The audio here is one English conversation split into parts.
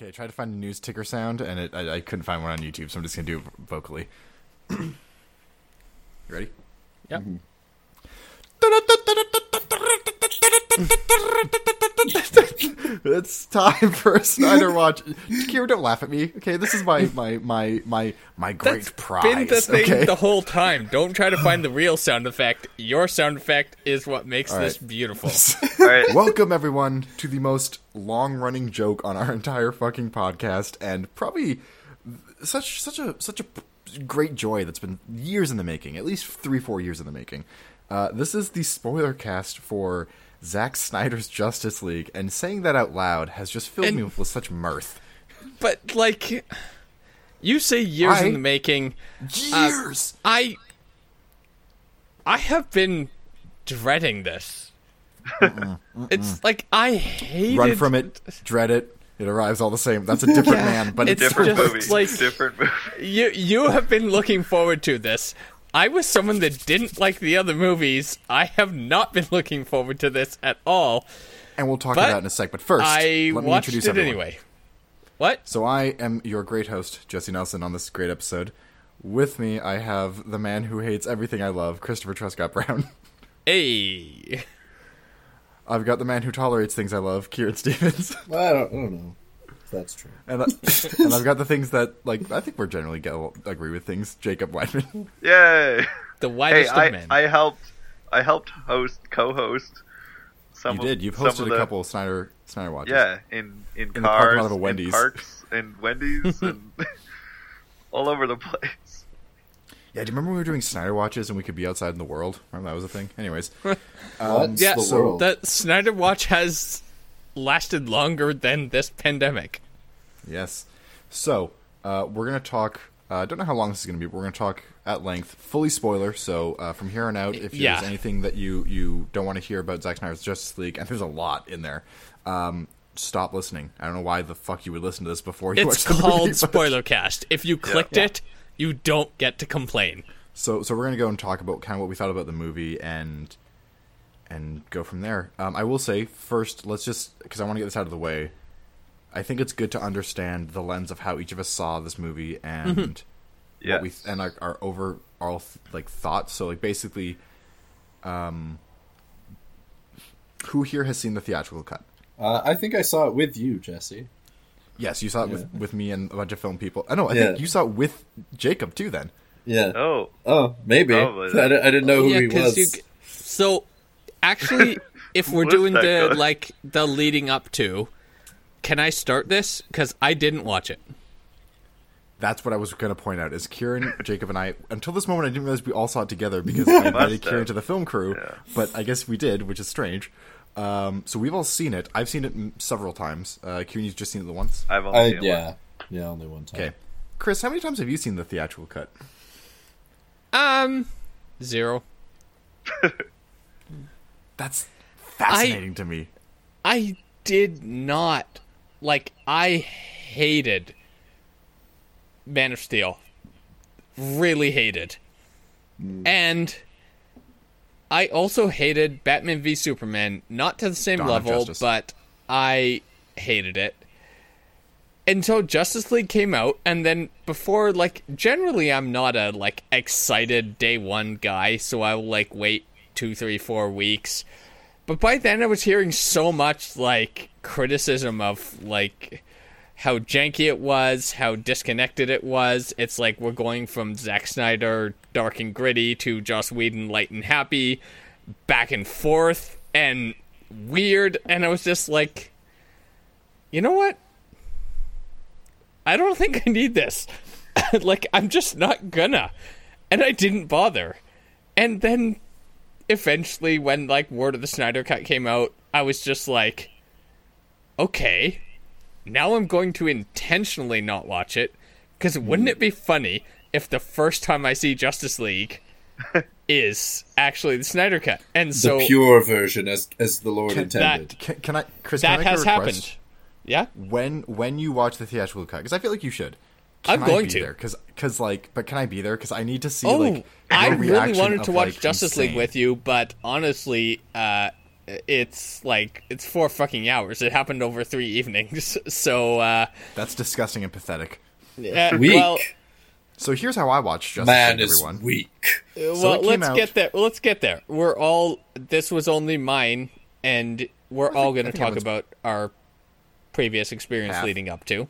Okay, I tried to find a news ticker sound, and it, I, I couldn't find one on YouTube, so I'm just gonna do it vocally. you ready? Yep. Mm-hmm. it's time for a Snyder watch. Kira, don't laugh at me. Okay, this is my my my my my great That's prize. been the thing okay, the whole time. Don't try to find the real sound effect. Your sound effect is what makes this beautiful. All right. welcome everyone to the most long-running joke on our entire fucking podcast, and probably such such a such a great joy that's been years in the making, at least three four years in the making. Uh, this is the spoiler cast for Zack Snyder's Justice League, and saying that out loud has just filled And- me with such mirth. But like, you say years I- in the making. Uh, years. I I have been dreading this. It's like I hate. Run from it, dread it. It arrives all the same. That's a different man, but it's, It's Different just movie. like- Different movie. You you have been looking forward to this. I was someone that didn't like the other movies. I have not been looking forward to this at all. and we'll talk But about it in a sec. But first, I let me watched introduce it everyone. anyway. What? So I am your great host, Jesse Nelson, on this great episode. With me, I have the man who hates everything I love, Christopher Truscott Brown. Hey. I've got the man who tolerates things I love, Kieran Stevens, I don't, I don't know if that's true. and, I, and I've got the things that like I think we're generally get, agree with things, Jacob Weidman. Yay! The Hey, widest I, men. I helped. I helped host, co-host. Some You of- did. You've some hosted of a the- couple of Snyder Snyder watches. Yeah, in in the cars, parking lot of a in Wendy's. parks, and Wendy's, and all over the place. Yeah. Do you remember when we were doing Snyder watches and we could be outside in the world? Remember that was a thing. Anyways, What's um, yeah, the so world? the Snyder Watch has lasted longer than this pandemic. Yes. So, uh, we're going to talk. uh, I don't know how long this is going to be, but we're going to talk at length, fully spoiler. So, uh, from here on out, if Yeah. there's anything that you, you don't want to hear about Zack Snyder's Justice League, and there's a lot in there, um, stop listening. I don't know why the fuck you would listen to this before you It's watch the called movie, but- Spoiler Cast. If you clicked it, you don't get to complain. So, so we're going to go and talk about kind of what we thought about the movie and and go from there. Um, I will say first, let's just because I want to get this out of the way. I think it's good to understand the lens of how each of us saw this movie and what Yes. we and our, our overall like thoughts. So like basically, um, who here has seen the theatrical cut? Uh, I think I saw it with you, Jesse. Yes, you saw it with, Yeah. with me and a bunch of film people. I know. I Yeah. think you saw it with Jacob too. Then Yeah. Oh, Oh, maybe. Probably. I, di- I didn't know who yeah, he was. you. g- So, actually, if we're doing the guy? like the leading up to, can I start this? Because I didn't watch it. that's what I was going to point out. Is Kieran, Jacob, and I until this moment I didn't realize we all saw it together because I invited Must Kieran to the film crew, Yeah. but I guess we did, which is strange. Um, so we've all seen it. I've seen it m- several times. Uh, Kieran, you've just seen it the once. I've only I, seen one. yeah. Yeah, only one time. Okay, Chris, how many times have you seen the theatrical cut? Um, zero. That's fascinating to me. I did not like. I hated Man of Steel. Really hated, and I also hated Batman v Superman. Not to the same Dawn level, but I hated it until Justice League came out, and then before, like, generally I'm not a like excited day one guy, so I will like wait two, three, four weeks. But by then I was hearing so much like criticism of like how janky it was, how disconnected it was. It's like we're going from Zack Snyder dark and gritty to Joss Whedon light and happy, back and forth and weird, and I was just like, you know what? I don't think I need this. like, I'm just not gonna. And I didn't bother. And then eventually, when, like, word of the Snyder Cut came out, I was just like, okay, now I'm going to intentionally not watch it. Because wouldn't it be funny if the first time I see Justice League is actually the Snyder Cut? And The so pure version, as as the Lord Can- intended. Can, can I, Chris? can I that has happened. Yeah? when when you watch the theatrical cut because I feel like you should. Can I'm I going be to. there because because like but can I be there because I need to see Oh, like I really reaction wanted of, to watch like, Justice League with you, but honestly, uh, it's like it's four fucking hours. It happened over three evenings. So uh, That's disgusting and pathetic. uh, Weak. well, So here's how I watched Justice Man League, is everyone. weak. well, let's out- get there. Let's get there. We're all. This was only mine, and we're all going to talk about our previous experience Half. leading up to.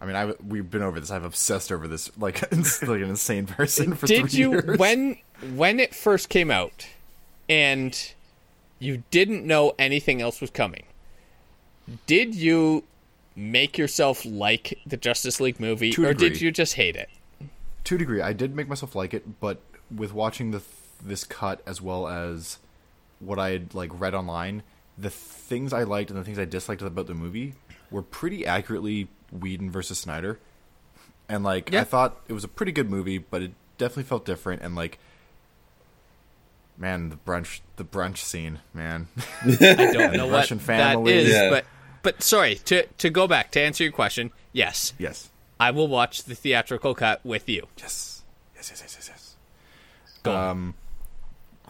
I mean, I we've been over this. I've obsessed over this like like an insane person for Did three you years. when when it first came out, and you didn't know anything else was coming? Did you make yourself like the Justice League movie, To or did you just hate it? to a degree, I did make myself like it, but with watching the this cut as well as what I had like read online, the things I liked and the things I disliked about the movie were pretty accurately Whedon versus Snyder. And like Yeah. I thought it was a pretty good movie, but it definitely felt different and like man, the brunch the brunch scene, man. I don't know what Russian that family. is, Yeah. but but sorry to to go back to answer your question. Yes, yes. I will watch the theatrical cut with you. Yes. Yes, yes, yes, yes, yes. Go on. Um,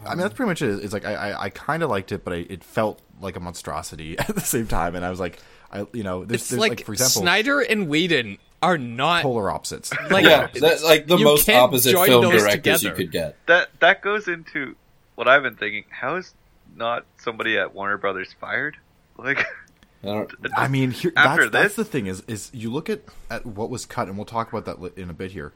I mean, that's pretty much it. It's like I, I, I kind of liked it, but I, it felt like a monstrosity at the same time. And I was like, I, you know, there's, It's there's like, like, for example, Snyder and Whedon are not polar opposites. like Yeah, that's like the most opposite film directors together. you could get. That that goes into what I've been thinking. How is not somebody at Warner Brothers fired? Like, I don't, I mean, here, After that's, that's this? the thing is, is you look at, at what was cut, and we'll talk about that in a bit here.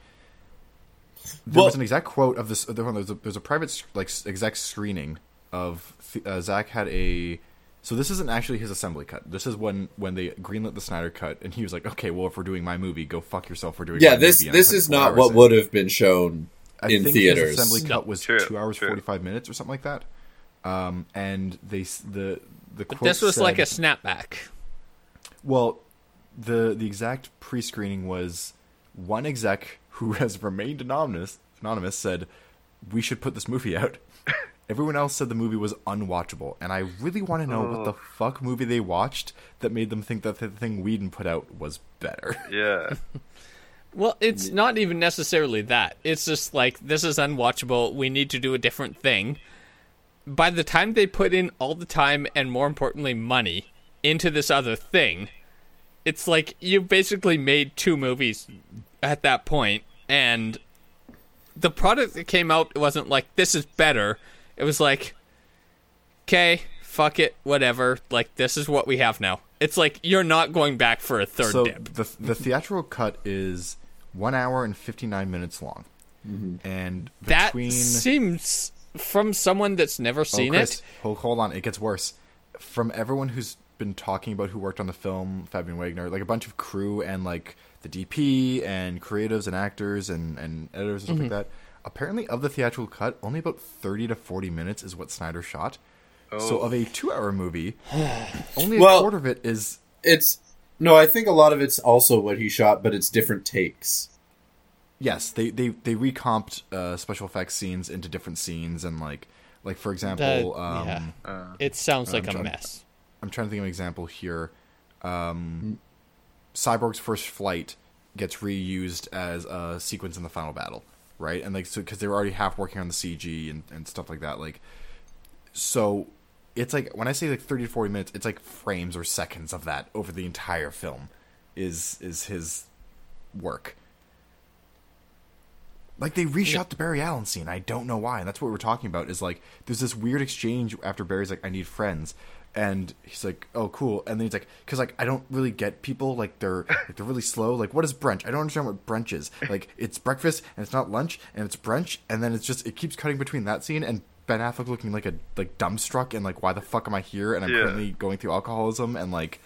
There Well- was an exact quote of this. There was a, there's a private like exact screening of uh, Zack had a. So this isn't actually his assembly cut. This is when when they greenlit the Snyder cut, and he was like, "Okay, well, if we're doing my movie, go fuck yourself for doing." yeah, my this movie. This put is not what in. would have been shown I in think theaters. His assembly No. cut was True, two hours forty five minutes or something like that. Um, and they the the quote this was like a said- snapback. well, the the exact pre screening was one exec who has remained anonymous anonymous said we should put this movie out. Everyone else said the movie was unwatchable, and I really want to know what the fuck movie they watched that made them think that the thing Whedon put out was better. yeah, Well, it's not even necessarily that. It's just like this is unwatchable. We need to do a different thing. By the time they put in all the time and more importantly money into this other thing, it's like you basically made two movies at that point and the product that came out wasn't like this is better. It was like okay, fuck it, whatever. Like this is what we have now. It's like you're not going back for a third so dip. the the theatrical cut is one hour and fifty nine minutes long, and That seems from someone that's never Oh, seen Chris, it. Hold, hold on, it gets worse. From everyone who's been talking about who worked on the film, Fabian Wagner, like a bunch of crew and like the DP and creatives and actors and, and editors and stuff Mm-hmm. like that. Apparently, of the theatrical cut, only about thirty to forty minutes is what Snyder shot. So, of a two-hour movie, only a Well- quarter of it is It's no, I think a lot of it's also what he shot, but it's different takes. yes. They they they recomped uh, special effects scenes into different scenes and like like for example, That- um, yeah. it sounds like a I'm- mess. I'm trying to think of an example here. Um, Cyborg's first flight gets reused as a sequence in the final battle, right? And like, so because they were already half working on the CG and, and stuff like that, like, so it's like when I say like 30 to 40 minutes, it's like frames or seconds of that over the entire film is is his work. Like they reshot the Barry Allen scene. I don't know why. And that's what we're talking about. Is like there's this weird exchange after Barry's like, "I need friends," and he's like, "Oh, cool." And then he's like, "Cause like I don't really get people. Like they're like they're really slow. Like what is brunch? I don't understand what brunch is. Like it's breakfast and it's not lunch and it's brunch and then it's just it keeps cutting between that scene and." Ben Affleck looking like a like dumbstruck and like why the fuck am I here and I'm Yeah. currently going through alcoholism and like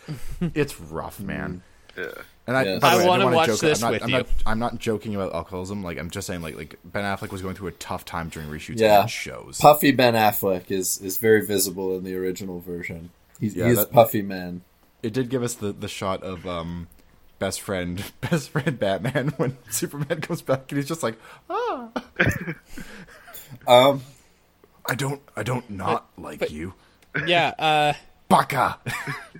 it's rough man yeah. and I, Yeah. by the way, I want to watch joke, this I'm not, with I'm you. I'm not joking about alcoholism. Like I'm just saying, like like Ben Affleck was going through a tough time during reshoots. Yeah. and shows. Puffy Ben Affleck is is very visible in the original version. He's, Yeah, he's that- Puffy Man. It did give us the the shot of um best friend best friend Batman when Superman comes back and he's just like ah Um, I don't I don't not like but- you Yeah, uh, Baka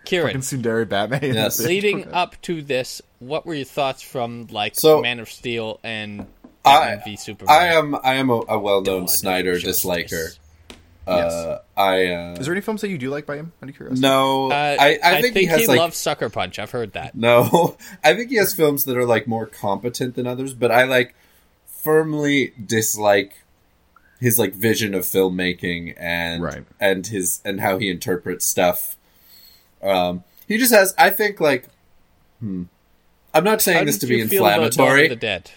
Kieran, fucking Sundari Batman. Yes. leading up to this, what were your thoughts from like So- Man of Steel and I Batman v Superman? I am I am a, a well known Snyder Justice. disliker. Uh, I uh, Is there any films that you do like by him? Out of curiosity. no, Uh, I, I think, he has like loves Sucker Punch. I've heard that. no. I think he has films that are like more competent than others, but I like firmly dislike his like vision of filmmaking and Right. and his and how he interprets stuff. Um, he just has. I think like, hmm. I'm not saying How this to be you feel about Dawn inflammatory. the Dead?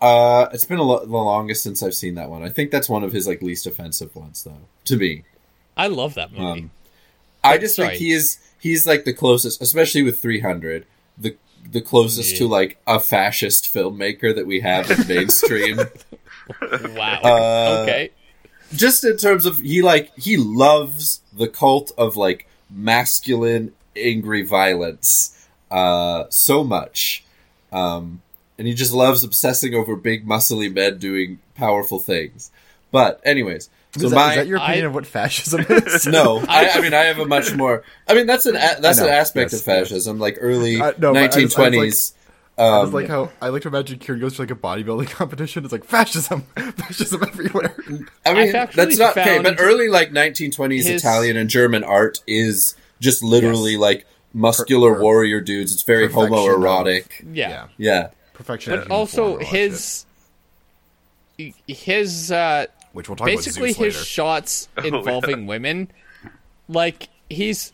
Uh, it's been a lo- the longest since I've seen that one. I think that's one of his like least offensive ones, though, to me. I love that movie. Um, I just Sorry. think he is he's like the closest, especially with 300, the the closest to like a fascist filmmaker that we have in mainstream. Wow. uh, okay. just in terms of he like he loves the cult of like masculine angry violence uh so much um and he just loves obsessing over big muscly men doing powerful things but anyways so is, that, my is that your opinion I- of what fascism is? no I, I mean i have a much more i mean that's an a, that's know, an aspect yes, of fascism like early Uh, no, but I just- I was 1920s I um, was like how I like to imagine Kieran goes to like a bodybuilding competition. It's like fascism, fascism everywhere. I mean, I've that's not okay, but early like 1920s his- Italian and German art is just literally Yes. like muscular Per- per- warrior dudes. It's very perfection of- homoerotic. Yeah. Yeah. perfection. But also uniform and his his uh which we'll talk about. basically about his later. shots Oh, yeah. involving women like he's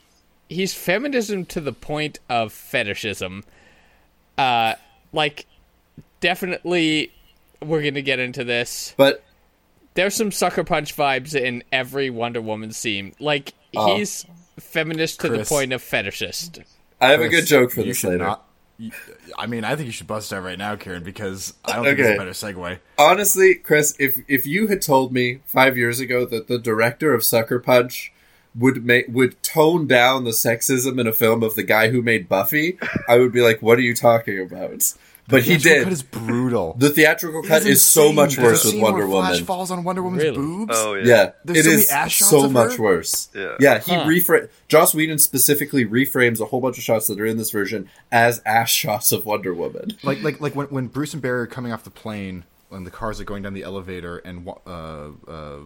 he's feminism to the point of fetishism uh like definitely we're gonna get into this But there's some sucker punch vibes in every wonder woman scene like Oh. he's feminist to Chris. the point of fetishist I have a good joke for you this should later. not- you- I mean, I think you should bust out right now, Kieran, because I don't think it's a better segue. Honestly, Chris, if if you had told me five years ago that the director of Sucker Punch would make would tone down the sexism in a film of the guy who made Buffy, I would be like, "What are you talking about?" But he The theatrical did. Cut is brutal. the theatrical It cut is so insane. much There's worse with scene Wonder where Flash falls on Wonder Woman's Really? boobs. Oh yeah. Yeah, There's it so many is ass shots so of much her. worse. Yeah. yeah. He Huh. refra- Joss Whedon specifically reframes a whole bunch of shots that are in this version as ass shots of Wonder Woman. like like like when when Bruce and Barry are coming off the plane and the cars are going down the elevator and wa- uh, uh,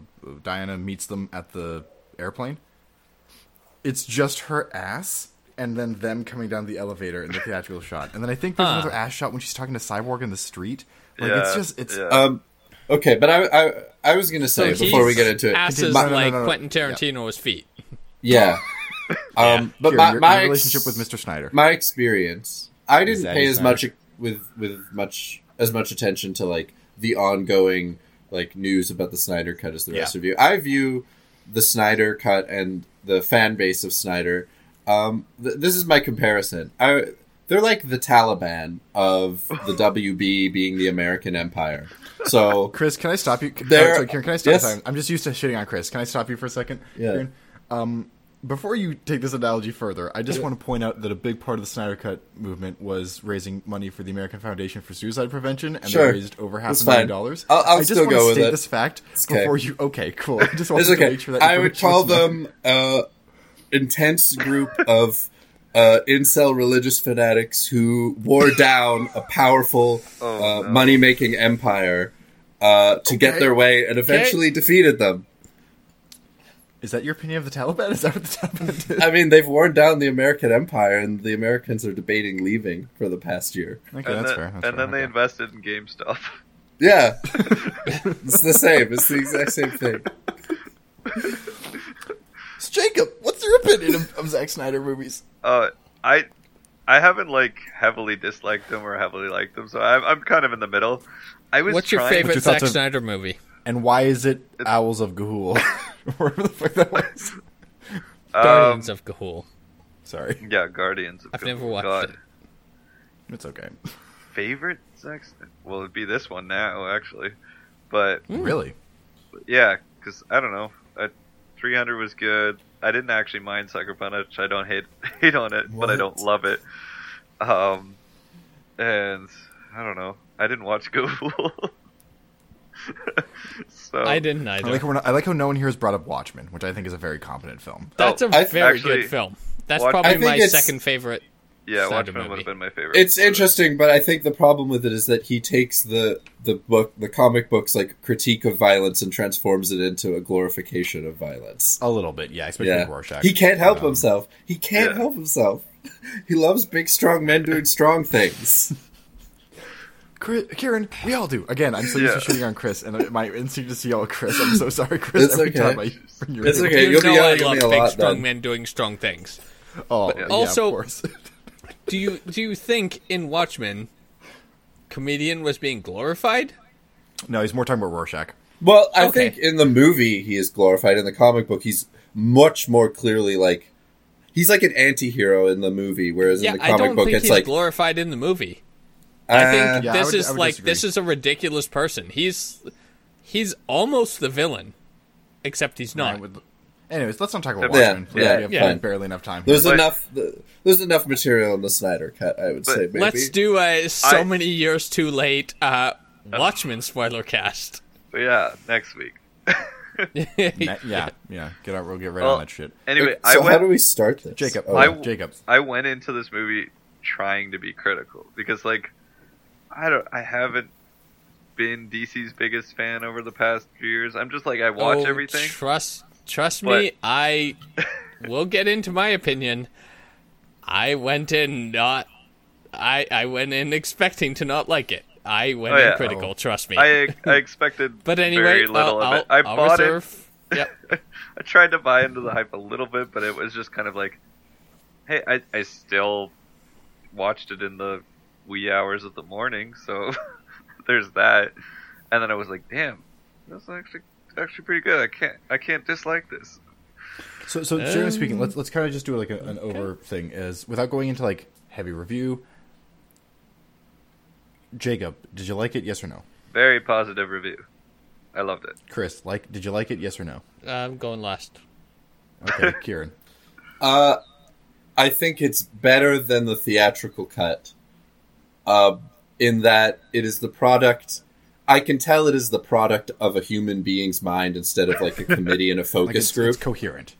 Diana meets them at the airplane. It's just her ass and then them coming down the elevator in the theatrical shot, and then I think there's Huh. another ass shot when she's talking to Cyborg in the street. Like it's just it's yeah. Um, okay, but I, I I was gonna say so before we get into it, asses No, no, no, like no, no. quentin tarantino's feet yeah. Um, but Kieran, my, your, my your ex- relationship with Mr. Snyder. my experience, I didn't Zack pay as Snyder. much with with much as much attention to like the ongoing like news about the Snyder cut as the Yeah. rest of you. I view the Snyder cut and the fan base of Snyder. Um, th- this is my comparison. I they're like the Taliban of the WB being the American Empire. So Chris, can I stop you? There- sorry, Kieran, can I stop? yes. sorry, I'm just used to shitting on Chris. Can I stop you for a second? Yeah. Um, before you take this analogy further, I just want to point out that a big part of the Snyder Cut movement was raising money for the American Foundation for Suicide Prevention, and Sure. they raised over half That's a million fine. dollars. I'll- I'll I just still want go to with state it. this fact okay. before you. Okay, cool. I just wanted It's to make sure that I would call was known. them uh, intense group of uh, incel religious fanatics who wore down a powerful Oh, uh, no. money making empire uh, to get their way and eventually defeated them. Is that your opinion of the Taliban? Is that what the Taliban did? I mean, they've worn down the American empire, and the Americans are debating leaving for the past year. okay, and that's then, fair. That's and fair. then they okay. invested in GameStop. Yeah, it's the same. It's the exact same thing. So, Jacob, what's your opinion of, of Zack Snyder movies? Uh, I I haven't like heavily disliked them or heavily liked them, so I'm I'm kind of in the middle. I was what's your trying- favorite your Zack of- Snyder movie? And why is it Owls of Ga'Hoole? Whatever the fuck that was. Um, Guardians of Ga'Hoole. Sorry, yeah, Guardians. Of I've Good- never watched God. it. it's okay. Favorite Zack? Snyder- Well, it'd be this one now, actually. But Really? yeah, because I don't know. Uh, 300 was good. I didn't actually mind Sucker Punch. I don't hate hate on it, but I don't love it. Um, and I don't know. I didn't watch Go Fool. so I didn't I either. like, not, I like how no one here has brought up Watchmen, which I think is a very competent film. That's Oh, a I- very actually, good film. That's watch- probably my second favorite Yeah, Snyder Watchmen would have been my favorite. It's interesting, but I think the problem with it is that he takes the the book, the comic books, like critique of violence, and transforms it into a glorification of violence. A little bit, yeah, especially Yeah, Rorschach. he can't help Um, himself. He can't yeah. help himself. He loves big, strong men doing strong things. Chris, Kieran, we all do. Again, I'm so used Yeah. to shooting on Chris, and my instinct is to yell at Chris. I'm so sorry, Chris. It's every okay. time I bring your It's name okay. You you'll be know yelling I at love me a big, lot strong then. men doing strong things. up. Oh, yeah, Also- of course. Do you do you think in Watchmen, comedian was being glorified? no, he's more talking about Rorschach. Well, I Okay. think in the movie he is glorified. In the comic book, he's much more clearly like he's like an anti-hero in the movie, whereas Yeah, in the I comic don't book think it's he's like glorified in the movie. Uh, I think Yeah, I this would- is I would like disagree. this is a ridiculous person. He's he's almost the villain, except he's not. Would- Anyways, let's not talk about Yeah, Watchmen. please. yeah, we have yeah. barely enough time. there's But- enough there's enough material in the Snyder cut. I would say maybe. Let's do a so I- many years too late uh, Watchmen spoiler cast. But yeah, next week. Ne- yeah, yeah. Get out. We'll get right Well, on that shit. Anyway, so I how do we start this? Jacob, Oh, I- Jacob. I went into this movie trying to be critical because, like, I don't. I haven't been DC's biggest fan over the past few years. I'm just like I watch Oh, everything. Trust, trust But- me. I will get into my opinion. I went in not. I I went in expecting to not like it. I went Oh, in yeah. critical. Trust me. I I expected but anyway, very little I'll, of it. I I'll bought reserve. Yep. it. I tried to buy into the hype a little bit, but it was just kind of like, hey, I I still watched it in the wee hours of the morning, so there's that. And then I was like, damn, that's actually actually pretty good. I can't I can't dislike this. So, so generally speaking, Um, let's let's kind of just do like a, an over thing. Is without going into like heavy review. Jacob, did you like it? Yes or no? Very positive review. I loved it. Chris, like, did you like it? Yes or no? I'm going last. Okay, Kieran. Uh, I think it's better than the theatrical cut. Uh, in that it is the product. I can tell it is the product of a human being's mind instead of like a committee and a Like focus it's, group. it's coherent.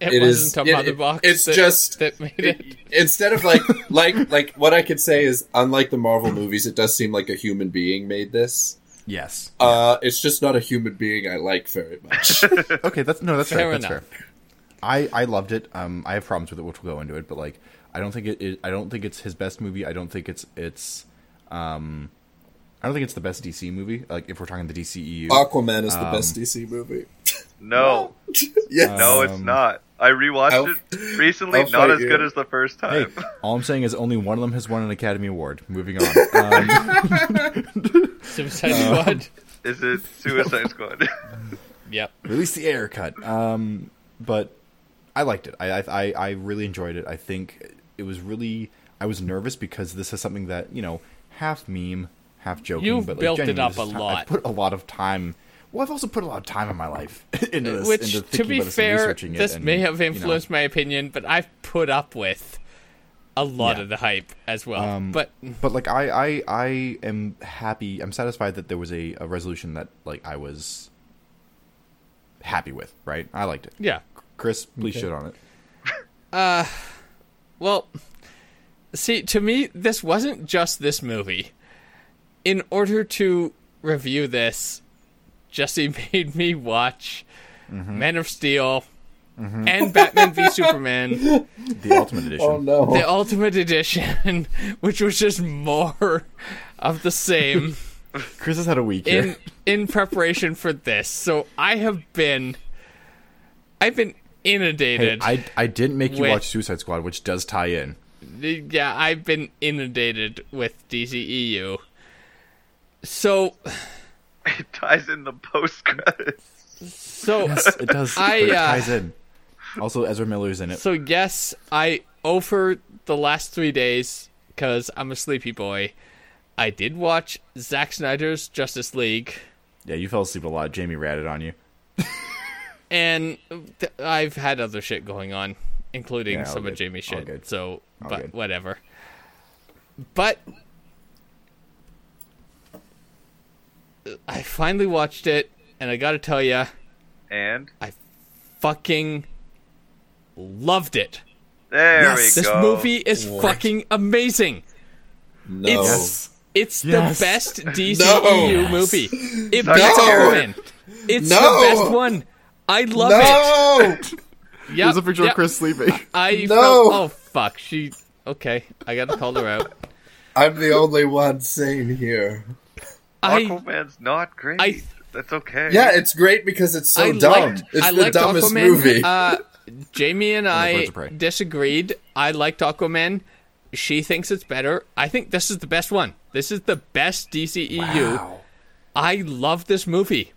It, It is- wasn't a it- mother it- box. it's that, just- that made it. instead of like like like what I could say is unlike the Marvel movies, it does seem like a human being made this. Yes. Uh, it's just not a human being I like very much. Okay, that's no, that's Fair fair. That's enough. fair. I I loved it. Um, I have problems with it, which we'll go into it. But like, I don't think it, it. I don't think it's his best movie. I don't think it's it's. Um, I don't think it's the best DC movie. Like if we're talking the E DCEU. Aquaman is the Um, best DC movie. No, yeah, no, it's Um, not. I rewatched I'll- it recently. I'll Not as you. good as the first Hey, time. all I'm saying is only one of them has won an Academy Award. Moving on. Um, Suicide Uh, Squad. Is it Suicide Squad? Yep. release the Ayer cut. Um, but I liked it. I, I I I really enjoyed it. I think it was really. I was nervous because this is something that you know half meme, half joking. You've but like, built it up a is ti- lot. I've put a lot of time. Well, I've also put a lot of time in my life into this. Which, into to thinking be about this fair, researching it this and, may have you know. influenced my opinion, but I've put up with a lot Yeah. of the hype as well. Um, but But like I, I, I am happy. I'm satisfied that there was a, a resolution that like I was happy with. Right, I liked it. yeah, Chris, please Okay. shit on it. Well, see, to me, this wasn't just this movie. In order to review this, Jesse made me watch Mm-hmm. Man of Steel and Batman v Superman. The Ultimate Edition. Oh no! the ultimate edition which was just more of the same Chris has had a week here. in in preparation for this so i have been i've been Hey, inundated I, I didn't make you with- watch Suicide Squad, which does tie in. yeah i've been inundated with dceu so it ties in the post credits. so Yes, it does. I, but it uh, ties in. Also, Ezra Miller's in it. so yes i over the last three days because i'm a sleepy boy i did watch Zack snyder's justice league yeah, you fell asleep a lot. Jamie ratted on you. and th- I've had other shit going on, including Yeah, all some of good. Jamie's All shit. good. So, All but good. whatever. But I finally watched it, and I gotta tell you, And I fucking loved it. There Yes. we This go. This movie is What? fucking amazing. No. It's- It's Yes. the best DCEU No. Movie. It No. beats Aquaman. It's No. the best one. I love it. no. Yep, There's a picture yep. of Chris sleeping. I No. felt, oh fuck, she. Okay, I gotta call her out. I'm the only one sane here. I Aquaman's not great. I- That's okay. Yeah, it's great because it's so I dumb. liked, it's I the liked dumbest Aquaman. movie. Uh, Jamie and I Birds of Prey. disagreed. I liked Aquaman. She thinks it's better. I think this is the best one. This is the best DCEU. I love this movie.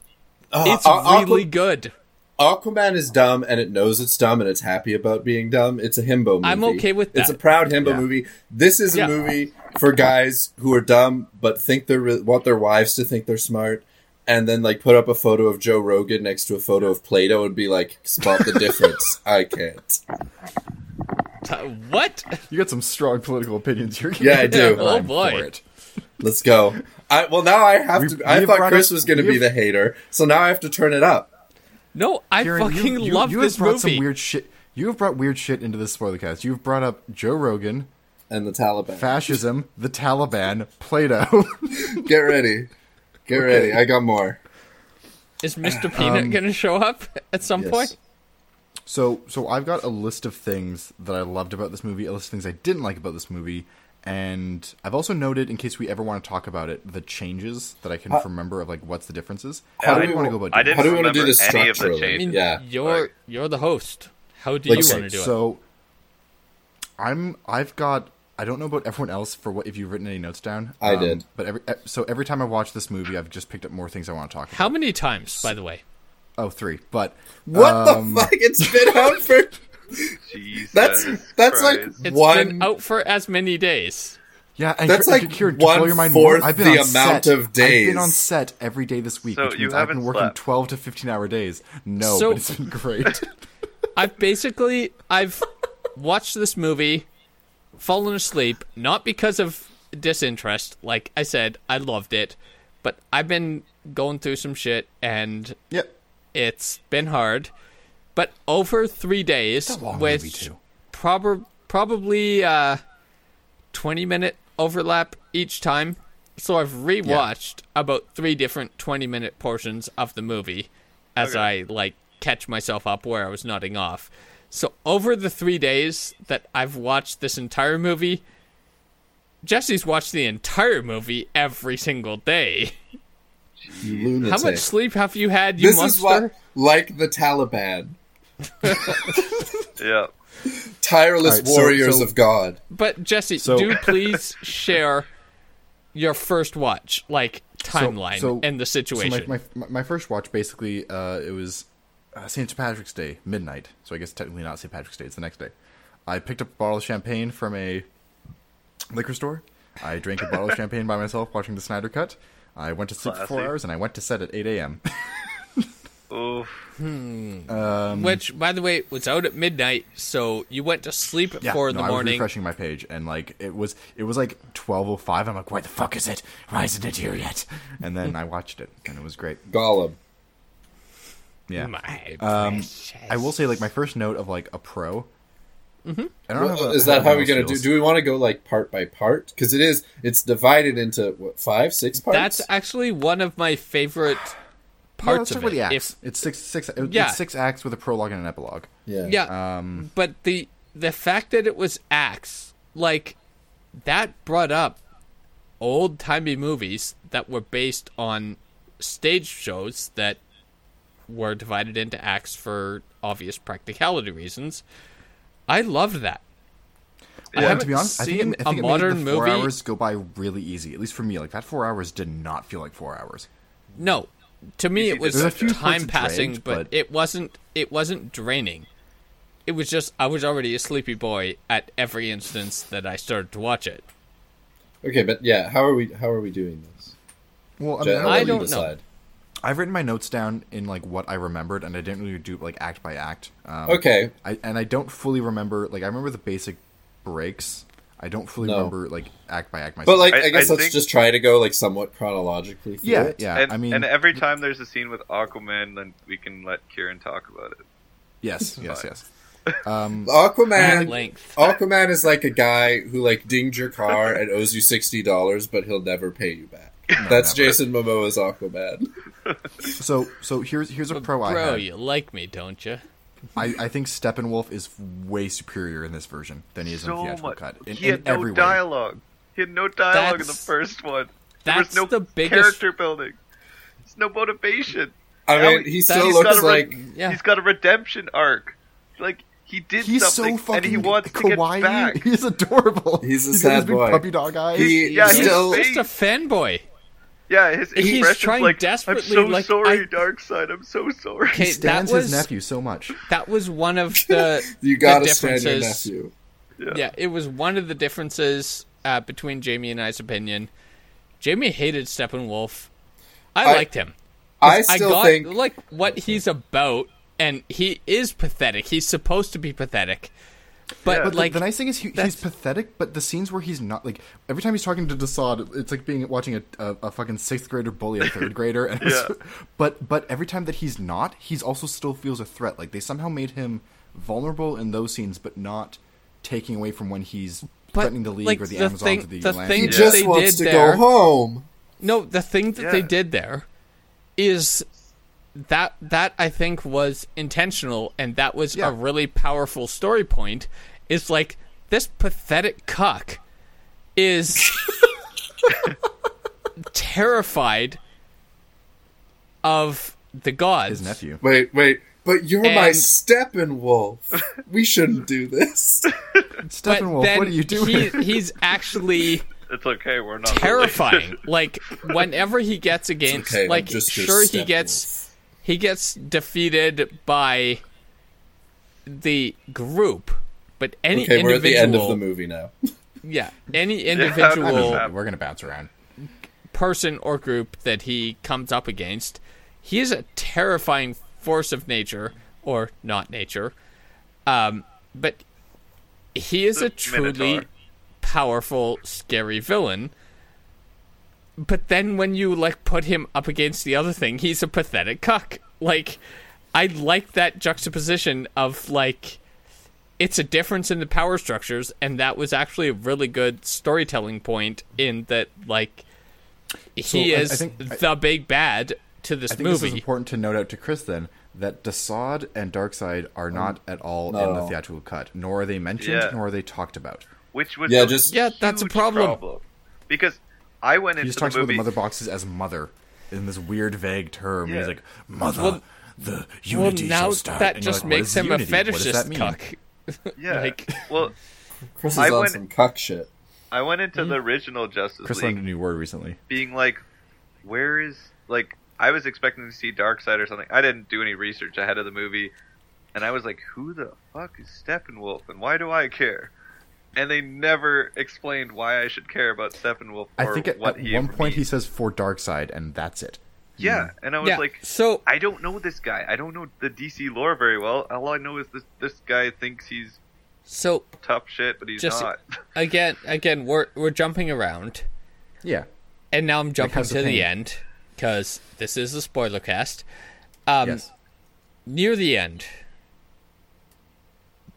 Uh, It's Aqu- really good. Aquaman is dumb and it knows it's dumb and it's happy about being dumb. It's a himbo movie. I'm okay with It's a proud himbo Yeah. movie. This is a movie for guys who are dumb but think they're re- want their wives to think they're smart, and then like put up a photo of Joe Rogan next to a photo of Plato and be like, spot the difference. I can't. Uh, what? You got some strong political opinions here. Yeah, I do. Oh, I'm boy. for it. Let's go. I, well, now I have We've- to. I thought Chris up- was going to be the hater, so now I have to turn it up. No, I Kieran, you- fucking you, love you this have brought movie. some weird shit. You have brought weird shit into this spoiler cast. You've brought up Joe Rogan, And the Taliban. fascism, the Taliban, Plato. Get ready. Get ready. I got more. Is Mr. Peanut gonna show up at some Um, Yes. point? so, so I've got a list of things that I loved about this movie, a list of things I didn't like about this movie, and I've also noted, in case we ever want to talk about it, the changes that I can remember of like what's the differences. How Yeah, do we want to go about? I doing didn't How do we want to do remember this any of the structurally? I changes. mean, Yeah. you're Like- you're the host. How do Like, you want to do it? So I'm I've got I don't know about everyone else for what if you've written any notes down. I um, did. But every so every time I watch this movie, I've just picked up more things I want to talk about. How many times, by the way? Oh, three. But What um, the fuck? It's been out for. Jesus That's that's like Christ. It's one. been out for as many days. Yeah, and That's like Kieran, to blow your mind more, one-fourth I've been the on amount set. of days. I've been on set every day this week, So which you means I've been haven't working slept. twelve to fifteen hour days. No, So- but it's been great. I've basically I've watched this movie, fallen asleep, not because of disinterest. Like I said, I loved it, but I've been going through some shit and yep. it's been hard. But over three days, It's a long with prob- probably uh, twenty minute overlap each time. So I've rewatched about three different twenty minute portions of the movie as Okay. I like catch myself up where I was nodding off. So over the three days that I've watched this entire movie, Jesse's watched the entire movie every single day. Lunatic. How much sleep have you had, you this monster? is what like the Taliban, Yeah. tireless Alright, so- warriors so- of God. But Jesse, So- do please share your first watch, like timeline so- and the So situation. my, my my first watch basically uh, it was uh, St. Patrick's Day midnight. So I guess technically not St. Patrick's Day. It's the next day. I picked up a bottle of champagne from a liquor store. I drank a bottle of champagne by myself watching the Snyder Cut. I went to sleep for four hours and I went to set at eight a.m. Oof. Which, by the way, was out at midnight, so you went to sleep at Yeah, four in no, the I was morning. refreshing my page, and like it was, it was like twelve oh five. I'm like, why the fuck is it? Why isn't it here yet? And then I watched it, and it was great. Gollum. Yeah. My Um. I will say, like my first note of like a pro. Mm-hmm. I don't know. Well, how- is that how we're gonna else do? Do we want to go like part by part? Because it is. It's divided into what five, six parts. That's actually one of my favorite Yeah, parts let's of about it. acts. If it's six, six. It's Yeah. six acts with a prologue and an epilogue. yeah. yeah, Um, but the the fact that it was acts, like that, brought up old timey movies that were based on stage shows that were divided into acts for obvious practicality reasons. I loved that. I Yeah, haven't to be honest, I think, seen it, I think a it modern made the four movie. hours go by really easy. At least for me, like that four hours did not feel like four hours. No, to me it was a few time passing, dragged, but, but- it wasn't. It wasn't draining. It was just I was already a sleepy boy at every instance that I started to watch it. Okay, but yeah, how are we? How are we doing this? Well, I, mean, I'll I let you don't know. decide. I've written my notes down in like what I remembered, and I didn't really do like act by act. Um, Okay, I, and I don't fully remember. Like I remember the basic breaks. I don't fully No. remember like act by act myself. but like I- I, guess I let's think- just try to go like somewhat chronologically. Through yeah, it. yeah. And, I mean, and every time there's a scene with Aquaman, then we can let Kieran talk about it. yes, yes, yes. Um, Aquaman. length. Aquaman is like a guy who like dinged your car and owes you sixty dollars, but he'll never pay you back. That's never. Jason Momoa's Aquaman. so so here's here's a pro I Bro, had. you like me, don't you? I, I think Steppenwolf is way superior in this version than he is in the so theatrical much. cut. In, he in had no every way. dialogue. He had no dialogue in the first one. There that's was no the biggest- character building. There's no motivation. I Now mean, he- he still he's looks got a re- like Yeah. He's got a redemption arc. Like he did He's something, so fucking and he wants to kawaii. get back. He's adorable. He's a got sad his big boy. puppy dog eyes. He- Yeah, He's he's still- just a fanboy. Yeah, his He's expression's trying like, desperately, I'm so like, sorry, I- Darkseid. I'm so sorry. Okay, he stands was his nephew so much. that was one of the you gotta the stand your differences. nephew. Yeah, it was one of the differences uh, between Jamie and I's opinion. Jamie hated Steppenwolf. I, I- liked him. I I still got think like what he's about, and he is pathetic. He's supposed to be pathetic, but Yeah. But like the, the nice thing is he, he's pathetic. But the scenes where he's not like every time he's talking to Desaad, it's like being watching a, a, a fucking sixth grader bully a third grader. And Yeah. But but every time that he's not, he's also still feels a threat. Like they somehow made him vulnerable in those scenes, but not taking away from when he's But, threatening the league like, or the, the Amazons thing- or the, the Atlanteans. he just they wants did to there- go home. No, the thing that they did there is that that I think was intentional and that was Yeah. a really powerful story point is like this pathetic cuck is terrified of the gods. his nephew. Wait, wait, but you're my And- Steppenwolf. we shouldn't do this. But Steppenwolf, what are you doing? He, he's actually It's okay. We're not terrifying. like whenever he gets against, okay, I'm like just sure he Steppenwolf. gets he gets defeated by the group, but any Okay, we're at the end of individual, the movie now. yeah, any individual that- We're gonna bounce around. person or group that he comes up against, he is a terrifying force of nature or not nature. Um, but he is The a truly Minotaur. powerful, scary villain. But then when you like put him up against the other thing, he's a pathetic cuck. Like I like that juxtaposition of like it's a difference in the power structures and that was actually a really good storytelling point in that like he So, I- I is think- I- the big bad to this I think this is movie. important to note out to Chris then that Desaad and Darkseid are not um, at all in the theatrical cut, nor are they mentioned, Yeah. nor are they talked about. Which was Yeah, a just- Yeah, that's a huge problem. Because I went He into just the talks about the mother boxes as mother in this weird, vague term. Yeah. He's like, "Mother, Well- the well, now shall start." that And just like, makes him a unity? What does that fetishist cuck. yeah. like- well, Chris is I on went- some cuck shit. I went into Mm-hmm. the original Justice Chris League learned a new word recently. being like, where is like I was expecting to see Darkseid or something. I didn't do any research ahead of the movie, and I was like, who the fuck is Steppenwolf, and why do I care? And they never explained why I should care about Steppenwolf I think at, what at he one ever point he says for Darkseid, and that's it. yeah, and I was yeah. like, so I don't know this guy. I don't know the DC lore very well. All I know is this this guy thinks he's so tough shit, but he's Just- not. again, again, we're we're jumping around, Yeah, and now I'm jumping House to of the end because this is a spoiler cast. Um, yes. near the end,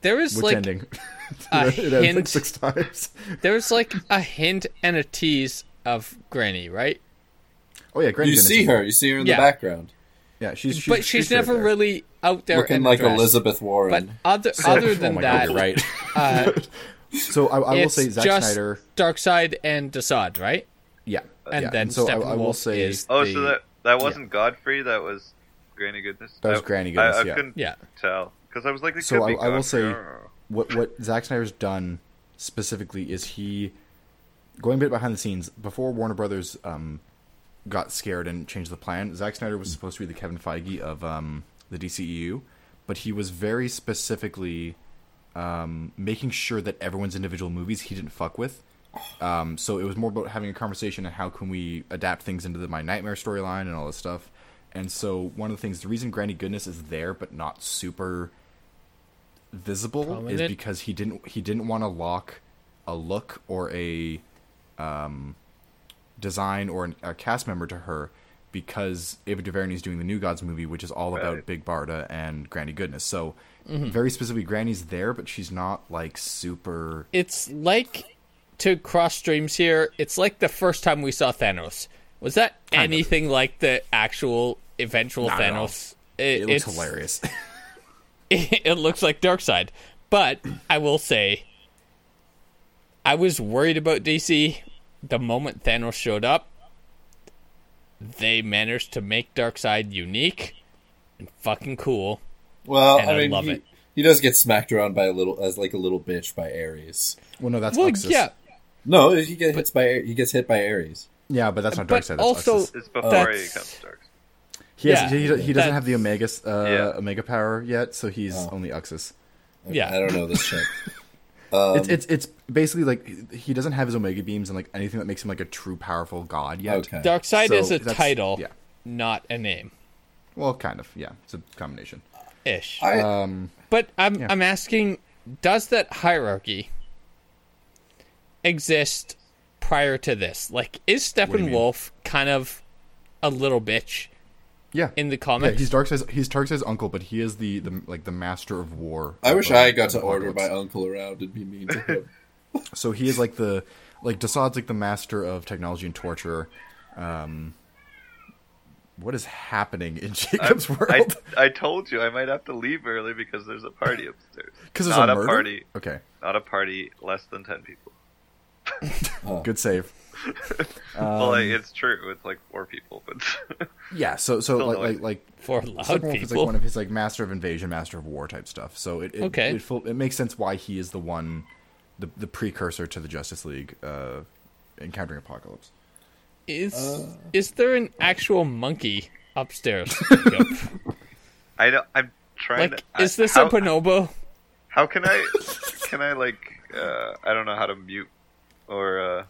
there is Which like ending? a it ends like six times. there's like a hint and a tease of Granny, right? Oh yeah, Granny You see her. You see her in Yeah. the background, Yeah, she's, she's but she's, right never there. really out there looking like dressed. Elizabeth But Warren. other other oh than my that, God, you're right. uh, So I, I will it's say Zack just Snyder. Darkseid and Desaad, right? Yeah, And yeah. then so I, I will say is oh, the, so that that wasn't Godfrey. That was Granny Goodness. That was Granny Goodness, I yeah. couldn't yeah. tell because I was like, So could be I- I will say- I don't know. What what Zack Snyder's done specifically is he going a bit behind the scenes before Warner Brothers um, got scared and changed the plan. Zack Snyder was supposed to be the Kevin Feige of um, the DCEU, but he was very specifically um, making sure that everyone's individual movies he didn't fuck with. Um, so it was more about having a conversation and how can we adapt things into the My Knightmare storyline and all this stuff. And so one of the things, the reason Granny Goodness is there but not super visible is because he didn't he didn't want to lock a look or a um, design or an, a cast member to her because Ava DuVernay is doing the New Gods movie, which is all about Big Barda and Granny Goodness. So Mm-hmm. very specifically, Granny's there, but she's not like super. It's like to cross streams here. It's like the first time we saw Thanos. Was that Kind of. anything like the actual eventual Not at all. Thanos? It looks it's- hilarious. it looks like Darkseid. But I will say, I was worried about DC the moment Thanos showed up. They managed to make Darkseid unique and fucking cool. Well, And I I mean, love he, it. he does get smacked around by a little as like a little bitch by Ares. well, no, that's Well, Uxas. yeah, No, he gets hits by he gets hit by Ares. yeah, but that's not But Darkseid. That's also- Uxas. It's before That's- he comes to Dark. He, has, Yeah, he, he doesn't that's- have the Omega uh, Yeah. Omega power yet, so he's Oh. only Uxas. Yeah. I don't know this shit. Um, it's it's it's basically like he doesn't have his Omega beams and like anything that makes him like a true powerful god yet. Okay. Darkseid So is a title, yeah. not a name. Well, kind of. Yeah, it's a combination. Ish. I, Um, But I'm Yeah. I'm asking, does that hierarchy exist prior to this? Like, is do you? Steppenwolf kind of a little bitch yeah, in the yeah. comics? He's Darkseid's he's Darkseid's uncle, but he is the, the like the master of war. I of, wish I got to order my uncle around and be mean to him. So he is like the like DeSaad's like the master of technology and torture. Um, what is happening in Jacob's I, world? I told you I might have to leave early because there's a party upstairs. Because there's not a a party. Okay, Not a party less than ten people. good save. well, Um, like, it's true. It's like four people, but Yeah, so so Still like noisy. like like For loud Steppenwolf is like one of his like master of invasion, master of war type stuff. So it it, Okay. it, full, it makes sense why he is the one, the the precursor to the Justice League, uh, encountering Apokolips. is uh, is there an actual monkey upstairs? Jacob? I don't. I'm trying. like, to, is this how, a bonobo? How can I? Can I like? Uh, I don't know how to mute or. uh And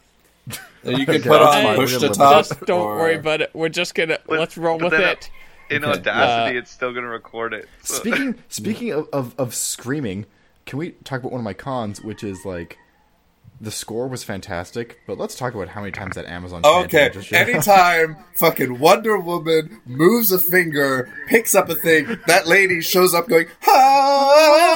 you can Okay, put that's on fine. push We're to top. Just don't or- worry about it. We're just gonna But- let's roll with it. In Okay. Audacity, Uh, it's still gonna record it. So- Speaking speaking of, of of screaming, can we talk about one of my cons, which is like. The score was fantastic, but let's talk about how many times that Amazon. Okay, chanted just anytime fucking Wonder Woman moves a finger, picks up a thing, that lady shows up going,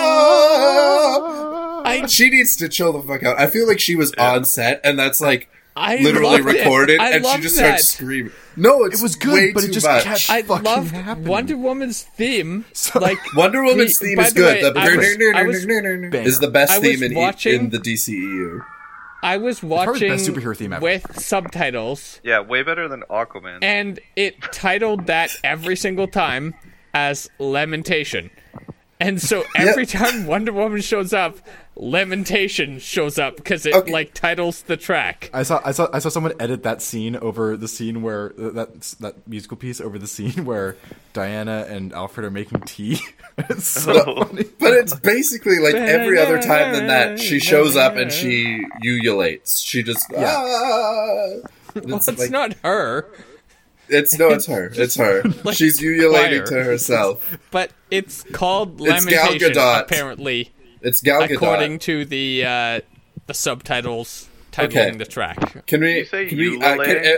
ah! I She needs to chill the fuck out. I feel like she was on set, and that's like I literally loved it. recorded, and she just that. starts screaming. No, it's It was good, way but it just much. kept- I fucking loved happening. Wonder Woman's theme. So- like Wonder Woman's the- theme by is the good. way, the I was- I was- is the best I was theme in, watching- in the DCEU. I was probably the watching best superhero theme ever. with subtitles, yeah, way better than Aquaman. and it titled that every single time as Lamentation. And so every time Wonder Woman shows up, Lamentation shows up because it Okay. like titles the track. I saw I saw I saw someone edit that scene over the scene where that that musical piece over the scene where Diana and Alfred are making tea. it's so Oh. funny. But it's basically like every other time than that, she shows up and she ululates. She just ah. It's, It's like- not her, It's no, it's her. It's her. Like She's ululating choir. to herself. but it's called It's Gal Lamentation. Gadot. Apparently, It's Gal Gadot. according to the uh, the subtitles titling Okay. the track. Can we? You say can we? Uh, can, uh,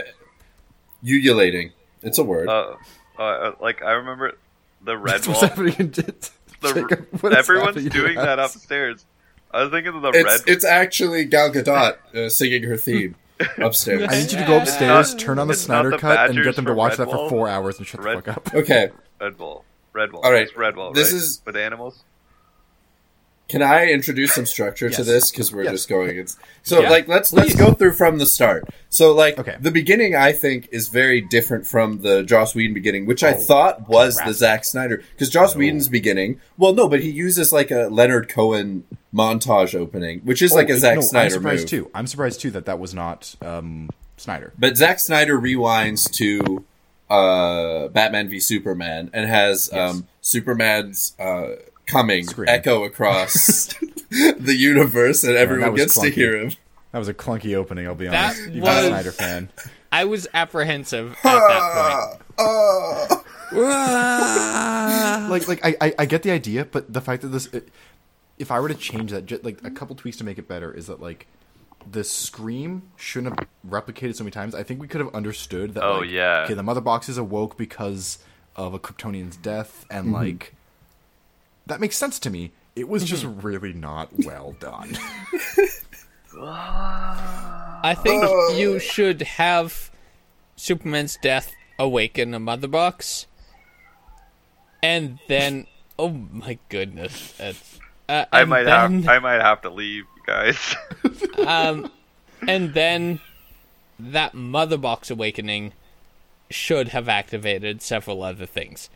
ululating. It's a word. uh, uh, like I remember the red That's what's wall. happening in The, Jacob, what is everyone's happening doing that upstairs. I was thinking of the it's red. it's actually Gal Gadot uh, singing her theme upstairs. I need you to go upstairs, not- turn on the Snyder the cut, and get them to watch Red that for four hours and shut Red- the fuck up. Okay, Redwall. Red Wall. All right. It's Redwall. This right? is- with animals. Can I introduce some structure to this because we're Yes. just going? It's, so Yeah, like let's let's go through from the start. So like Okay. the beginning, I think is very different from the Joss Whedon beginning, which I Oh, thought was the. Zack Snyder because Joss No. Whedon's beginning. Well, no, but he uses like a Leonard Cohen montage opening, which is like Oh, a Zack no, Snyder I'm surprised move. too. I'm surprised too that that was not um, Snyder. But Zack Snyder rewinds to uh, Batman v Superman and has Yes. um, Superman's uh, coming Scream. echo across the universe, and everyone was gets to hear him. That was a clunky opening. I'll be That honest. Even was- a Snyder fan. I was apprehensive at that point. like like I, I I get the idea, but the fact that this, it, if I were to change that, ju- like a couple tweaks to make it better, is that like the scream shouldn't have replicated so many times. I think we could have understood that. Oh, like, yeah. Okay, the mother box is awoke because of a Kryptonian's death, and Mm-hmm. like that makes sense to me. It was just Mm-hmm. really not well done. I think you should have Superman's death awaken a mother box, and then oh my goodness, it's, uh, I might then, have I might have to leave, guys. um, and then that mother box awakening should have activated several other things.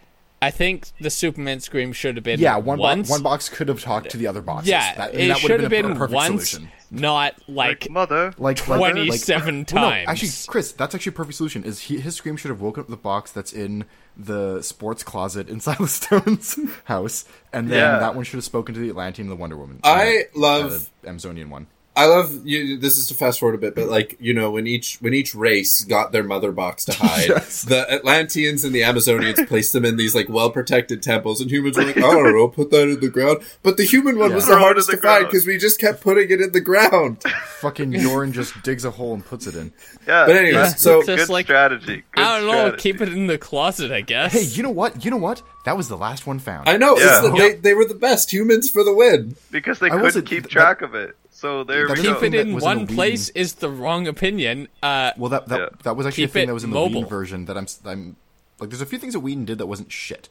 I think the Superman scream should have been yeah, one bo- one box could have talked to the other boxes. yeah, that, it that should have been, been a perfect once, solution. not like like mother. Like like- 27 like, well, no, times. actually, Chris, that's actually a perfect solution. Is he, his scream should have woken up the box that's in the sports closet in Silas Stone's house, and then Yeah. that one should have spoken to the Atlantean and the Wonder Woman. I uh, love- the Amazonian one. I love you. This is to fast forward a bit, but like you know, when each when each race got their mother box to hide, Yes. the Atlanteans and the Amazonians placed them in these like well protected temples, and humans were like, "I don't know, put that in the ground." But the human one Yeah. was the Throw hardest the to find because we just kept putting it in the ground. Fucking Yorin just digs a hole and puts it in. Yeah, But anyways, that's so- good Just like- strategy. Good I don't know, strategy. keep it in the closet, I guess. Hey, you know what? You know what? That was the last one found. I know Yeah. it's the, they they were the best humans for the win. because they I couldn't say keep that- track of it. So there That's we go. keep it in was in one the place is the wrong opinion. Uh, Well, that that, Yeah. that was actually Keep a thing that was in the mobile. Whedon version that I'm s- I'm like. There's a few things that Whedon did that wasn't shit,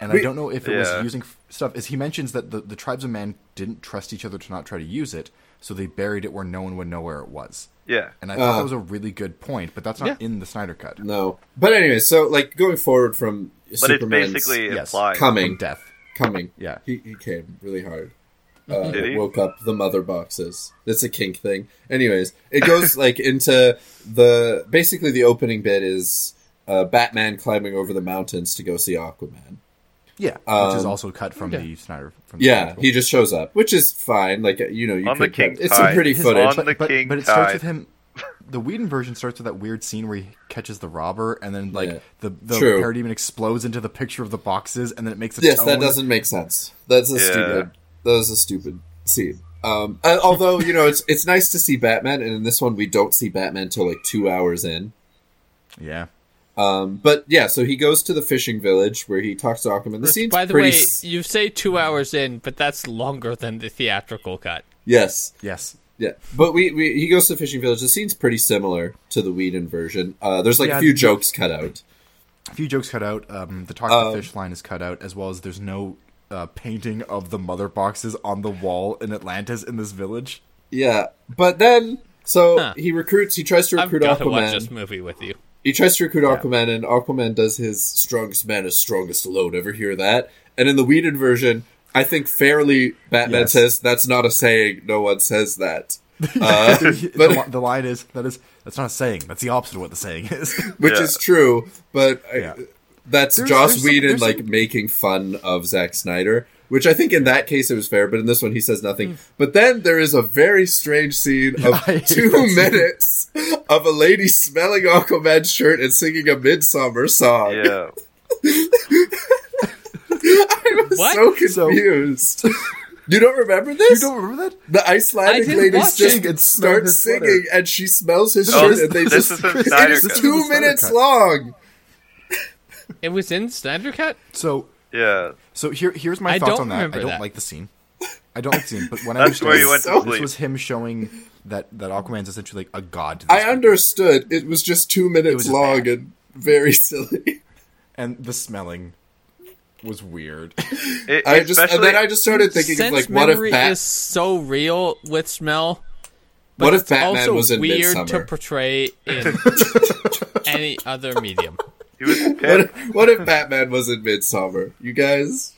and I don't know if it Yeah. was using f- stuff. Is he mentions that the the tribes of man didn't trust each other to not try to use it, so they buried it where no one would know where it was. yeah. And I thought Uh. that was a really good point, but that's not Yeah. in the Snyder cut. No, but anyway, so like going forward from But it's basically yes, coming. From death. coming. Yeah. he, he came really hard. Uh, Did he? Woke up the mother boxes. It's a kink thing. Anyways, it goes like into the basically the opening bit is uh, Batman climbing over the mountains to go see Aquaman. Yeah, which is Um, also cut from yeah. the Snyder. From the Yeah, article. he just shows up, which is fine. Like you know, you On the could king it's some pretty His- footage. on the but, king but it starts tide. with him. The Whedon version starts with that weird scene where he catches the robber, and then like Yeah. the the True. parademon explodes into the picture of the boxes, and then it makes a yes, tone. that doesn't make sense. That's a Yeah. stupid. That was a stupid scene. Um, uh, although you know, it's it's nice to see Batman, and in this one we don't see Batman till like two hours in. Yeah, Um, but yeah, so he goes to the fishing village where he talks to Aquaman. The scene's by the way, s- you say two hours in, but that's longer than the theatrical cut. yes, yes. yeah, but we, we he goes to the fishing village. The scene's pretty similar to the Whedon version. Uh, there's like Yeah, a few the- jokes cut out. A few jokes cut out. Um, the talk Um, to fish line is cut out, as well as there's no uh, painting of the mother boxes on the wall in Atlantis in this village. Yeah, but then so Huh. he recruits. He tries to I've recruit got to watch Aquaman. this movie with you. He tries to recruit Aquaman, and Aquaman does his strongest man is strongest alone. Ever hear that? And in the Whedon version, I think fairly Batman Yes. says that's not a saying. No one says that. Uh, the, but li- the line is that is that's not a saying. That's the opposite of what the saying is. which Yeah. is true, but I- Yeah. That's There's- Joss there's Whedon there's like some- making fun of Zack Snyder, which I think in that case it was fair, but in this one he says nothing. Hmm. But then there is a very strange scene of two that scene. minutes of a lady smelling Aquaman's shirt and singing a midsummer song. Yeah. I was What? so So- confused. you don't remember this? you don't remember that? The Icelandic lady didn't ladies watch just it. And smell start sweater. singing, and she smells his Oh, shirt, and they this just is in Chris, Snyder it's Cut. Is two the minutes cut. long. It was in Snyder cut. So Yeah. so here here's my I thoughts on that. I don't that. like the scene. I don't like the scene, but when I That's where you went to this sleep. was him showing that that Aquaman's essentially like a god. To these I people. understood. It was just two minutes just long bad. and very silly. and the smelling was weird. It, I just and then I just started thinking Sense like, what if memory Bat- is so real with smell. But What if it's Batman also was in weird to portray in any other medium. He was what if, what if Batman was in Midsummer? You guys.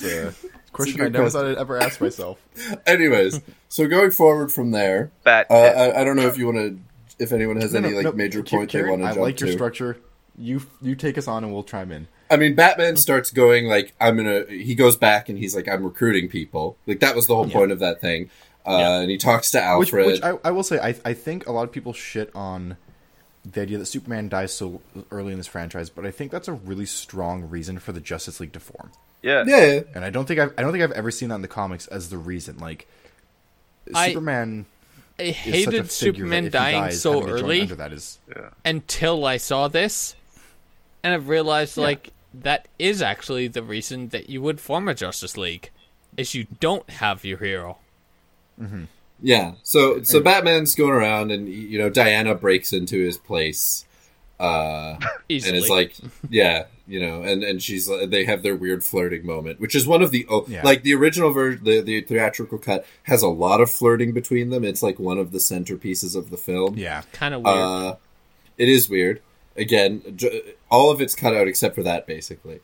It's a question good I never thought I'd ever ask myself. Anyways, so going forward from there, Bat. uh, I, I don't know if you want to, if anyone has No, any no, like no, major Ki- point they want to I jump like your to. structure. You you take us on and we'll chime in. I mean, Batman starts going like, I'm gonna. He goes back and he's like, I'm recruiting people. Like that was the whole point of that thing. Uh, Yeah. And he talks to Which, Alfred. which I, I will say, I, I think a lot of people shit on the idea that Superman dies so early in this franchise, but I think that's a really strong reason for the Justice League to form. yeah. yeah, And I don't think I've I don't think I've ever seen that in the comics as the reason. Like I- Superman I is such a hated Superman dying dies, so having to join early Under that is Yeah. until I saw this, and I've realized like that is actually the reason that you would form a Justice League, is you don't have your hero. Mm-hmm. Yeah. So so Batman's going around, and you know Diana breaks into his place, uh, Easily. and it's like, yeah, you know, and and she's they have their weird flirting moment, which is one of the oh, Yeah. like the original version, the the theatrical cut has a lot of flirting between them. It's like one of the centerpieces of the film. yeah. kind of weird. Uh, it is weird. Again, all of it's cut out except for that, basically.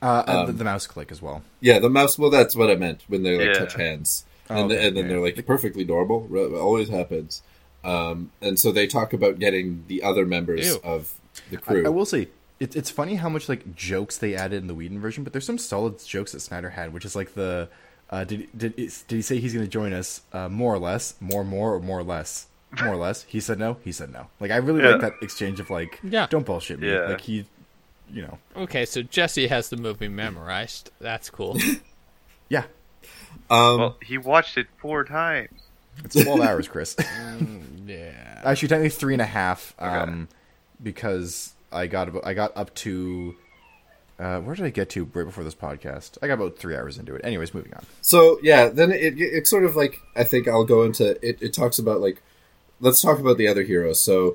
Uh, Um, the, the mouse click as well. Yeah, the mouse. Well, that's what I meant when they like Yeah. touch hands, Oh, and, okay, and then yeah. they're like perfectly normal. Always happens. Um, and so they talk about getting the other members Ew. of the I, crew. I will say it's it's funny how much like jokes they added in the Whedon version, but there's some solid jokes that Snyder had, which is like the uh, did did did he say he's going to join us? Uh, more or less, more more or more or less, more or less. He said no. He said no. Like I really Yeah. like that exchange of like, Yeah. don't bullshit me. Yeah. Like he, you know, okay, so Jesse has the movie memorized. That's cool. yeah. Um, Well, he watched it four times. It's twelve hours, Chris. yeah. Actually, technically three and a half, Okay. um, because I got about, I got up to. Uh, where did I get to right before this podcast? I got about three hours into it. Anyways, moving on. so yeah, then it, it it's sort of like I think I'll go into it. It talks about like let's talk about the other heroes. So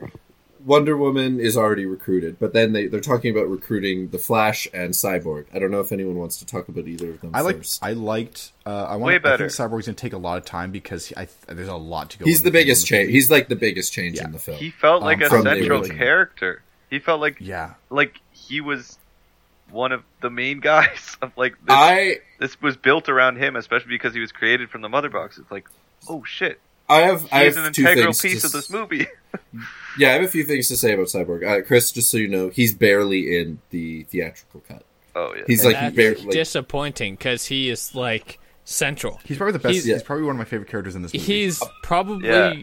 Wonder Woman is already recruited, but then they they're talking about recruiting the Flash and Cyborg. I don't know if anyone wants to talk about either of them I like. first. I liked. Uh, I want. Way I better. think Cyborg's gonna take a lot of time because he, I, there's a lot to go. He's in the biggest change. He's like the biggest change Yeah. in the film. He felt like Um, a central character. He felt like Yeah, like he was one of the main guys of like this, I this was built around him, especially because he was created from the mother box. It's like, oh shit, I have I he's have an integral piece to of this movie. Yeah, I have a few things to say about Cyborg. Uh, Chris, just so you know, he's barely in the theatrical cut. oh yeah, He's like That's barely. Like, disappointing because he is like central. he's probably the best. He's, He's- probably one of my favorite characters in this movie. He's probably Yeah.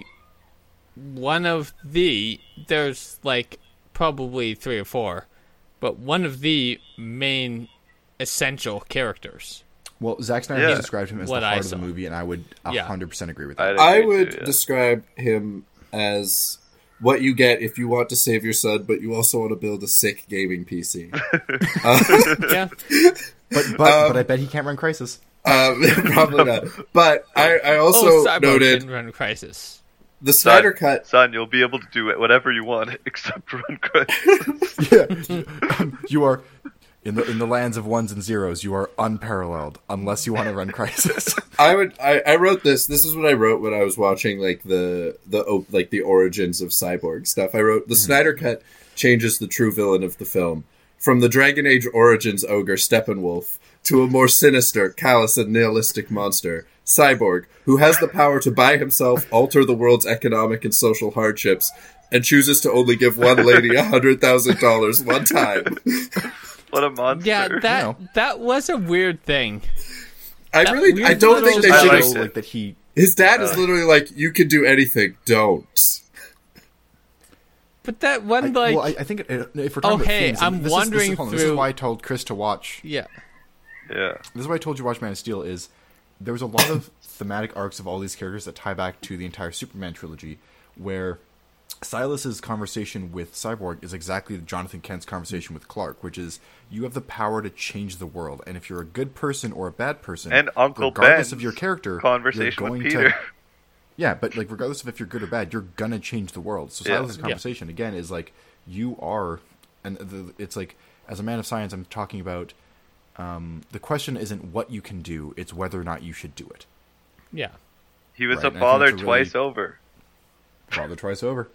one of the. There's like probably three or four, but one of the main essential characters. well, Zack Snyder Yeah. described him as What the heart of the movie, and I would Yeah. hundred percent agree with I'd that. I agree would too, yeah. describe him as what you get if you want to save your son, but you also want to build a sick gaming PC. Yeah, But but Um, but I bet he can't run Crysis. um, probably not. But I, I also oh, noted can run Crysis. the Snyder cut. son, you'll be able to do whatever you want except run credits. yeah, Um, you are in the in the lands of ones and zeros. You are unparalleled unless you want to run Crysis. I would. I, I wrote this. This is what I wrote when I was watching like the the like the origins of cyborg stuff. I wrote the mm-hmm. Snyder cut changes the true villain of the film from the Dragon Age origins ogre Steppenwolf to a more sinister, callous, and nihilistic monster. Cyborg, who has the power to by himself alter the world's economic and social hardships, and chooses to only give one lady a hundred thousand dollars one time. what a monster! Yeah, that know. that was a weird thing. I That really, I don't think they should. have like that he. His dad is Uh. literally like, "You can do anything, don't." But that one I, like well, I, I think it, if we're talking Oh, about hey, themes, and I'm this wandering is, this, is, hold on, this is why I told Chris to watch. yeah. yeah, This is why I told you to watch Man of Steel. Is there was a lot of thematic arcs of all these characters that tie back to the entire Superman trilogy, where Silas's conversation with Cyborg is exactly Jonathan Kent's conversation with Clark, which is you have the power to change the world, and if you're a good person or a bad person, and Uncle regardless Ben's of your character, conversation you're with Peter. To, yeah, but like regardless of if you're good or bad, you're gonna change the world. So Yeah. Silas's Yeah. conversation again is like you are, and the, it's like as a man of science, I'm talking about. Um, the question isn't what you can do; it's whether or not you should do it. Yeah. He was Right, a and I think father it's a really- twice over. Father twice over.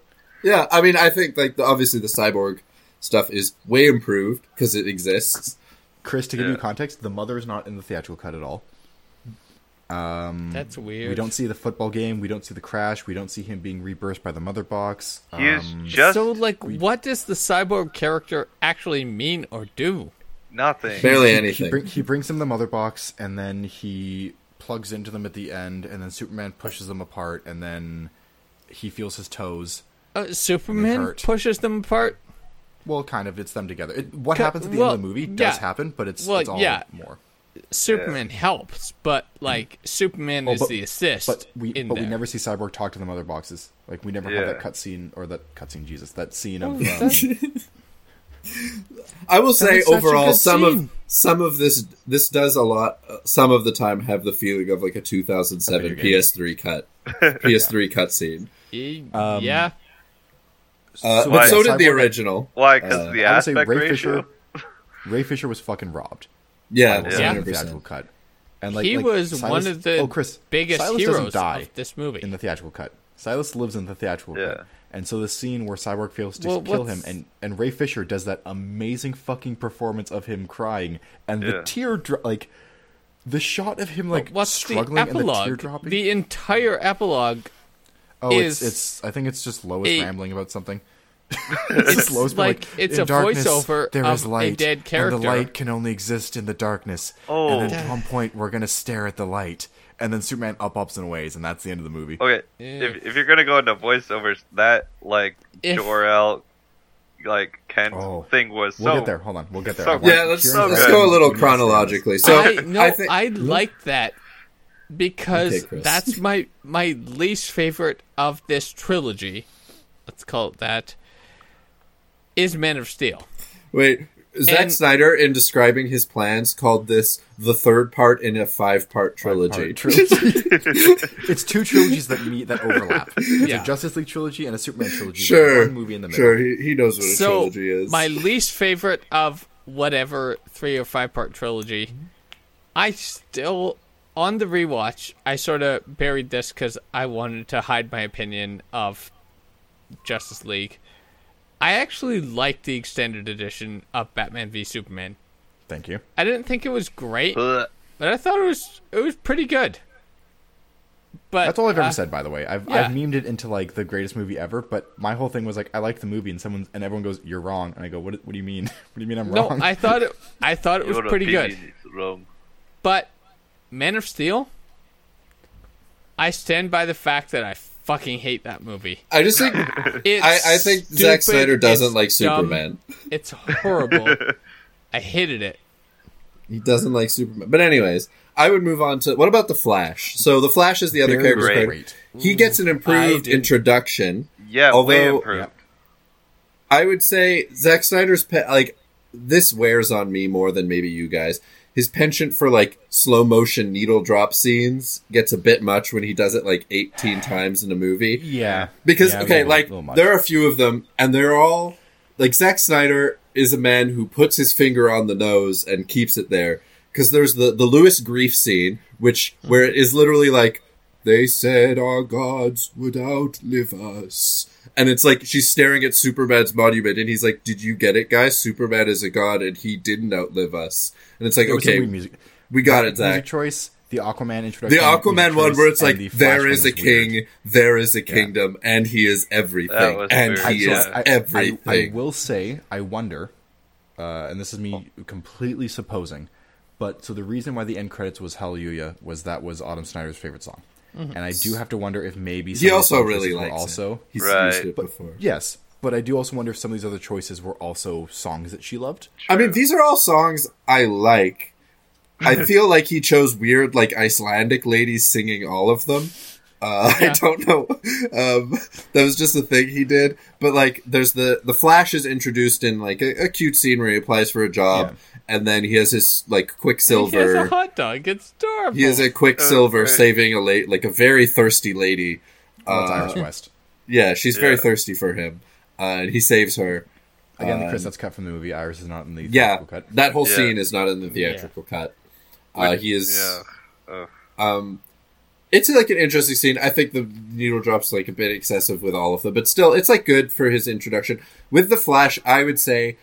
Yeah, I mean, I think like the, obviously the cyborg stuff is way improved because it exists. Chris, to give Yeah. you context, the mother is not in the theatrical cut at all. Um, That's weird. we don't see the football game. We don't see the crash. We don't see him being rebirthed by the mother box. He is Um, just so like what does the cyborg character actually mean or do? nothing. Barely he, anything. He, bring, he brings him the mother box, and then he plugs into them at the end, and then Superman pushes them apart, and then he feels his toes. Uh, Superman pushes them apart. Well, kind of. It's them together. It, what Ca- happens at the well, end of the movie does yeah. happen, but it's, Well, it's all yeah. more. Superman helps, but like Superman is but- the assist. But we in but we never see Cyborg talk to the mother boxes. Like we never have Yeah. that cutscene or that cutscene. Jesus, that scene Oh, of um, I will say was such a overall, some scene. of some of this this does a lot. Uh, some of the time, have the feeling of like a 2007 A video game. PS3 cut, PS3 cutscene. Ye- Um, yeah. Uh, So but so did the original. Why? Because Uh, the I would say aspect Ray ratio. Fisher. Ray Fisher was fucking robbed. Yeah, by Yeah. the 100. theatrical cut. And like he like, was Silas- one of the oh, Chris, biggest Silas heroes die of this movie. in the theatrical cut. Silas lives in the theatrical Yeah. cut. And so the scene where Cyborg fails to Well, kill him and, and Ray Fisher does that amazing fucking performance of him crying and the tear dro- like the shot of him like What's struggling the and the tear dropping. The entire epilogue oh, is it's, it's I think it's just Lois a- rambling about something. it's just Lois being like- it's "In a darkness, voiceover there of is a light, dead and character." the light can only exist in the darkness. Oh. and then at one point we're gonna stare at the light, and then Superman up ups and ways, and that's the end of the movie. Okay, Yeah. if if you're gonna go into voiceovers, that like If- Jor El, like Kent Oh. thing was We'll so. get there. Hold on, we'll get there. so Yeah, let's, so let's go a little when you understand this. chronologically. So I no, I I, think like that because Okay, that's my my least favorite of this trilogy. Let's call it that. Is Man of Steel. wait. Zack And- Snyder, in describing his plans, called this the third part in a five-part trilogy. Part trilogy. it's two trilogies that meet that overlap. It's Yeah. a Justice League trilogy and a Superman trilogy. Sure, one movie in the middle. sure, he, he knows what a So trilogy is. my least favorite of whatever three or five part trilogy. Mm-hmm. I still on the rewatch. I sort of buried this because I wanted to hide my opinion of Justice League. I actually liked the extended edition of Batman v Superman. Thank you. I didn't think it was great, Ugh. but I thought it was it was pretty good. But That's all I've ever uh, said, by the way. I've yeah. I've memed it into like the greatest movie ever, but my whole thing was like I liked the movie, and someone and everyone goes, "You're wrong," and I go, "What? What do you mean? what do you mean I'm No, wrong?" I thought it. I thought it was pretty good. Wrong. But Man of Steel, I stand by the fact that I fucking hate that movie. I just think It's I, I think Zack Snyder doesn't it's like dumb, Superman. It's horrible. I hated it. He doesn't like Superman. But anyways, I would move on to what about the Flash? So the Flash is the other Very character. great. card. He gets an improved introduction. Yeah, way Although- improved. Yep. I would say Zack Snyder's pe- like this wears on me more than maybe you guys. His penchant for like slow motion needle drop scenes gets a bit much when he does it like 18 times in a movie. yeah, Because Yeah, okay, like there are a few of them, and they're all like Zack Snyder is a man who puts his finger on the nose and keeps it there. Because there's the the Lois grief scene, which where it is literally like they said our gods would outlive us, and it's like she's staring at Superman's monument, and he's like, "Did you get it, guys? Superman is a god, and he didn't outlive us." And it's like, There okay, music. we got it, Music Zack. choice, the Aquaman introduction. The Aquaman one choice, where it's like the Flash there one is a was weird. king, there is a kingdom, and he is everything, and weird. he I- is I, everything. I, I will say, I wonder, uh, and this is me completely supposing, but so the reason why the end credits was Hallelujah was that was Autumn Snyder's favorite song, and I do have to wonder if maybe some he also song really likes also it. He's Right. used it But- before. yes, but I do also wonder if some of these other choices were also songs that she loved. I mean, these are all songs I like. I feel like he chose weird, like Icelandic ladies singing all of them. Uh, I don't know. Um, that was just a thing he did. But like, there's the the Flash is introduced in like a, a cute scene where he applies for a job, and then he has his like Quicksilver. He has a hot dog. It's adorable. He is a Quicksilver Okay. saving a late, like a very thirsty lady. Oh, it's Uh, Iris West. Yeah, she's very thirsty for him, and he saves her. Again, Chris, that's cut from the movie. Iris is not in the Yeah, cut. that whole Yeah. scene is not in the theatrical cut. Uh, he is. Yeah. Um, it's like an interesting scene. I think the needle drops like a bit excessive with all of them, but still, it's like good for his introduction. With the Flash, I would say,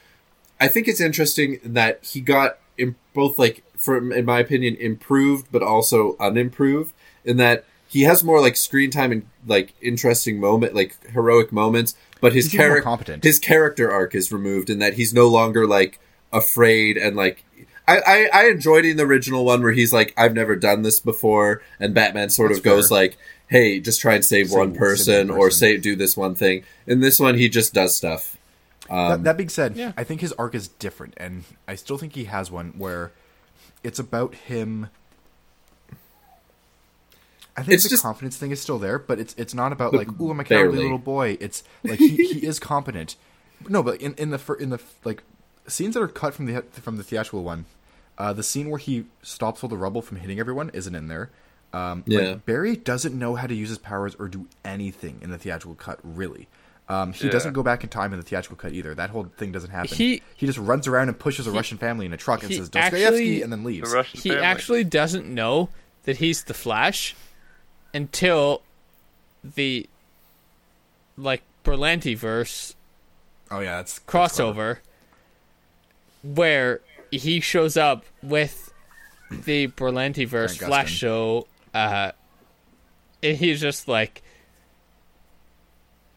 I think it's interesting that he got in both like, for in my opinion, improved but also unimproved. In that he has more like screen time and like interesting moment, like heroic moments, but his He's even more character, competent. his character arc is removed, in that he's no longer like afraid and like I, I, I enjoyed in the original one where he's like, I've never done this before, and Batman sort That's of goes fair. like, Hey, just try and save, Save- one save person, or say do this one thing. In this one, he just does stuff. Um, that, that being said, Yeah. I think his arc is different, and I still think he has one where it's about him. I think It's the just- confidence thing is still there, but it's it's not about But like, "Ooh, I'm a cowardly barely. little boy." It's like he, he is competent. No, but in in the fir- in the like scenes that are cut from the from the theatrical one, uh, the scene where he stops all the rubble from hitting everyone isn't in there. Um, like, Yeah. Barry doesn't know how to use his powers or do anything in the theatrical cut. Really, um, he Yeah. doesn't go back in time in the theatrical cut either. That whole thing doesn't happen. He- he just runs around and pushes a Russian family in a truck and says actually- Dostoevsky and then leaves. Russian he family. actually doesn't know that he's the Flash until the like Berlanti verse Oh yeah, that's that's crossover where he shows up with the Berlanti verse Flash show uh and he's just like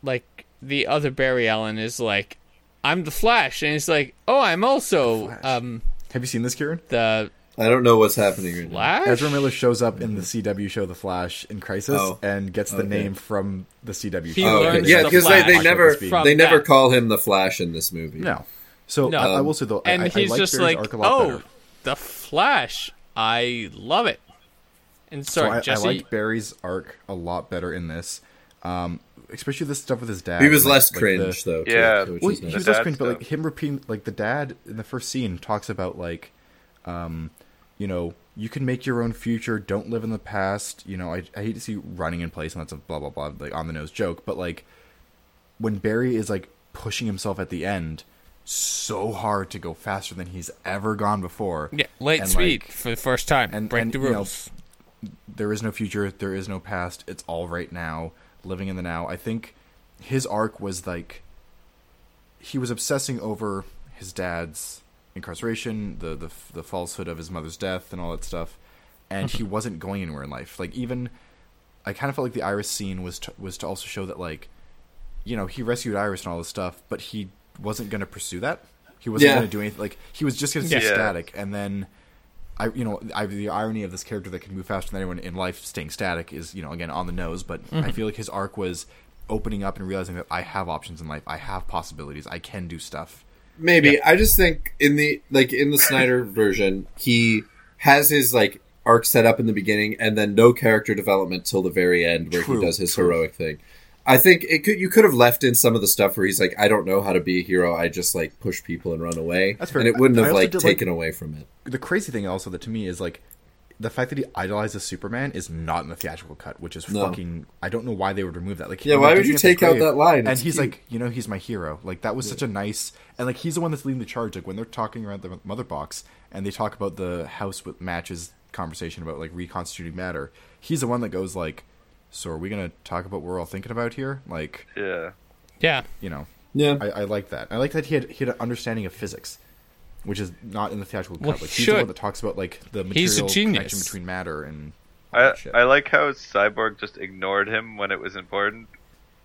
like the other Barry Allen is like I'm the Flash and he's like oh I'm also um Have you seen this, Kieran? the I don't know what's happening right now. Flash Ezra Miller shows up in the CW show The Flash in Crisis Oh, and gets the okay. name from the CW He show. Oh, okay. learns Yeah, the because they, they Flash never from they never that. call him the Flash in this movie. No. So No. I, I Um, will say though, and I, he's I like just Barry's like arc a lot oh better. the Flash I love it and So sorry I, I Jesse like Barry's arc a lot better in this, um, especially this stuff with his dad. He was like- less like cringe the- though. Too, Yeah. which Well, is he nice. was less dad cringe, but like stuff. him repeating, like the dad in the first scene talks about like, um, you know, you can make your own future. Don't live in the past. You know, I, I hate to see running in place, and that's a blah blah blah, like on the nose joke. But like, when Barry is like pushing himself at the end so hard to go faster than he's ever gone before. yeah late and, speed like, for the first time and- break and, the you know, rules there is no future, there is no past. It's all right now, living in the now. I think his arc was like he was obsessing over his dad's incarceration, the the the falsehood of his mother's death, and all that stuff, and he wasn't going anywhere in life. Like even, I kind of felt like the Iris scene was to, was to also show that like, you know, he rescued Iris and all this stuff, but he wasn't going to pursue that. He wasn't Yeah. going to do anything. Like he was just going to stay Yeah. static, and then. I, you know, I, the irony of this character that can move faster than anyone in life staying static is, you know, again on the nose. But I mm-hmm. feel like his arc was opening up and realizing that I have options in life. I have possibilities. I can do stuff. Maybe I just think in the like in the Snyder version, he has his like arc set up in the beginning, and then no character development till the very end, where True, he does his true. heroic thing. I think it could you could have left in some of the stuff where he's like, I don't know how to be a hero. I just like push people and run away, That's fair. and it wouldn't I have also like did, taken like- away from it. The crazy thing also that to me is like the fact that he idolizes Superman is not in the theatrical cut, which is No. fucking. I don't know why they would remove that. Like, Yeah, why would you digging up the take out that line? And It's he's cute. like, you know, he's my hero. Like that was such a nice and like he's the one that's leading the charge. Like when they're talking around the mother box and they talk about the house with matches conversation about like reconstituting matter. He's the one that goes like, "So are we gonna talk about what we're all thinking about here?" Like, Yeah. yeah you know, Yeah, I, I like that. I like that he had he had an understanding of physics, which is not in the theatrical cut. Well, like he he's the one that talks about like the He's a material genius. connection between matter and I shit. I like how Cyborg just ignored him when it was important.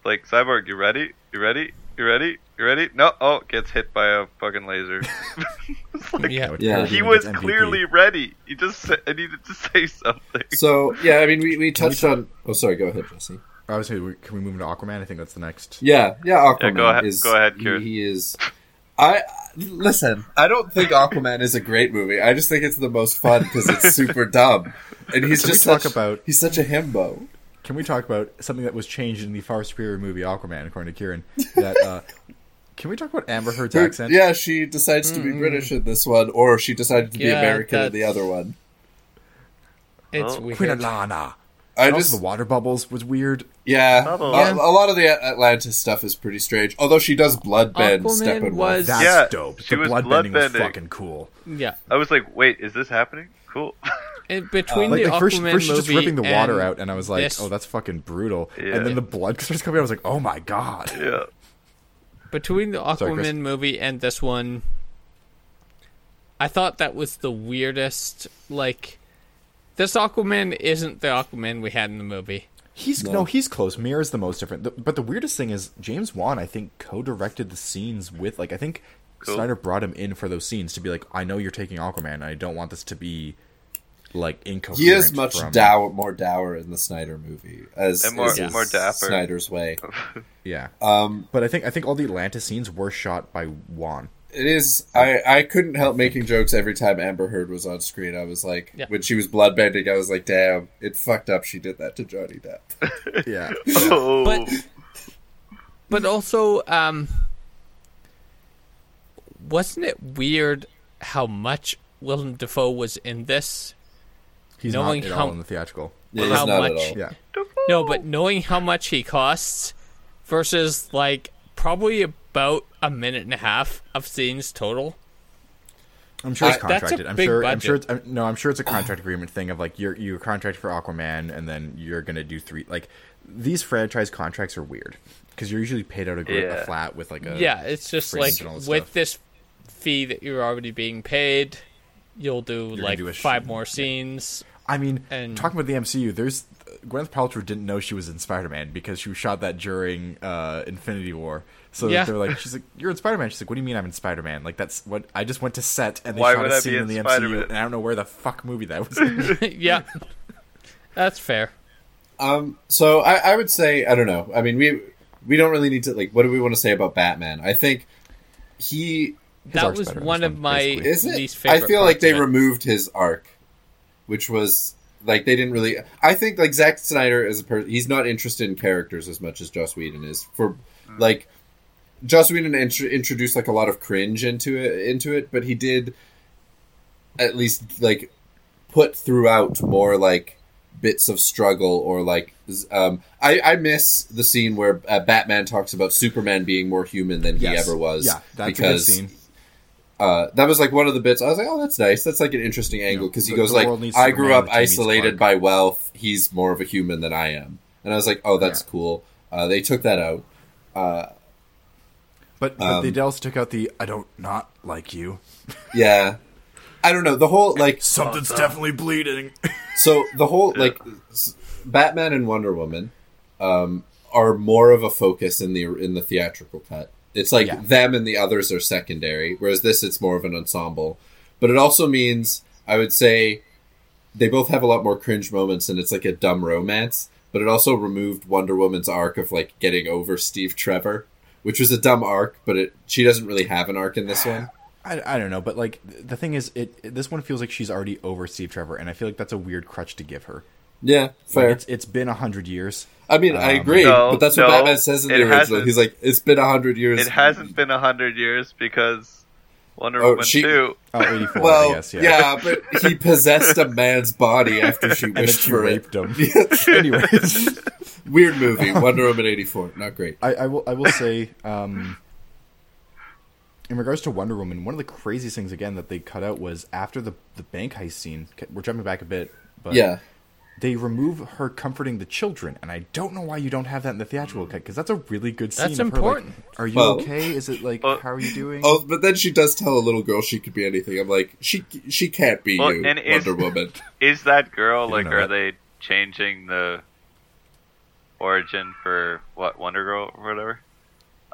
Like Cyborg, you ready? You ready? You ready? You ready? No. Oh, gets hit by a fucking laser. Like, Yeah. Yeah. He was clearly ready. He just sa- I needed to say something. So yeah, I mean, we, we touched on. Oh, sorry. Go ahead, Jesse. I was saying, can we move into Aquaman? I think that's the next. Yeah, yeah. Aquaman Yeah, go ahead- is. go ahead, he, Kieran. he is. I listen. I don't think Aquaman is a great movie. I just think it's the most fun because it's super dumb, and he's Can we just talk such, about- He's such a himbo. Can we talk about something that was changed in the far superior movie Aquaman, according to Kieran? That uh, can we talk about Amber Heard's Her- accent? yeah, she decides to be British in this one, or she decided to be Yeah, American in the other one. it's Oh. weird Queen Alana. I And just also the water bubbles was weird. yeah, Bubbles. a, a lot of the Atlantis stuff is pretty strange. Although she does bloodbend Aquaman Steppenwolf. was- That's Yeah, dope. she the was bloodbending was bloodbending. fucking cool. yeah I was like, wait, is this happening? Cool. and between uh, Like, the like first, Aquaman first she's just movie ripping the water and out, and I was like, this- "Oh, that's fucking brutal." Yeah. And then the blood starts coming out. I was like, "Oh my god!" yeah. between the Sorry, Chris. Aquaman movie and this one, I thought that was the weirdest. Like, this Aquaman isn't the Aquaman we had in the movie. He's no. No. he's close. Mera's the most different. The, but the weirdest thing is James Wan. I think co-directed the scenes with like I think Cool. Snyder brought him in for those scenes to be like, I know you're taking Aquaman. And I don't want this to be like incoherent. He is much from, dour, more dour in the Snyder movie, as And more- is his more dapper. Snyder's way. Yeah, Um, but I think I think all the Atlantis scenes were shot by Wan. It is. I I couldn't help making jokes every time Amber Heard was on screen. I was like, Yeah. when she was bloodbending, I was like, damn, it fucked up. She did that to Johnny Depp. Yeah. Oh, But but also, um, wasn't it weird how much Willem Dafoe was in this? He's Knowing not at how- all in the theatrical. Yeah, How not much- at all. Yeah. No, but knowing how much he costs versus like probably about a minute and a half of scenes total. I'm sure it's I- contracted. I'm big sure. I'm sure. It's, I'm, no, I'm sure it's a contract agreement thing of like you're you're contracted for Aquaman, and then you're gonna do three. Like these franchise contracts are weird because you're usually paid out a, gr- a flat with like a yeah, it's just like and all this with this fee that you're already being paid, you'll do gonna like do sh- five more scenes. I mean, And- talking about the MCU, there's Gwyneth Paltrow didn't know she was in Spider Man because she shot that during uh, Infinity War. So Yeah. they're like, she's like, you're in Spider Man. She's like, what do you mean I'm in Spider Man? Like that's what I just went to set and they Why shot would a I scene in in the Spider-Man? MCU, and I don't know where the fuck movie that was. in. yeah, that's fair. Um, so I, I would say I don't know. I mean, we we don't really need to like. What do we want to say about Batman? I think he that was one of my basically. is it. least I feel like they of removed his arc, which was like they didn't really. I think like Zack Snyder as a person, he's not interested in characters as much as Joss Whedon is. For like, Joss Whedon int- introduced like a lot of cringe into it, into it, but he did at least like put throughout more like bits of struggle or like um I, I miss the scene where uh, Batman talks about Superman being more human than he Yes. ever was Yeah, that's because a good scene. Uh, that was like one of the bits. I was like, "Oh, that's nice. That's like an interesting angle." Because he the- goes the like, "I grew up isolated by wealth. He's more of a human than I am." And I was like, "Oh, that's Yeah. cool." Uh, they took that out. Uh, But, but Um, they also took out the I don't not like you. yeah, I don't know the whole like Something's definitely bleeding. so the whole like Batman and Wonder Woman um, are more of a focus in the in the theatrical cut. It's like Yeah. them and the others are secondary, whereas this it's more of an ensemble. But it also means I would say they both have a lot more cringe moments, and it's like a dumb romance. But it also removed Wonder Woman's arc of like getting over Steve Trevor, which was a dumb arc. But it she doesn't really have an arc in this one. I, I don't know, but like the thing is, it this one feels like she's already over Steve Trevor, and I feel like that's a weird crutch to give her. Yeah, Like, fair. it's it's been a hundred years. I mean, I um, agree, No, but that's what no, Batman says in the original. He's like, "It's been a hundred years." it hasn't been a hundred years because Wonder Oh, Woman she- two. Oh, 84, Well, I guess. Yeah. yeah. but he possessed a man's body after she wished she for raped it. him. Anyways, Weird movie, Wonder Woman eighty four. Not great. I, I will I will say, um, in regards to Wonder Woman, one of the craziest things again that they cut out was after the the bank heist scene. We're jumping back a bit, but Yeah, they remove her comforting the children, and I don't know why you don't have that in the theatrical hmm. cut because that's a really good scene. That's of her, like, important. are you Well- okay? Is it like Well- how are you doing? Oh, but then she does tell a little girl she could be anything. I'm like, she she can't be Well, you, and is- Wonder Woman. Is that girl like? Are that. they changing the origin for what Wonder Girl or whatever?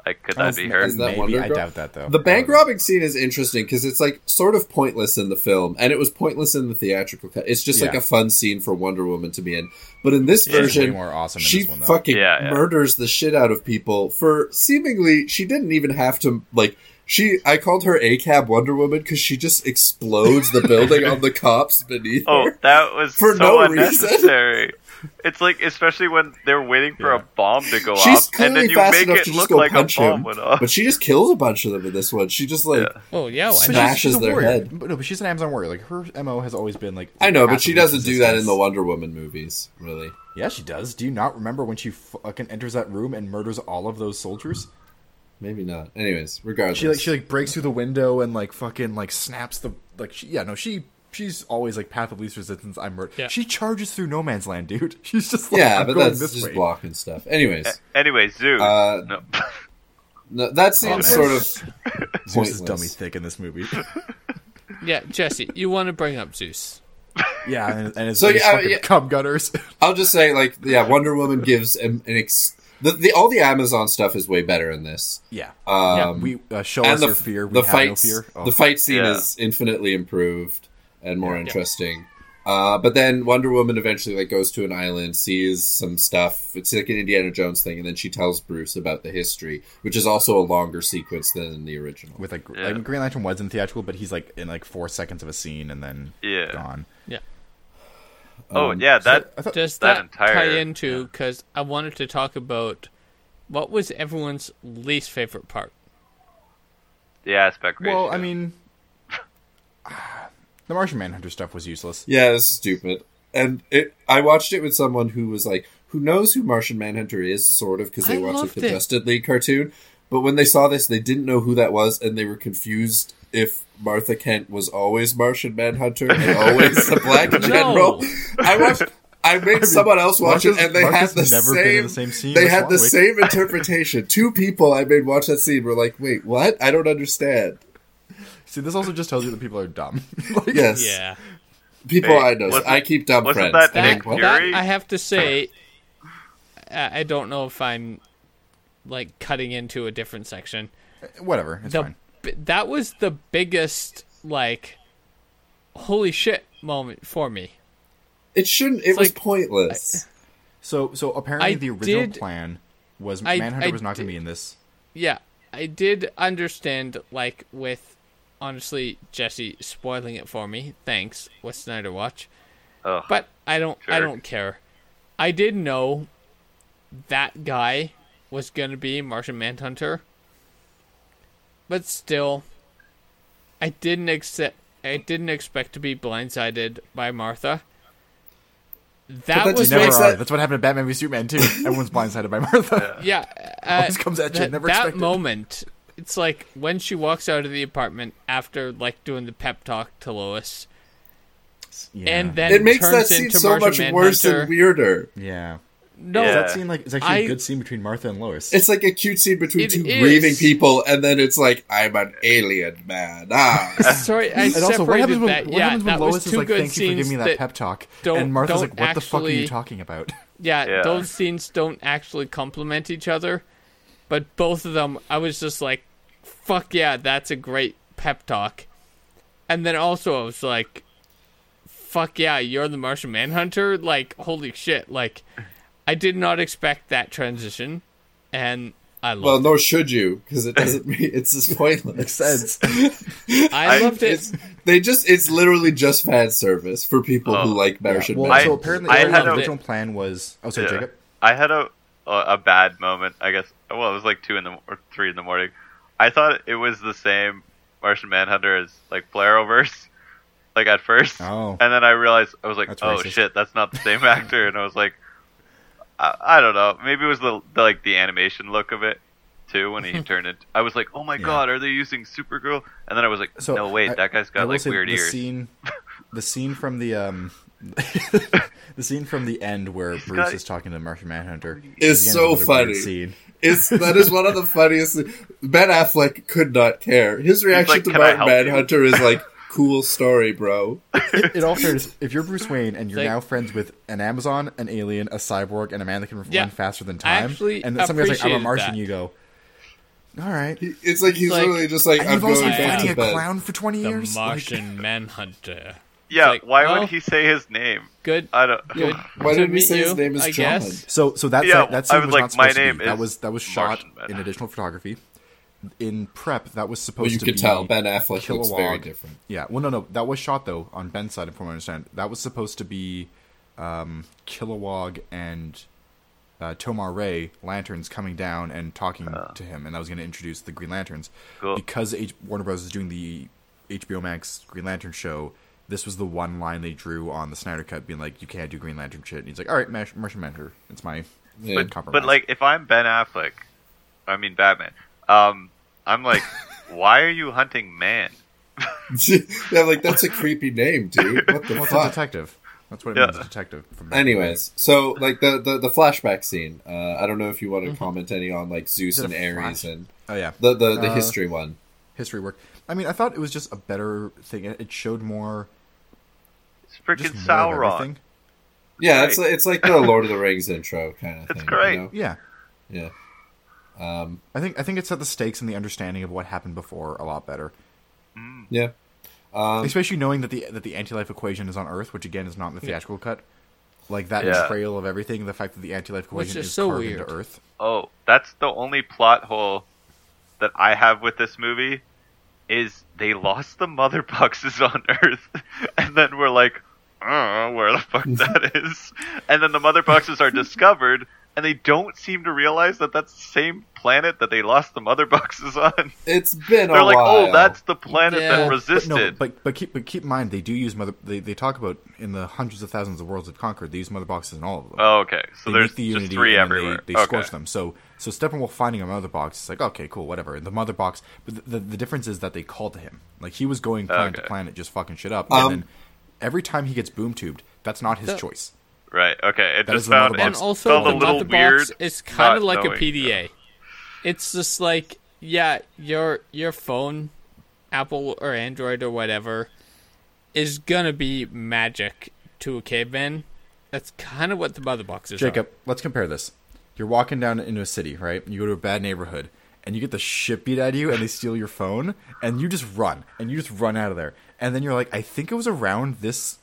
Like, could that be her? is that Maybe Wonder I Girl? doubt that though. The bank robbing scene is interesting because it's like sort of pointless in the film, and it was pointless in the theatrical cut. It's just like a fun scene for Wonder Woman to be in. But in this She's version, more awesome she this one, fucking Yeah, yeah. murders the shit out of people for seemingly she didn't even have to like. She, I called her A cab Wonder Woman because she just explodes the building on the cops beneath Oh, her. that was For so no reason. Unnecessary. It's like, especially when they're waiting for Yeah. a bomb to go She's off, and then you fast make it just look go like a punch bomb him, went off. but she just kills a bunch of them in this one. She just like Yeah. Oh yeah, why But not? she's- she's a their warrior. head. But no, but she's an Amazon warrior. Like her mo has always been like. I know, but she doesn't do that in the. Wonder Woman movies, really. Yeah, she does. Do you not remember when she fucking enters that room and murders all of those soldiers? Maybe not. Anyways, regardless, She like she like breaks through the window and like fucking like snaps the like she, yeah no she she's always like path of least resistance. I'm murder. Yeah. She charges through no man's land, dude. She's just like, yeah, I'm but going that's this just way. blocking stuff. Anyways, anyways, Zeus. Uh, no. no, that seems Oh, sort of Zeus is dummy thick in this movie. Yeah, Jesse, you want to bring up Zeus? yeah, and, and it's So, so, yeah, yeah. cum gutters. I'll just say, like, yeah, Wonder Woman gives an, an ex- the, the all the Amazon stuff is way better in this. yeah, Um, we uh, show us the your fear. We the have fight no fear. Oh, the fight scene Yeah. is infinitely improved and more Yeah. interesting. Uh, but then Wonder Woman eventually like goes to an island, sees some stuff. It's like an Indiana Jones thing, and then she tells Bruce about the history, which is also a longer sequence than the original. With like, Yeah. like Green Lantern was in theatrical, but he's like in like four seconds of a scene and then Yeah. gone. Yeah. Oh Um, yeah, that I thought Does that that, entire- tie into? Because I wanted to talk about what was everyone's least favorite part. the aspect ratio. well, I mean, the Martian Manhunter stuff was useless. Yeah, it's stupid. And it, I watched it with someone who was like, who knows who Martian Manhunter is, sort of, because they I watched like, the it. Justice League cartoon. But when they saw this, they didn't know who that was, and they were confused if Martha Kent was always Martian Manhunter and always the Black No. General. I watched. I made someone else watch Marcus- it, and they Marcus had the never same. been in the same scene they had the Swanwick. same interpretation. Two people I made watch that scene were like, "Wait, what? I don't understand." See, this also just tells you that people are dumb. like, Yes, Yeah. people Hey, I know. I keep dumb wasn't friends. that I Nick That. Fury? that I have to say, I I don't know if I'm like cutting into a different section. Eh, whatever, it's The, fine. b- that was the biggest like holy shit moment for me. It shouldn't. It It's was like- pointless. So, so apparently I the original did- plan was Manhunter I was not going to be in this. Yeah, I did understand like with honestly Jesse spoiling it for me. Thanks, with Snyder Watch. Ugh. But I don't I don't care. I did know that guy was gonna be Martian Manhunter. But still I didn't accept I didn't expect to be blindsided by Martha. That that was You never are. that- That's what happened to Batman v Superman too. Everyone's blindsided by Martha. Yeah, uh, Always comes at you, never that expected. moment. It's like when she walks out of the apartment after like doing the pep talk to Lois, Yeah. and then It makes turns that scene into so Martian much worse and weirder. yeah. No, Yeah. That scene like it's actually I- a good scene between Martha and Lois. It's like a cute scene between It two is. grieving people, and then it's like, "I'm an alien man." Ah, sorry, I and also, what separated happens when, that. what yeah, happens when that Lois was is two like, good "Thank you for scenes giving me that, that pep talk," don't- and Martha's don't like, "What the fuck are you actually- talking about?" Yeah, Yeah. those scenes don't actually complement each other, but both of them, I was just like, "Fuck yeah, that's a great pep talk," and then also I was like, "Fuck yeah, you're the Martian Manhunter!" Like, holy shit! Like, I did not expect that transition, and I loved well, loved. nor should you, because it doesn't. mean It's just pointless. Makes sense. it. I, I- loved it. It's, they just. It's literally just fan service for people who Oh. like Martian well, Man. so apparently, I apparently had the a- original plan was. Oh, sorry, Yeah. Jacob. I had a, a a bad moment. I guess. Well, it was like two in the or three in the morning. I thought it was the same Martian Manhunter as like Arrowverse, like at first, Oh. and then I realized I was like, That's oh racist. shit, that's not the same actor, and I was like, I, I don't know. Maybe it was the, the like the animation look of it too when he turned it. I was like, oh my Yeah. god, are they using Supergirl? And then I was like, So no wait, I- that guy's got like weird the ears. Scene, the scene from the um, the scene from the end where He's Bruce got- is talking to the Martian Manhunter Is so funny. Scene. It's that is one of the funniest. Ben Affleck could not care. His reaction like, to Martian I Martin help you?" Manhunter is like, "Cool story, bro." It all fairness, if you're Bruce Wayne and you're Like- now friends with an Amazon, an alien, a cyborg, and a man that can Yeah. run faster than time, actually and then somebody's like, "I'm a Martian," that. you go, "All right." He- It's like he's Like- literally just like, And "I'm you've also been fighting a bed." clown for 20 the years. Like, Martian Manhunter. Yeah, like, why well- would he say his name? Good. I don't. Good. Why didn't he meet say his name is I John? guess. So, so that Yeah, that I scene was was, like, not "My supposed to be. That is was that was shot Martian in additional photography. In prep, that was supposed Well, you to could be tell Ben Affleck looks very different. Yeah, well, no, no, that was shot though on Ben's side, from what I understand. That was supposed to be um, Kilowog and uh, Tomar-Re lanterns coming down and talking to him, and that was going to introduce the Green Lanterns. Cool. Because H- Warner Bros. is doing the HBO Max Green Lantern show, this was the one line they drew on the Snyder Cut, being like, "You can't do Green Lantern shit." And he's like, "All right, Mar- Martian Manhunter, it's my Yeah. but, compromise." but like if I'm Ben Affleck, I mean Batman, um, I'm like, why are you hunting man? yeah, like that's a creepy name, dude. What the well, it's a fuck? detective. That's what it Yeah. means, detective. From back in the day. Anyways, so like the, the the flashback scene. Uh, I don't know if you want to comment any on like Zeus Mm-hmm. Is it and Ares flash? and oh yeah, the the, the Uh, history one. history work. I mean, I thought it was just a better thing. It it showed more, It's just freaking more of Sauron. Yeah, it's right. it's like the Lord of the Rings intro kind of It's thing. great. You know? Yeah, Yeah. Um, I think I think it set the stakes and the understanding of what happened before a lot better. yeah. Um, Especially knowing that the that the anti-life equation is on Earth, which again is not in the theatrical cut. Like that Yeah. trail of everything, the fact that the anti-life Which equation is is so carved weird. into Earth. Oh, that's the only plot hole that I have with this movie is they lost the mother boxes on Earth, and then we're like, I don't know where the fuck that is, and then the mother boxes are discovered, and they don't seem to realize that that's the same planet that they lost the mother boxes on. it's been They're a like, while. oh, that's the planet Yeah. that Well, But resisted. no, but but keep but keep in mind they do use mother. They, they talk about in the hundreds of thousands of worlds they've conquered. They use mother boxes in all of them. oh, okay, so they there's the just Unity three and everywhere. They, they okay. scorch them. So so Steppenwolf finding a mother box. It's like okay, cool, whatever. The mother box, but the, the, the difference is that they called to him. Like he was going planet to planet, just fucking shit up. Um, and then every time he gets boom tubed, that's not his The- choice. Right. Okay. It That just is the mother found box. and also felt the little mother weird. box is kind of not like a knowing. PDA. It's just like yeah, your your phone, Apple or Android or whatever, is gonna be magic to a caveman. That's kind of what the mother box is. Jacob, let's compare this. You're walking down into a city, right? You go to a bad neighborhood, and you get the shit beat out of you, and they steal your phone, and you just run, and you just run out of there, and then you're like, I think it was around this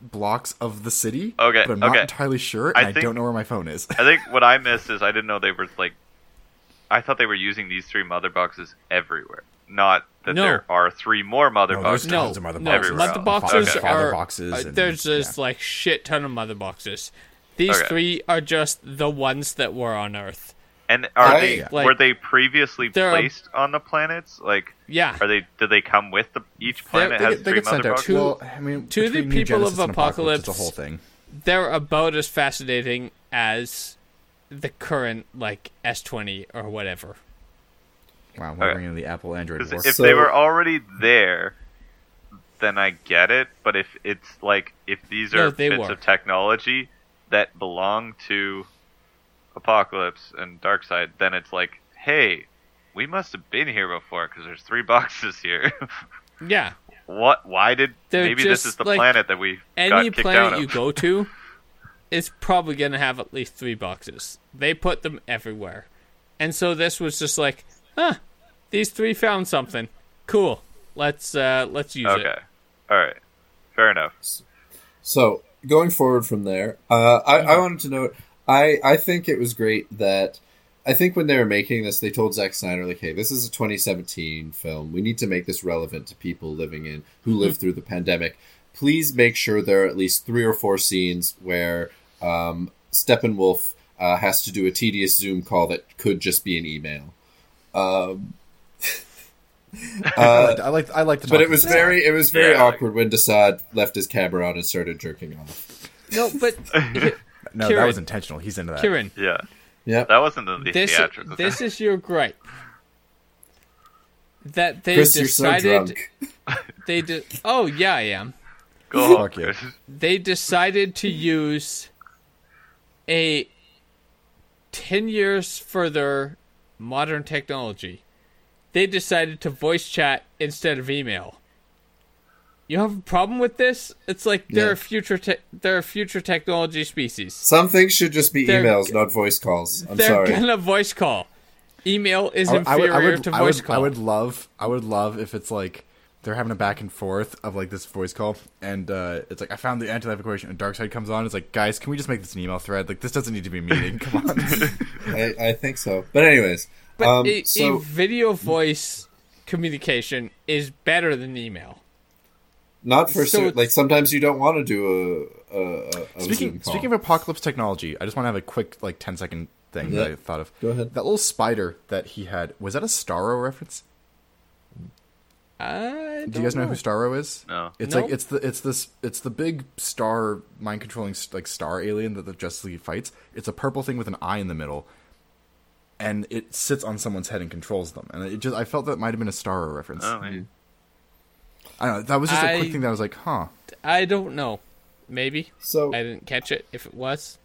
blocks of the city, Okay, but I'm not okay. entirely sure, and I I, don't know where my phone is. I think what I missed is I didn't know they were like. I thought they were using these three mother boxes everywhere, not that No. there are three more mother No, boxes. No, tons of mother no, boxes. Everywhere mother boxes Okay. Are boxes uh, there's just yeah. like shit ton of mother boxes. These Okay. three are just the ones that were on Earth. And are I- they Like- were they previously They're a- placed on the planets? Like, Yeah, are they? Do they come with the each planet They has they three get sent mother out. Well, I mean, to the people of and Apokolips, it's a whole thing. they're about as fascinating as the current like S20 or whatever. Wow, we're Okay. bringing the Apple Android war. If So- they were already there, then I get it. But if it's like if these No, are they bits were. of technology that belong to Apokolips and Darkseid, then it's like, hey, we must have been here before because there's three boxes here. Yeah, what? Why did They're maybe this is the like planet that we any got kicked out planet of? you go to is probably gonna have at least three boxes. They put them everywhere, and so this was just like, huh, these three found something cool. Let's uh let's use okay, it. all right, fair enough. So going forward from there, uh, I, I wanted to note. I I think it was great that I think when they were making this, they told Zack Snyder like, "Hey, this is a 2017 film. We need to make this relevant to people living in who lived through the pandemic. Please make sure there are at least three or four scenes where um, Steppenwolf uh, has to do a tedious Zoom call that could just be an email." Um, I uh, like I like I like the but it boxes. was very it was very Yeah. awkward when DeSaad left his camera on and started jerking off. No, but no, that was intentional. He's into that. Kieran, Yeah, Yeah, that wasn't the, the this theatrical. this is your gripe that they Chris, you're so decided drunk. they did. Oh yeah, I am. Go home, Fuck. Chris. they decided to use a 10 years further modern technology. They decided to voice chat instead of email. You have a problem with this? It's like they're Yeah. a future te- they're a future technology species. Some things should just be They're emails, not voice calls. I'm they're sorry. gonna voice call. Email is I, would- I would, I would, to I voice would, call. I would love, I would love if it's like they're having a back and forth of like this voice call, and uh, it's like I found the anti-life equation, and Darkseid comes on. It's like, guys, can we just make this an email thread? Like this doesn't need to be a meeting. Come on. I, I think so. But anyways, but um, a, so a video voice communication is better than email. Not for so like sometimes you don't want to do a, a, a, a Zoom speaking call. speaking of Apokolips technology, I just want to have a quick like 10 second thing that I thought of. Go ahead. That little spider that he had was that a Starro reference? I Do you guys know, who Starro is? No. It's No. like it's the it's this it's the big star mind controlling like star alien that the Justice League fights. It's a purple thing with an eye in the middle, and it sits on someone's head and controls them. And it just I felt that might have been a Starro reference. Oh, man. Mm-hmm. I don't know. That was just a I- quick thing that I was like, huh. I don't know. Maybe So I didn't catch it. If it was,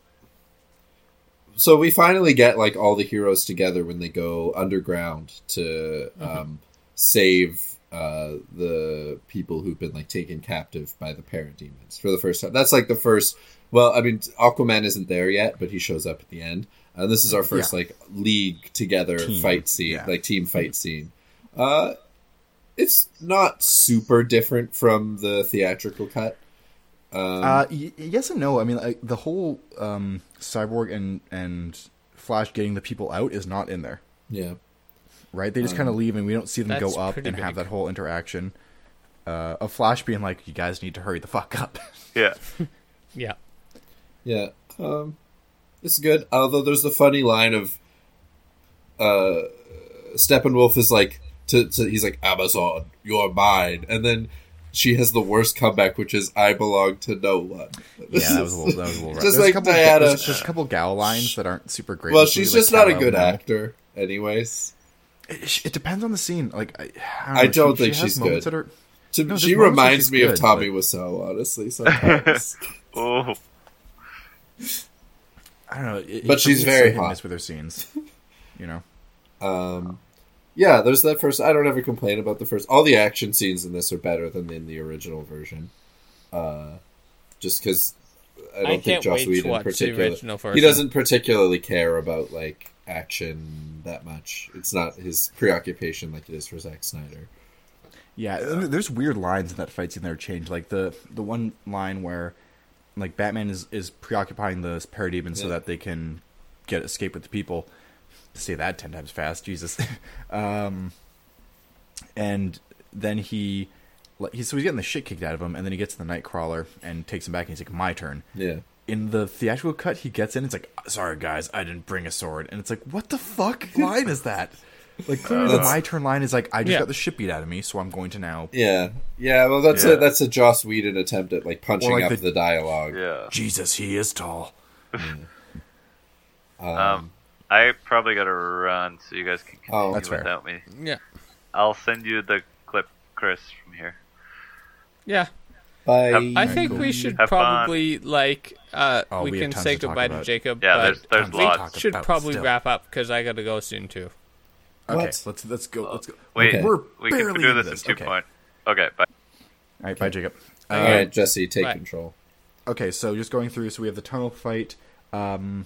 so we finally get like all the heroes together when they go underground to um, save uh, the people who've been like taken captive by the parademons for the first time. That's like the first. Well, I mean, Aquaman isn't there yet, but he shows up at the end. And this is our first Yeah. like league together Team, fight scene, yeah. like team fight scene. Uh, it's not super different from the theatrical cut. Um, Uh, y- yes and no. I mean, like, the whole um, cyborg and and Flash getting the people out is not in there, yeah, right? They just kind of leave, and we don't see them go up pretty and have that whole interaction. Uh, of Flash being like, "You guys need to hurry the fuck up." Yeah. Yeah. yeah. Um, it's good. Although there's the funny line of, uh, Steppenwolf is like to, to he's like Amazon, you're mine, and then she has the worst comeback, which is I belong to no one. yeah, that was a little. That was a little. Just There's a like couple, Diana. There's just a couple gal lines that aren't super great. well, she's just like, not a good now. actor, anyways. It, it depends on the scene. Like, I, I I don't, don't she, think she she's good. That are, To, No, she there's moments where reminds she's me of Tommy but- Wiseau, honestly. Sometimes. Oh. I don't know. It, But she's very hit hot. miss with her scenes. You know. Um, yeah, there's that first. I don't ever complain about the first. All the action scenes in this are better than in the original version. Uh, just because I don't I think can't Joss wait Whedon watch the particularly he doesn't particularly care about like action that much. It's not his preoccupation like it is for Zack Snyder. Yeah, there's weird lines in that fight scene that are changed. Like the the one line where like Batman is is preoccupying the parademons so that they can get escape with the people. Say that ten times fast, Jesus. um, and then he, like, he so he's getting the shit kicked out of him, and then he gets the Knightcrawler and takes him back, and he's like, "My turn." Yeah, In the theatrical cut, he gets in. It's like, "Sorry guys, I didn't bring a sword," and it's like, "What the fuck line is that?" Like clearly, the "My turn" line is like, "I just Yeah. got the shit beat out of me, so I'm going to now yeah, yeah. Well, that's Yeah. a that's a Joss Whedon attempt at like punching like, up the- the, dialogue. Yeah. Jesus, he is tall. Um, Um, I probably got to run, so you guys can continue Oh, That's fair. without me. Yeah. I'll send you the clip, Chris, from here. Yeah. bye. have- I think cool. we should Have fun. probably like uh Oh, we, we can say to goodbye to. Jacob. Yeah, but there's there's tons to lots. talk should probably still. wrap up because I gotta go soon too. Okay, What? let's let's go. Let's go. Wait, Okay. we're we can do this, this. in two Okay. point. Okay, bye. All right, bye, Jacob. All Uh, right, Jesse, take Bye. control. Okay, so just going through. So we have the tunnel fight. Um,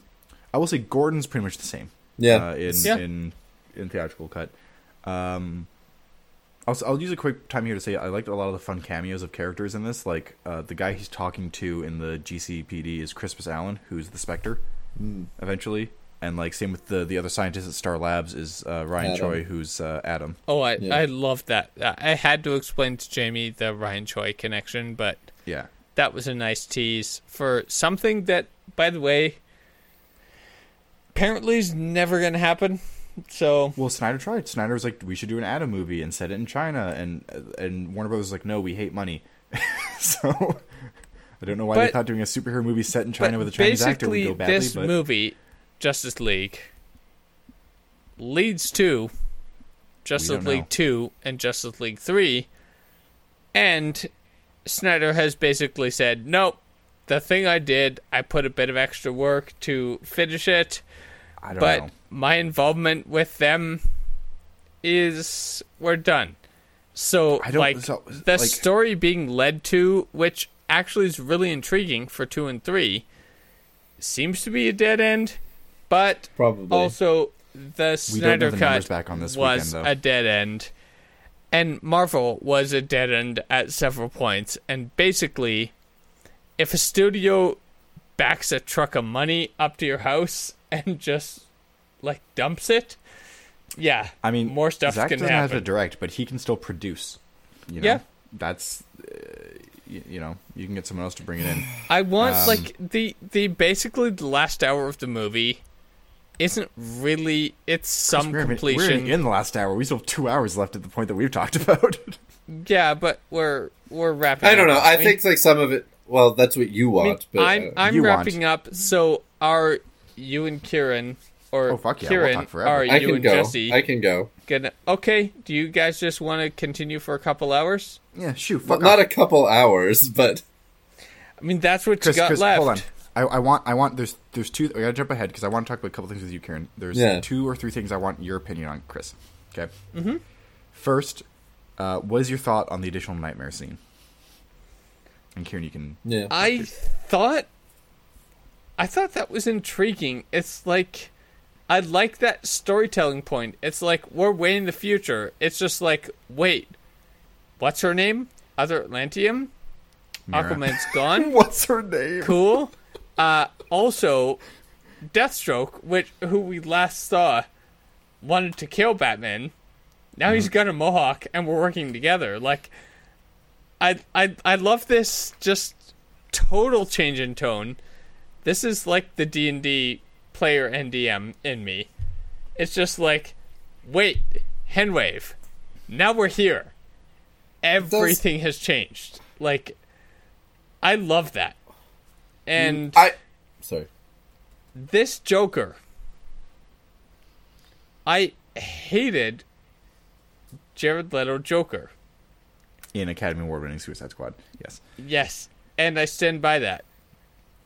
I will say Gordon's pretty much the same. Yeah, Uh, in Yeah. in in theatrical cut. Um, I'll I'll use a quick time here to say I liked a lot of the fun cameos of characters in this. Like uh, the guy he's talking to in the GCPD is Crispus Allen, who's the Spectre. Hmm. Eventually, and like same with the the other scientist at Star Labs is uh, Ryan Atom. Choi, who's uh, Atom. Oh, I Yeah. I love that. I had to explain to Jamie the Ryan Choi connection, but Yeah. that was a nice tease for something that, by the way, apparently is never gonna happen. So Well, Snyder tried. Snyder was like, "We should do an Atom movie and set it in China," and and Warner Brothers was like, "No, we hate money." so I don't know why they thought doing a superhero movie set in China with a Chinese actor would go badly. this but movie, Justice League, leads to Justice League know. 2 and Justice League 3. And Snyder has basically said, nope, the thing I did, I put a bit of extra work to finish it, I don't but know. my involvement with them is we're done. So, I don't- like, so, the like- story being led to, which actually is really intriguing for 2 and 3, seems to be a dead end, but probably. also the We don't Snyder the numbers cut back on this was weekend, a dead end, and Marvel was a dead end at several points. And basically, if a studio backs a truck of money up to your house and just like dumps it, yeah, I mean, more stuff Zack can doesn't have to direct, but he can still produce. You know? Yeah. that's uh, you, you know you can get someone else to bring it in. I want Um, like the the basically the last hour of the movie isn't really it's some we're, in- completion. we're in the last hour. We still have two hours left at the point that we've talked about. Yeah, but we're we're wrapping. I don't up. know. I mean, think like some of it. Well, that's what you I mean, want, but I'm uh, I'm You want. wrapping up. So are you and Kieran or Oh, fuck yeah, we'll Kieran talk are I you can and go. Jesse I can go. gonna? Okay, do you guys just want to continue for a couple hours? yeah, shoot, Well, not a couple hours, but I mean, that's what Chris, you got Chris, left. hold on. I, I want, I want. There's, there's two. I gotta jump ahead because I want to talk about a couple things with you, Kieran. There's Yeah. two or three things I want your opinion on, Chris. Okay. Mm-hmm. First, uh, what is your thought on the additional Knightmare scene? And Kieran, you can. yeah. I thought, I thought that was intriguing. It's like, I like that storytelling point. It's like we're way in the future. It's just like, wait, what's her name? Other Atlantean. Mera. Aquaman's gone. What's her name? cool. Uh, also, Deathstroke, which who we last saw, wanted to kill Batman. Now he's got a mohawk, and we're working together. Like, I I I love this. Just total change in tone. This is like the D and D player NDM in me. It's just like, wait, Henwave. Now we're here. Everything has changed. Like, I love that. And I sorry. this Joker, I hated Jared Leto Joker. In Academy Award winning Suicide Squad. Yes. Yes, and I stand by that.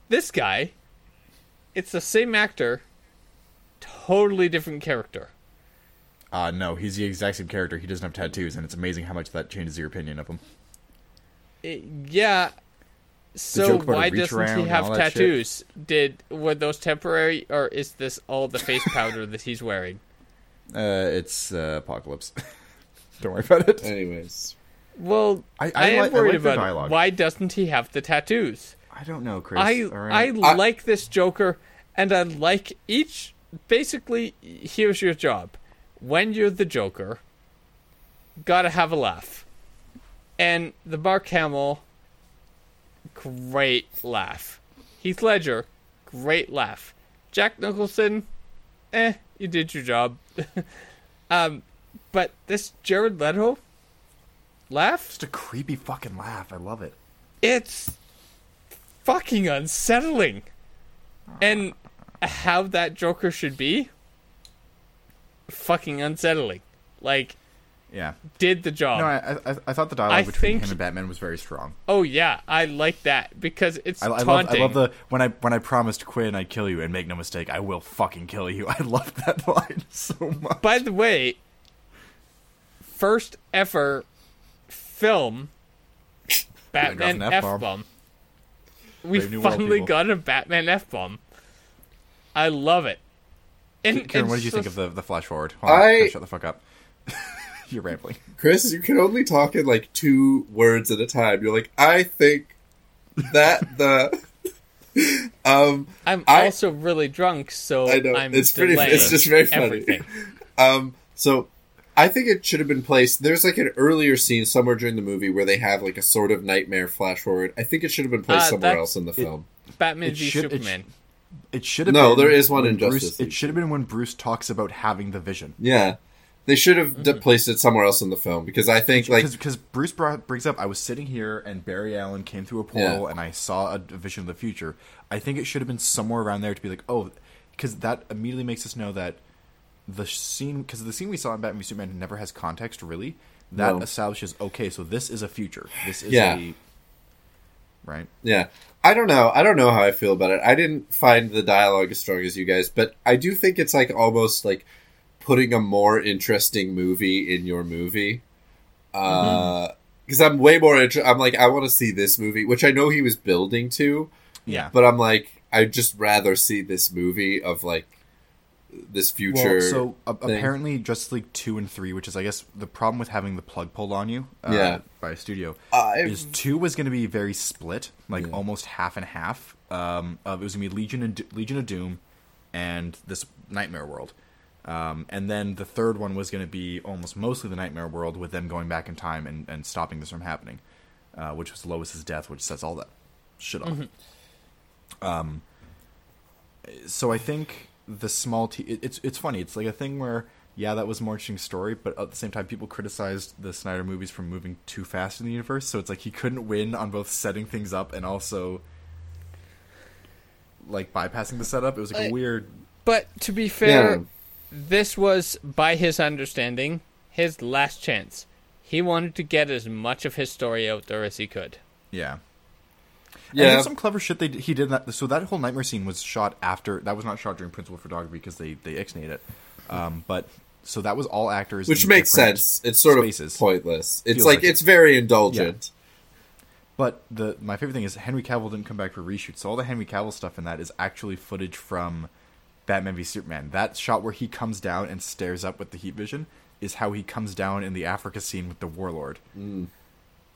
This guy, it's the same actor, totally different character. Uh, no, he's the exact same character. He doesn't have tattoos, and it's amazing how much that changes your opinion of him. I- yeah. So joke about a why doesn't he have all that shit? tattoos? Did were those temporary, or is this all the face powder that he's wearing? Uh, it's uh, Apokolips. Don't worry about it. Anyways, Well, I- I, I am like- I worried like about it. dialogue. why doesn't he have the tattoos? I don't know, Chris. I All right. I I- like this Joker, and I like each. Basically, here's your job: when you're the Joker, gotta have a laugh. And the Mark Hamill, great laugh. Heath Ledger, great laugh. Jack Nicholson, eh, you did your job. um, but this Jared Leto laugh, Just a creepy fucking laugh. I love it. it's fucking unsettling. And how that Joker should be, fucking unsettling. Like, Yeah. did the job. No, I, I, I thought the dialogue I between think- him and Batman was very strong. oh yeah, I like that because it's I, I love, taunting. I love the when I when I promised Quinn I'd kill you and make no mistake, I will fucking kill you. I love that line so much. By the way, first ever film Batman F F-bomb. We Brave New World, finally people. got a Batman F bomb. I love it. And, Kieran, and what did you so- think of the the flash forward? Hold on, I- shut the fuck up. You're rambling. Chris, you can only talk in like two words at a time. You're like, I think that the um I'm I- also really drunk, so I know I'm it's pretty. It's just very funny. Um, so I think it should have been placed. There's like an earlier scene somewhere during the movie where they have like a sort of nightmare flash forward. I think it should have been placed Uh, somewhere else in the film. Batman It v should- it Superman. It should have No, been there is one when in Bruce, It should have been when Bruce talks about having the vision. yeah, they should have Mm-hmm. placed it somewhere else in the film because I think like because Bruce brought, brings up, I was sitting here and Barry Allen came through a portal and I saw a, a vision of the future. I think it should have been somewhere around there to be like, oh, because that immediately makes us know that the scene, because the scene we saw in Batman v Superman never has context really. That No. establishes, okay, so this is a future. This is Yeah. a right. Yeah. I don't know. I don't know how I feel about it. I didn't find the dialogue as strong as you guys, but I do think it's like almost like putting a more interesting movie in your movie. Uh because I'm way more inter- I'm like I want to see this movie, which I know he was building to, Yeah. but I'm like I'd just rather see this movie of like this future. Well, so a- thing. apparently, Justice League two and three, which is I guess the problem with having the plug pulled on you, uh, Yeah. by a studio, I- is two was going to be very split, like Yeah. almost half and half. Um, of, it was going to be Legion and Legion of Doom, and this Knightmare World, um, and then the third one was going to be almost mostly the Knightmare World, with them going back in time and, and stopping this from happening, uh, which was Lois's death, which sets all that shit off. Um, so I think the small t it, it's it's funny. It's like a thing where yeah, that was a more interesting story, but at the same time, people criticized the Snyder movies for moving too fast in the universe. So it's like he couldn't win on both setting things up and also like bypassing the setup. It was like a I- weird. But to be fair, Yeah. this was, by his understanding, his last chance. He wanted to get as much of his story out there as he could. Yeah. And yeah. there's some clever shit they he did that. So that whole Knightmare scene was shot after. That was not shot during principal photography because they they ixnayed it. Um, but so that was all actors, which makes sense. It's sort spaces. of pointless. It's Feels like, like it. it's very indulgent. But the my favorite thing is Henry Cavill didn't come back for reshoots. so all the Henry Cavill stuff in that is actually footage from Batman v Superman. That shot where he comes down and stares up with the heat vision is how he comes down in the Africa scene with the Warlord.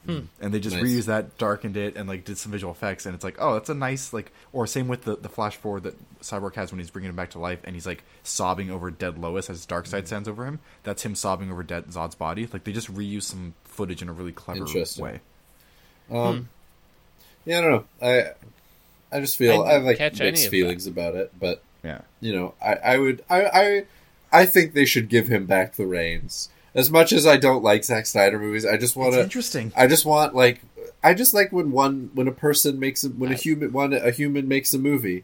And they just Nice. reused that, darkened it, and like did some visual effects, and it's like, oh, that's a nice like. Or same with the the flash forward that Cyborg has when he's bringing him back to life, and he's like sobbing over dead Lois as Darkseid Mm-hmm. stands over him. That's him sobbing over dead Zod's body. Like they just reuse some footage in a really clever way. Um, yeah, I don't know. I I just feel I I, have like catch any mixed of feelings about it, but Yeah. you know, I, I would I, I I think they should give him back the reins. As much as I don't like Zack Snyder movies, I just want to. interesting. I just want like I just like when one when a person makes a, when a I- human one a human makes a movie.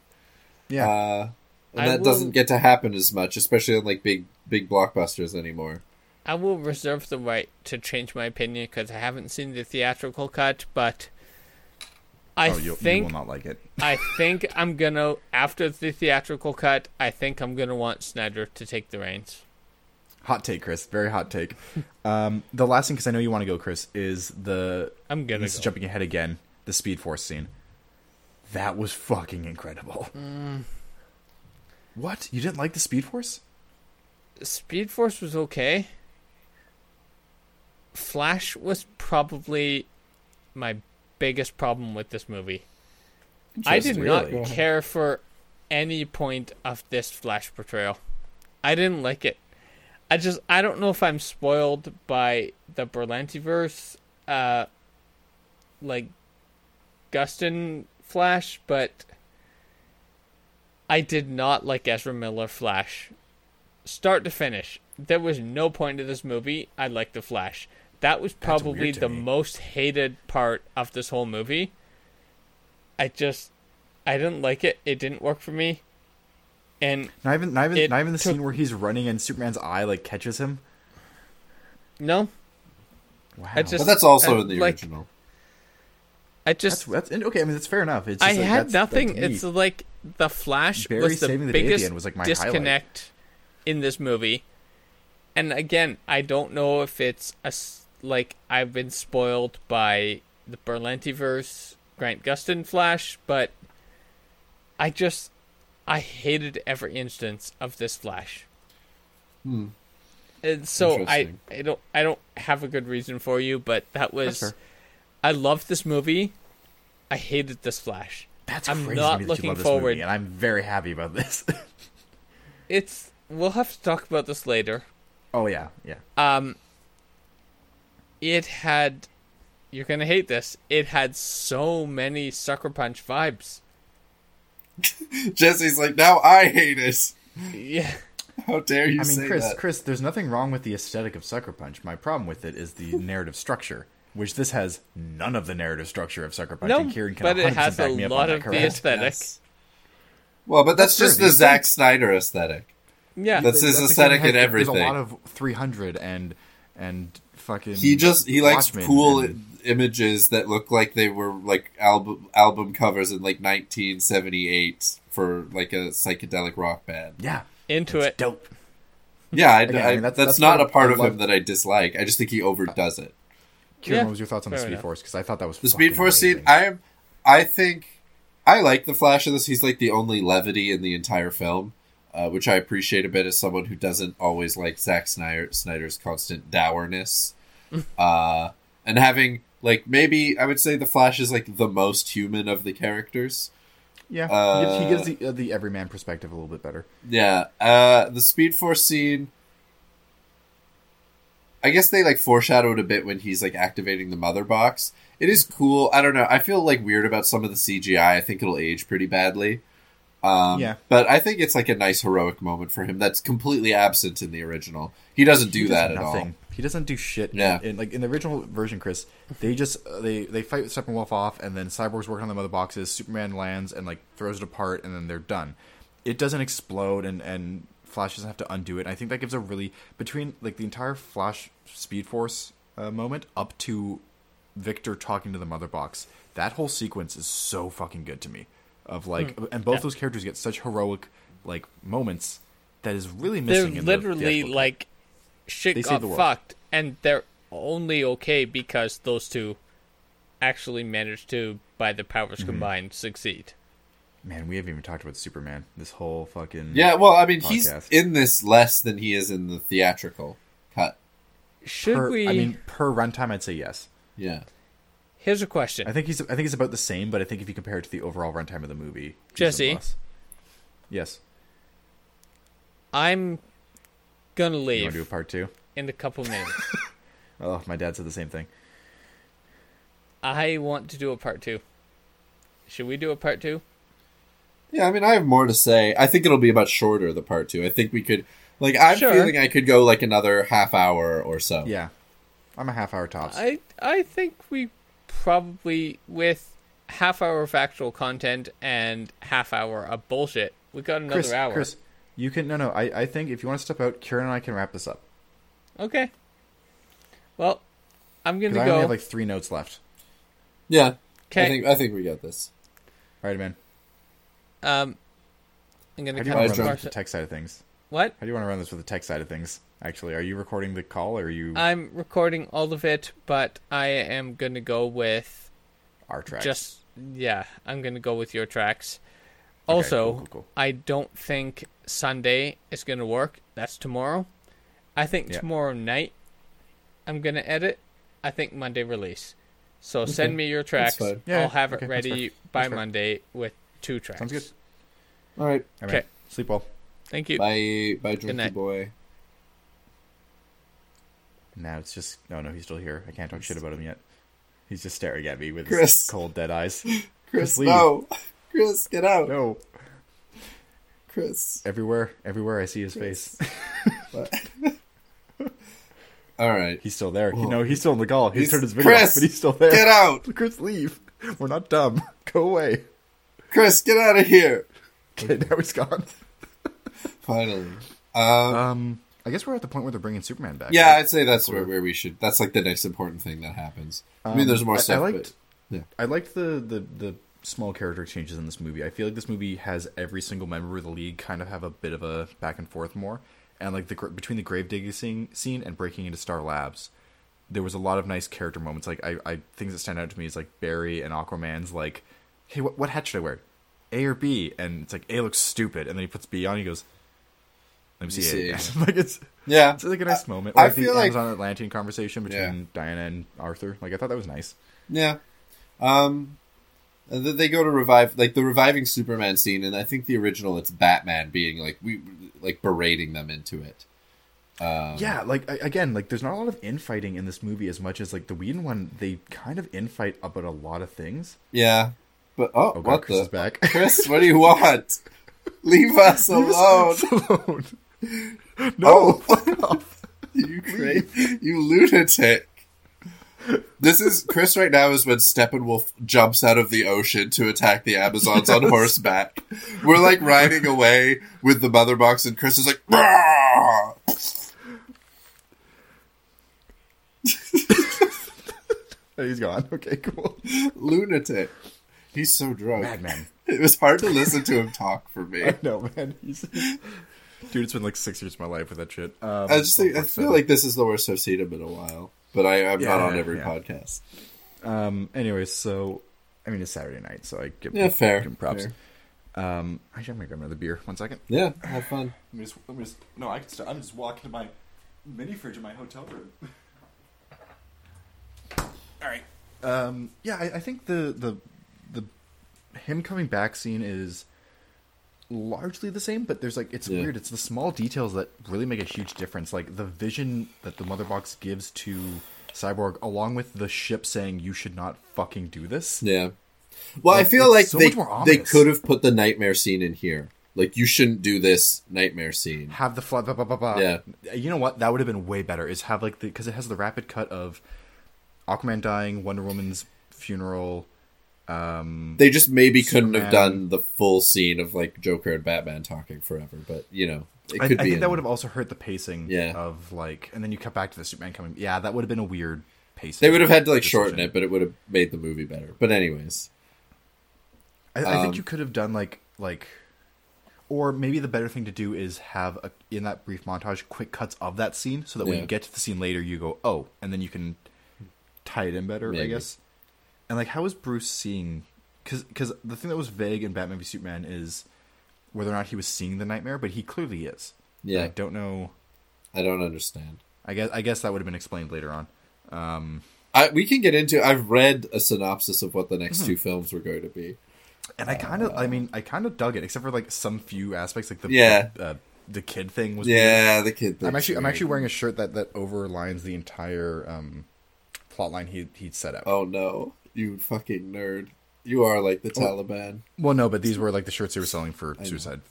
Yeah. Uh, and I that will- doesn't get to happen as much, especially on like big big blockbusters anymore. I will reserve the right to change my opinion because I haven't seen the theatrical cut, but I oh, you, you think will not like it. I think I'm gonna after the theatrical cut. I think I'm gonna want Snyder to take the reins. Hot take, Chris. Very hot take. um, the last thing, because I know you want to go, Chris, is the. I'm gonna This is jumping ahead again. The Speed Force scene. That was fucking incredible. Mm. What? You didn't like the Speed Force? Speed Force was okay. Flash was probably my biggest problem with this movie. I did Interesting. not care for any point of this Flash portrayal. I didn't like it. I just I don't know if I'm spoiled by the Berlantiverse, uh, like Gustin Flash, but I did not like Ezra Miller Flash, start to finish. There was no point to this movie. I liked the Flash. That was probably the most hated part of this whole movie. I just I didn't like it. It didn't work for me. And Not even, not even, not even the took- scene where he's running and Superman's eye like catches him. no, Wow. I just- But that's also I- in the like- original. I just that's okay. I mean, that's fair enough. It's I just, like, had that's- nothing. that's. It's like the Flash Barry was the saving the day at the biggest was, like, my disconnect in this movie. And again, I don't know if it's a s like I've been spoiled by the Berlantiverse Grant Gustin Flash, but I just I hated every instance of this Flash. Hmm. And so I, I don't I don't have a good reason for you, but that was. I loved this movie. I hated this Flash. That's I'm crazy not looking you love this forward- movie, and I'm very happy about this. It's we'll have to talk about this later. oh yeah, yeah. Um it had you're gonna hate this. It had so many sucker punch vibes. Jesse's like, now I hate it. Yeah. How dare you I mean, say Chris, that? Chris, there's nothing wrong with the aesthetic of Sucker Punch. My problem with it is the narrative structure, which this has none of the narrative structure of Sucker Punch. No, and Kieran can but it 100% has back a lot on that, of the correct? aesthetic. Yes. Well, but that's, That's just true, the the Zack aesthetic- Snyder aesthetic. Yeah. That's his That's aesthetic again, in has- There's a lot of 300 and and fucking. He just he likes Watchmen cool and- images that look like they were like album album covers in like 1978 for like a psychedelic rock band. yeah, into it's it. dope. Yeah, I, Again, I I- mean, that's, that's- that's not a part I of love- him that I dislike. I just think he overdoes it. Kieran, Yeah, what was your thoughts on the Speed enough. Force? Because I thought that was The Speed Force scene. I am, I think, I like the Flash in this. He's like the only levity in the entire film, uh, which I appreciate a bit as someone who doesn't always like Zack Snyder, Snyder's constant dourness, uh, and having like maybe I would say the Flash is like the most human of the characters. yeah, uh, he gives, he gives the, uh, the everyman perspective a little bit better. Yeah, uh, the Speed Force scene. I guess they like foreshadowed a bit when he's like activating the mother box. It is cool. I don't know. I feel like weird about some of the CGI. I think it'll age pretty badly. Um, Yeah. but I think it's like a nice heroic moment for him that's completely absent in the original. He doesn't do He that at all. He doesn't do shit. Yeah. In, in- like in the original version, Chris, they just uh, they they fight Steppenwolf off, and then Cyborg's working on the mother boxes. Superman lands and like throws it apart, and then they're done. It doesn't explode, and and Flash doesn't have to undo it. And I think that gives a really between like the entire Flash Speed Force uh, moment up to Victor talking to the mother box. That whole sequence is so fucking good to me. Of like, and both Yeah. those characters get such heroic like moments that is really missing. They're missing. in the literally theatrical cut. like shit They got the world. fucked and they're only okay because those two actually managed to by the powers Mm-hmm. combined succeed. Man, we haven't even talked about Superman. This whole fucking Yeah, well, I mean, he's in this less than he is in the theatrical cut. Should Per, we I mean, per runtime, I'd say yes. Yeah. Here's a question. I think he's I think it's about the same, but I think if you compare it to the overall runtime of the movie, Jesse? Yes. I'm gonna leave. You want leave to do a part two? in a couple minutes. Oh, my dad said the same thing. I want to do a part two. Should we do a part two? Yeah, I mean, I have more to say. I think it'll be much shorter, the part two. I think we could, like, I'm Sure. feeling I could go like another half hour or so. Yeah, I'm a half hour tops. I I think we probably with half hour of actual content and half hour of bullshit. We got another Chris, hour. Chris, you can no no. I I think if you want to step out, Kieran and I can wrap this up. Okay. Well, I'm gonna go. I go. only have like three notes left. Yeah, Okay. I okay. think I think we got this. All right, man. Um, I'm gonna How do you kind of to run Drunk. the tech side of things? What? How do you want to run this with the tech side of things? Actually, are you recording the call or are you I'm recording all of it, but I am gonna go with our track? just yeah. I'm gonna go with your tracks. Okay, Also, cool, cool, cool. I don't think Sunday is gonna work. That's tomorrow. I think Yeah. tomorrow night I'm gonna edit. I think Monday release. So send me your tracks. Yeah, I'll have okay, it ready by Monday with two tracks. Sounds good. All right, All right, Okay. sleep well. Thank you. bye, bye, drinky boy. Now it's just no, no. He's still here. I can't talk shit about him yet. He's just staring at me with Chris. his cold, dead eyes. Chris, leave. no, Chris, get out, No, Chris. everywhere, everywhere I see his face. All right, He's still there. You oh. know, he's still in the call. He's, He's- turned his video Chris, off, but he's still there. get out, Chris, leave. We're not dumb. Go away. Chris, get out of here. Okay, now he's gone. Finally. Um, Um, I guess we're at the point where they're bringing Superman back. yeah, right? I'd say that's where, where we should. That's like the next important thing that happens. I mean, Um, there's more I- I stuff, liked- but yeah. I liked the, the the small character changes in this movie. I feel like this movie has every single member of the league kind of have a bit of a back and forth more, and like the between the grave digging scene, scene and breaking into Star Labs, there was a lot of nice character moments. Like I, I things that stand out to me is like Barry and Aquaman's like, hey, what what hat should I wear, A or B? And it's like A looks stupid, and then he puts B on. And he goes, let me see, it. like it's Yeah, it's like a nice moment. I Like the feel like- Amazon Atlantean conversation between Yeah. Diana and Arthur. Like I thought that was nice. Yeah. Um and then they go to revive like the reviving Superman scene and I think the original it's Batman being like we like berating them into it. Um Yeah, like I- again, like there's not a lot of infighting in this movie as much as like the Whedon one. They kind of infight about a lot of things. Yeah. But oh, Oh god, what Chris the is back. Chris, what do you want? Leave us alone. alone. Oh. No, off. you crazy you lunatic. This is Chris right now is when Steppenwolf jumps out of the ocean to attack the Amazons on horseback. We're like riding away with the mother box and Chris is like "Rah!" Oh, he's gone. Okay, cool. lunatic. He's so drunk. Madman. It was hard to listen to him talk for me. I know, man. He's... Dude, it's been like six years of my life with that shit. Um, I just think I feel like this is the worst I've seen him in a while. But I, I'm not on every yeah. podcast. Um. Anyways, so I mean it's Saturday night, so I give Yeah, fair. give props. fair. Um. I'm gonna grab another beer. One second. Yeah, have fun. Let me just. Let me just. No, I can. St- I'm just walking to my mini fridge in my hotel room. All right. Um. Yeah, I, I think the the the him coming back scene is largely the same, but there's like it's Yeah. weird. It's the small details that really make a huge difference. Like the vision that the mother box gives to Cyborg, along with the ship saying "You should not fucking do this." Yeah. Well, Like, I feel like so they they could have put the Knightmare scene in here. Like you shouldn't do this Knightmare scene. have the flood. Blah, blah, blah, blah. Yeah. You know what? That would have been way better. Is have like the because it has the rapid cut of Aquaman dying, Wonder Woman's funeral. Um, They just maybe couldn't have done the full scene of like Joker and Batman talking forever, but you know, it I, I could be. think in that would have also hurt the pacing. Yeah. Of like, and then you cut back to the Superman coming. Yeah, that would have been a weird pacing. They would have had to like decision. shorten it, but it would have made the movie better. But anyways, I, I Um, think you could have done like like, or maybe the better thing to do is have a, in that brief montage quick cuts of that scene, so that when Yeah. you get to the scene later, you go oh, and then you can tie it in better, I guess. And like, how is Bruce seeing? Because the thing that was vague in Batman v Superman is whether or not he was seeing the nightmare, but he clearly is. And yeah, I don't know. I don't understand. I guess I guess that would have been explained later on. Um, I, we can get into. I've read a synopsis of what the Mm-hmm. next two films were going to be. And I kind of, I mean, I kind of dug it, except for like some few aspects, like the Yeah. uh, the kid thing was. weird. Yeah, the kid. I'm actually, I'm actually wearing a shirt that that overlines the entire um, plot line he he'd set up. Oh no, you fucking nerd! You are like the Taliban. Well, no, but these were like the shirts they were selling for Suicide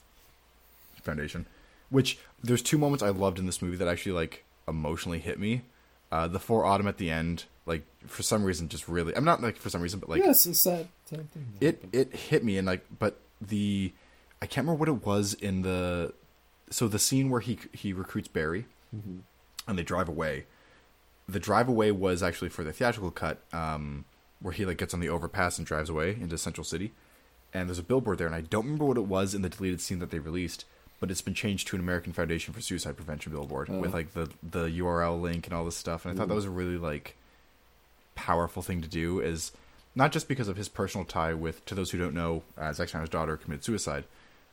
Foundation. Which there's two moments I loved in this movie that actually like emotionally hit me. Uh, the four autumn at the end, like for some reason, just really. I'm not like for some reason, but like yeah, it's a sad, sad thing. that it happened. it hit me and like, but the I can't remember what it was in the so the scene where he he recruits Barry and they drive away. The drive away was actually for the theatrical cut, um, where he like gets on the overpass and drives away into Central City. And there's a billboard there, and I don't remember what it was in the deleted scene that they released, but it's been changed to an American Foundation for Suicide Prevention billboard with like the the URL link and all this stuff. And I thought that was a really like powerful thing to do is not just because of his personal tie with to those who don't know uh, Zack Snyder's daughter committed suicide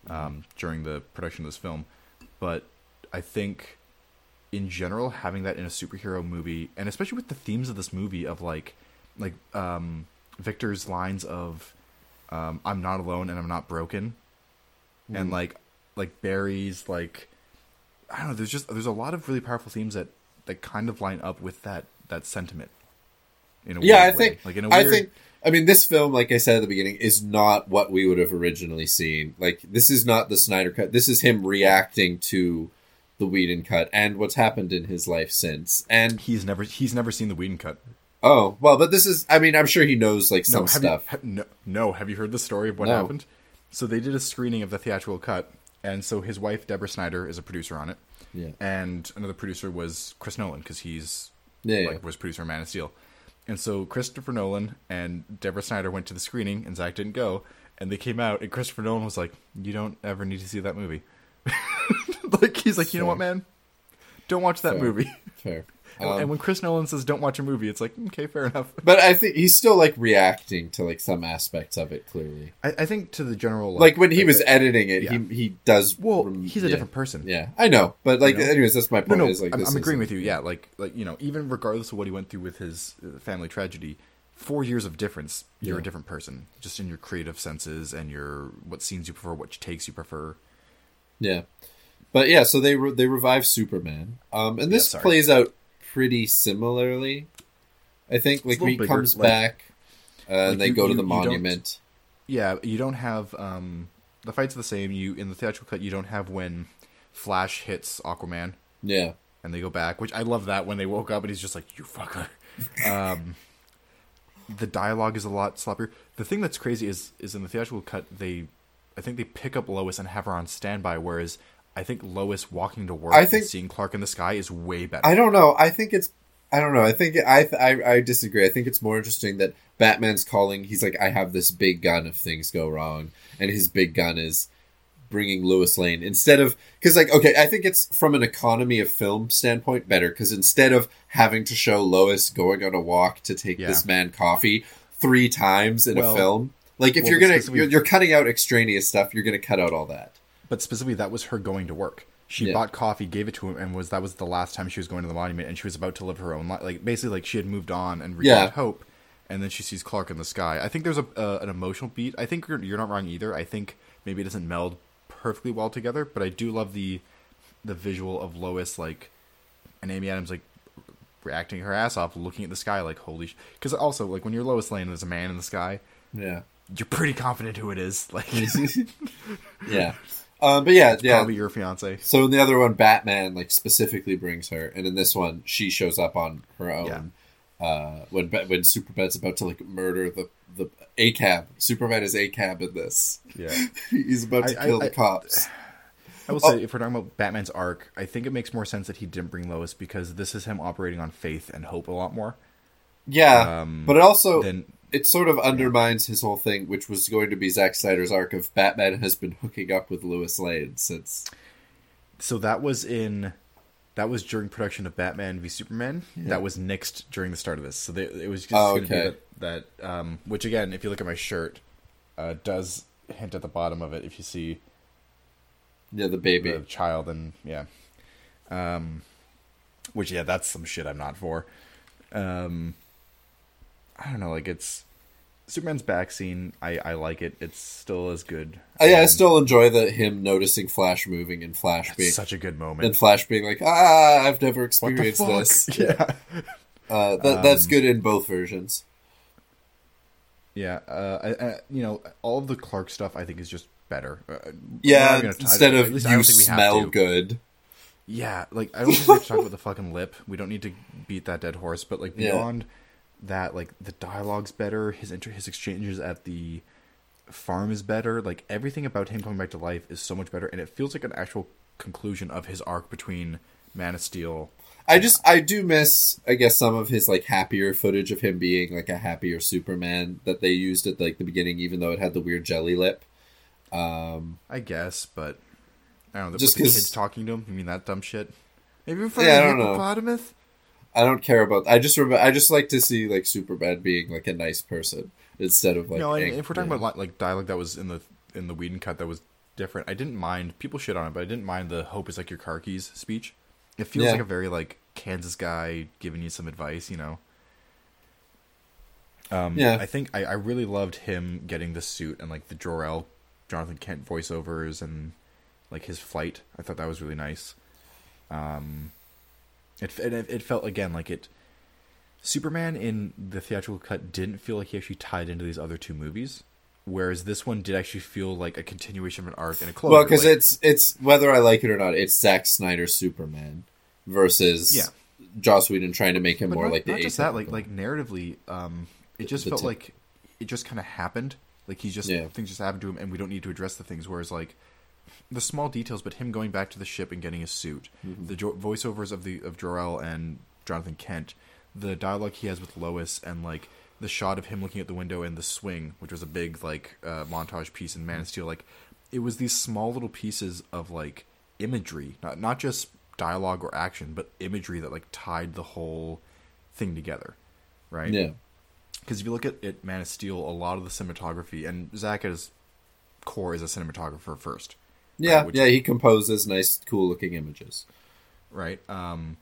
um, during the production of this film but I think in general having that in a superhero movie and especially with the themes of this movie of like like um, Victor's lines of um, I'm not alone and I'm not broken and like like Barry's like I don't know there's just there's a lot of really powerful themes that that kind of line up with that that sentiment in a yeah, I way. think. like in a I weird, think. I mean, this film, like I said at the beginning, is not what we would have originally seen. Like, this is not the Snyder cut. This is him reacting to the Whedon cut and what's happened in his life since. And he's never he's never seen the Whedon cut. Oh well, but this is. I mean, I'm sure he knows like some no, stuff. You, ha- no, no, have you heard the story of what No. happened? So they did a screening of the theatrical cut, and so his wife Deborah Snyder is a producer on it, Yeah. and another producer was Chris Nolan because he's Yeah, yeah. was producer of Man of Steel, and so Christopher Nolan and Deborah Snyder went to the screening, and Zack didn't go, and they came out, and Christopher Nolan was like, "You don't ever need to see that movie." like he's like, you know what, man, don't watch that Fair. movie. Fair. And- Um, and when Chris Nolan says don't watch a movie, it's like okay, fair enough. but I think he's still like reacting to like some aspects of it. Clearly, I, I think to the general like when he like was editing it, yeah. he he does. well, rem- he's a yeah. different person. Yeah, I know, but like, You know? anyways, that's my point. no, is like I'm, this I'm agreeing with you. Yeah, like like you know, even regardless of what he went through with his uh, family tragedy, four years of difference, you're Yeah. a different person, just in your creative senses and your what scenes you prefer, what takes you prefer. Yeah, but yeah, so they re- they revive Superman, um, and this sorry. plays out pretty similarly. I think like he bigger, comes like- back, uh, like and they you- go to you- the monument. Yeah, you don't have um the fights are the same. You in the theatrical cut, you don't have when Flash hits Aquaman Yeah, and they go back, which I love that when they woke up and he's just like, "You fucker." um, the dialogue is a lot sloppier. The thing that's crazy is is in the theatrical cut they, I think they pick up Lois and have her on standby, whereas I think Lois walking to work I think- and seeing Clark in the sky is way better. I don't know. I think it's. I don't know. I think I, I I disagree. I think it's more interesting that Batman's calling. He's like, I have this big gun if things go wrong, and his big gun is bringing Lois Lane instead of because like okay, I think it's from an economy of film standpoint better because instead of having to show Lois going on a walk to take Yeah. this man coffee three times in Well- a film, like if well, you're gonna you're, you're cutting out extraneous stuff, you're gonna cut out all that. But specifically that was her going to work. She Yeah. bought coffee, gave it to him, and was that was the last time she was going to the monument, and she was about to live her own life. Like basically, like she had moved on and regained Yeah. hope, and then she sees Clark in the sky. I think there's a uh, an emotional beat. I think you're, you're not wrong either. I think maybe it doesn't meld perfectly well together, but I do love the the visual of Lois like and Amy Adams like reacting her ass off, looking at the sky like holy. Because also like when you're Lois Lane, and there's a man in the sky. Yeah. You're pretty confident who it is. Like Yeah. Um, but yeah, yeah. probably your fiance. So in the other one, Batman like specifically brings her, and in this one, she shows up on her own. Uh, when when Superman's about to like murder the the ACAB, Superman is ACAB in this. Yeah. He's about to I- I- kill I- the cops. I will Oh. say, if we're talking about Batman's arc, I think it makes more sense that he didn't bring Lois because this is him operating on faith and hope a lot more. Yeah, um, but it also Then, it sort of undermines his whole thing, which was going to be Zack Snyder's arc of Batman has been hooking up with Lois Lane since. so that was in, that was during production of Batman v Superman. That was nixed during the start of this. So they, it was just Oh, going to okay. be that, that um, which again, if you look at my shirt, uh, does hint at the bottom of it. If you see Yeah, the baby. the child and yeah, um, which yeah, that's some shit I'm not for. Um, I don't know, like it's Superman's back scene. I I like it. It's still as good. Uh, yeah, I still enjoy the him noticing Flash moving and Flash being such a good moment. and Flash being like, ah, I've never experienced this. Yeah. Uh, that, that's good in both versions. Yeah, uh, I, I, you know, all of the Clark stuff I think is just better. Uh, Yeah, t- instead of you don't think we have smell good. Yeah, like I don't think we have to talk about the fucking lip. We don't need to beat that dead horse. But like Yeah. That, like the dialogue's better. His inter- his exchanges at the farm is better. Like everything about him coming back to life is so much better, and it feels like an actual conclusion of his arc between Man of Steel. I just I do miss I guess some of his like happier footage of him being like a happier Superman that they used at like the beginning, even though it had the weird jelly lip. Um, I guess, but I don't know. Just the kids talking to him. You mean that dumb shit? Maybe if Yeah, I don't know. I don't care about. I just remember. I just like to see like Superman being like a nice person instead of like. no, and if we're talking about li- like dialogue that was in the in the Whedon cut that was different, I didn't mind. People shit on it, but I didn't mind the "Hope is like your car keys" speech. It feels Yeah. like a very like Kansas guy giving you some advice, you know. Um, Yeah. I think I, I really loved him getting the suit and like the Jor-El, Jonathan Kent voiceovers and like his flight. I thought that was really nice. Um, it it, it felt again like it. Superman in the theatrical cut didn't feel like he actually tied into these other two movies, whereas this one did actually feel like a continuation of an arc and a closure. well, because like- it's it's whether I like it or not, it's Zack Snyder's Superman versus Yeah. Joss Whedon trying to make him But more not, like the not just that, like like narratively, um, it just The felt tip. like it just kind of happened. Like he's just Yeah. things just happened to him, and we don't need to address the things. Whereas like the small details, but him going back to the ship and getting his suit, Mm-hmm. the jo- voiceovers of the of Jor-El and Jonathan Kent, the dialogue he has with Lois, and like the shot of him looking at the window and the swing, which was a big like uh, montage piece in Man of Steel. Like it was these small little pieces of like imagery, not not just dialogue or action, but imagery that like tied the whole thing together, right? yeah, Because if you look at it, Man of Steel, a lot of the cinematography, and Zack at his core is a cinematographer first, yeah, which- yeah. He composes nice, cool looking images. right? Um,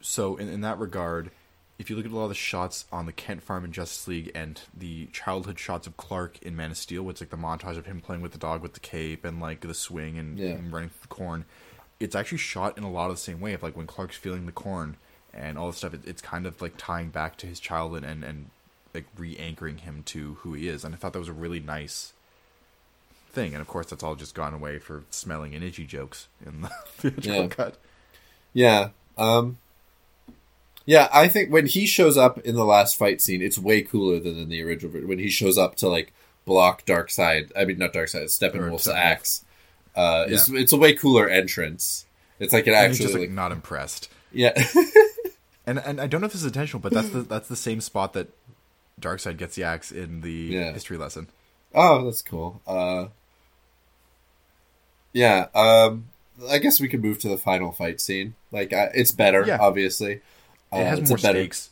so in, in that regard, if you look at a lot of the shots on the Kent farm in Justice League and the childhood shots of Clark in Man of Steel, with like the montage of him playing with the dog with the cape and like the swing and Yeah. him running through the corn, it's actually shot in a lot of the same way of like when Clark's feeling the corn and all this stuff. It, it's kind of like tying back to his childhood and and like re-anchoring him to who he is. And I thought that was a really nice thing. And of course, that's all just gone away for smelling and itchy jokes in the theatrical Yeah. cut. Yeah. Um Yeah, I think when he shows up in the last fight scene, it's way cooler than in the original. When he shows up to like block Darkseid, I mean not Darkseid, Steppenwolf's Steppenwolf. axe. Uh it's, it's a way cooler entrance. It's like it And actually just like not impressed. yeah. And and I don't know if this is intentional, but that's the that's the same spot that Darkseid gets the axe in the Yeah. history lesson. oh, that's cool. Uh Yeah, um I guess we could move to the final fight scene. Like I, it's better, Yeah. obviously. Uh, It has it's more better, stakes.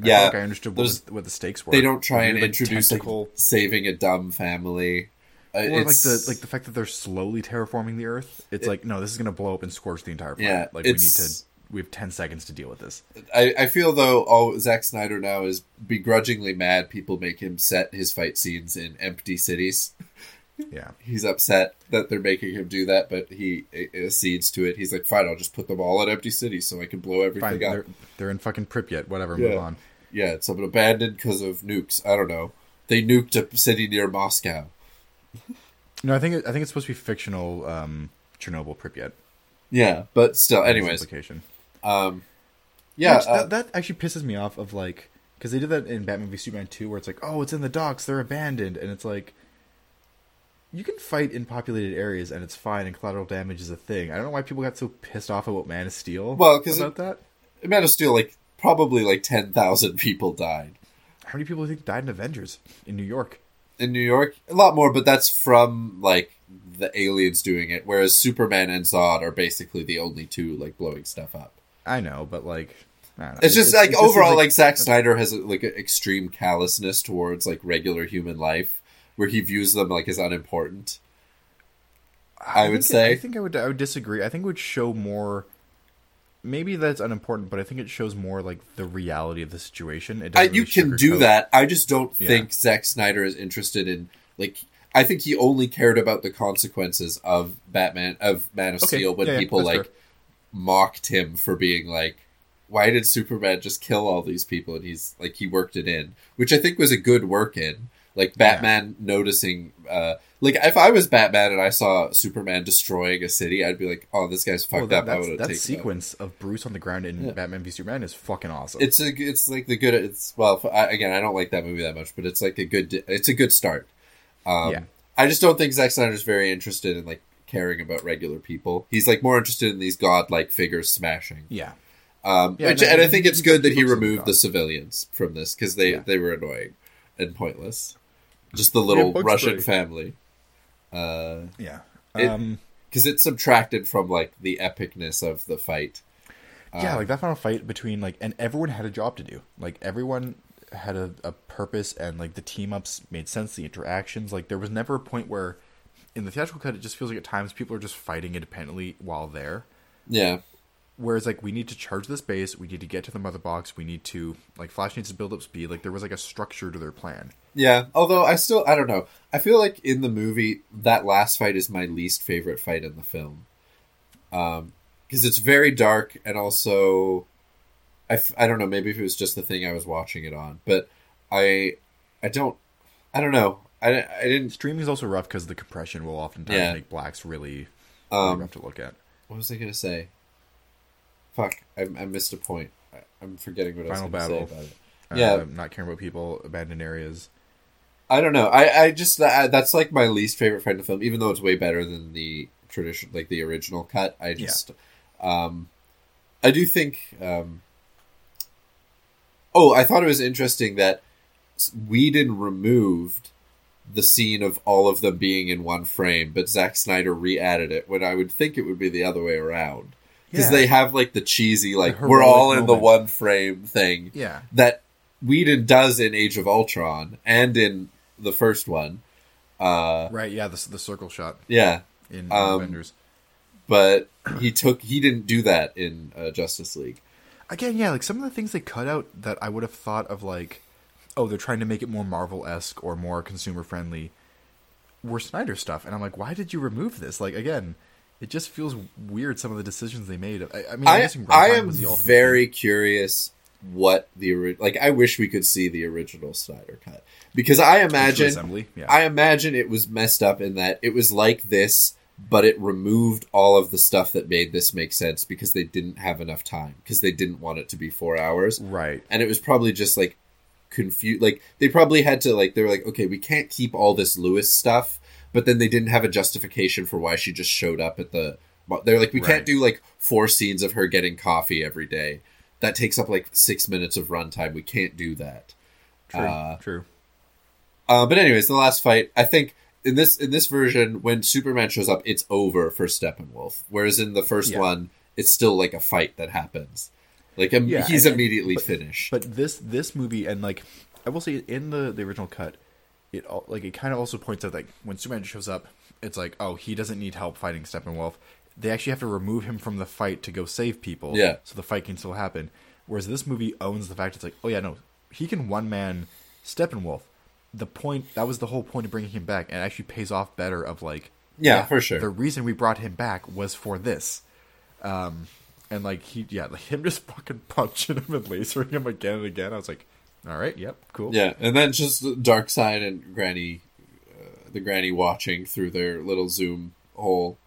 I Yeah, feel like I understood what, there's- was, what the stakes were. They don't try The and weird, like, introduce like, tentacle- saving a dumb family. Uh, or like the like the fact that they're slowly terraforming the Earth. It's like no, this is gonna blow up and scorch the entire planet. Yeah, like we need to. We have ten seconds to deal with this. I, I feel though, oh, Zack Snyder now is begrudgingly mad. People make him set his fight scenes in empty cities. Yeah, He's upset that they're making him do that, but he accedes to it. He's like, "Fine, I'll just put them all in empty cities so I can blow everything fine. up." They're they're in fucking Pripyat. Whatever. Yeah. Move on. Yeah, it's been abandoned because of nukes. I don't know. They nuked a city near Moscow. No, I think it, I think it's supposed to be fictional. Um, Chernobyl, Pripyat. Yeah, but still, anyways, um, yeah, Which, uh, that, that actually pisses me off. Of like, because they did that in Batman v Superman two, where it's like, oh, it's in the docks, they're abandoned, and it's like, you can fight in populated areas and it's fine, and collateral damage is a thing. I don't know why people got so pissed off about Man of Steel. Well, 'cause about that, Man of Steel, like probably like ten thousand people died. how many people do you think died in Avengers in New York? in New York. A lot more, but that's from like the aliens doing it. Whereas Superman and Zod are basically the only two like blowing stuff up. I know, but like, I don't know. It's just It- like it just overall, like, Zack Snyder has like an extreme callousness towards like regular human life, where he views them like as unimportant. I would think- say. I think I would I would disagree. I think it would show more maybe that's unimportant, but I think it shows more like the reality of the situation. It I, you really can do that. I just don't Yeah. think Zack Snyder is interested in like. I think he only cared about the consequences of Batman of Man of Okay, Steel when yeah, yeah, people that's like fair. mocked him for being like, "Why did Superman just kill all these people?" And he's like, he worked it in, which I think was a good work in. Like Batman noticing, uh, like if I was Batman and I saw Superman destroying a city, I'd be like, "Oh, this guy's fucked Well, that, up." I that's, would that sequence of Bruce on the ground in Yeah. Batman v Superman is fucking awesome. It's a, it's like the good. It's well, I, again, I don't like that movie that much, but it's like a good. It's a good start. Um, Yeah. I just don't think Zack Snyder's very interested in like caring about regular people. He's like more interested in these godlike figures smashing. yeah, Um, Yeah, which, no, and I think it's good that he he looks like a removed god. the civilians from this because they Yeah. they were annoying and pointless. Just the little Bugs Russian family. Uh, yeah. It- um, because it subtracted from like the epicness of the fight. yeah, Um, like that final fight between like, and everyone had a job to do. Like everyone had a, a purpose, and like the team ups made sense. The interactions, like there was never a point where, in the theatrical cut, it just feels like at times people are just fighting independently while there. Yeah, Whereas like we need to charge this base, we need to get to the mother box, we need to like Flash needs to build up speed. Like there was like a structure to their plan. Yeah, although I still I don't know. I feel like in the movie that last fight is my least favorite fight in the film. Um because it's very dark and also I, f- I don't know, maybe if it was just the thing I was watching it on, but I I don't I don't know. I, I didn't Streaming is also rough because the compression will oftentimes Yeah. make blacks really, really um rough to look at. what was I going to say? Fuck, I, I missed a point. I, I'm forgetting what Final I was going to say battle. about it. Uh, Yeah. not caring about people, abandoned areas. I don't know. I, I just that, that's like my least favorite in the film, even though it's way better than the tradition, like the original cut. I just, um, I do think. Um, oh, I thought it was interesting that Whedon removed the scene of all of them being in one frame, but Zack Snyder re-added it. When I would think it would be the other way around, because Yeah. they have like the cheesy, like The we're all in the one frame thing Yeah, that Whedon does in Age of Ultron and in the first one. Uh, right. Yeah, the the circle shot yeah, in Um, Avengers. but he took he didn't do that in uh, Justice League. Again, yeah, like some of the things they cut out that I would have thought of, like, oh, they're trying to make it more Marvel esque or more consumer friendly, were Snyder stuff, and I'm like, why did you remove this? Like, again, it just feels weird. Some of the decisions they made. I, I mean, I I am very thing. curious what the ori- like. I wish we could see the original Snyder cut because I imagine assembly. Yeah, I imagine it was messed up in that it was like this, but it removed all of the stuff that made this make sense because they didn't have enough time because they didn't want it to be four hours. right. and it was probably just like confused like they probably had to like they were like okay we can't keep all this Lois stuff but then they didn't have a justification for why she just showed up at the they're like we Right. can't do like four scenes of her getting coffee every day that takes up like six minutes of runtime we can't do that True. Uh, true. uh, but anyways the last fight i think in this in this version when superman shows up it's over for steppenwolf whereas in the first Yeah. one it's still like a fight that happens like im- Yeah, he's and- and- immediately but- finished But this this movie and like I will say in the the original cut, it like it kind of also points out like when Superman shows up, it's like oh he doesn't need help fighting Steppenwolf. They actually have to remove him from the fight to go save people. Yeah. So the fight can still happen. Whereas this movie owns the fact it's like oh yeah no he can one man Steppenwolf. The point that was the whole point of bringing him back and actually pays off better of like Yeah, for sure. the reason we brought him back was for this. Um, and like he, yeah, like him just fucking punching him and lasering him again and again. I was like, all right, yep, cool. Yeah, and then just Darkseid and Granny, uh, the Granny watching through their little Zoom hole,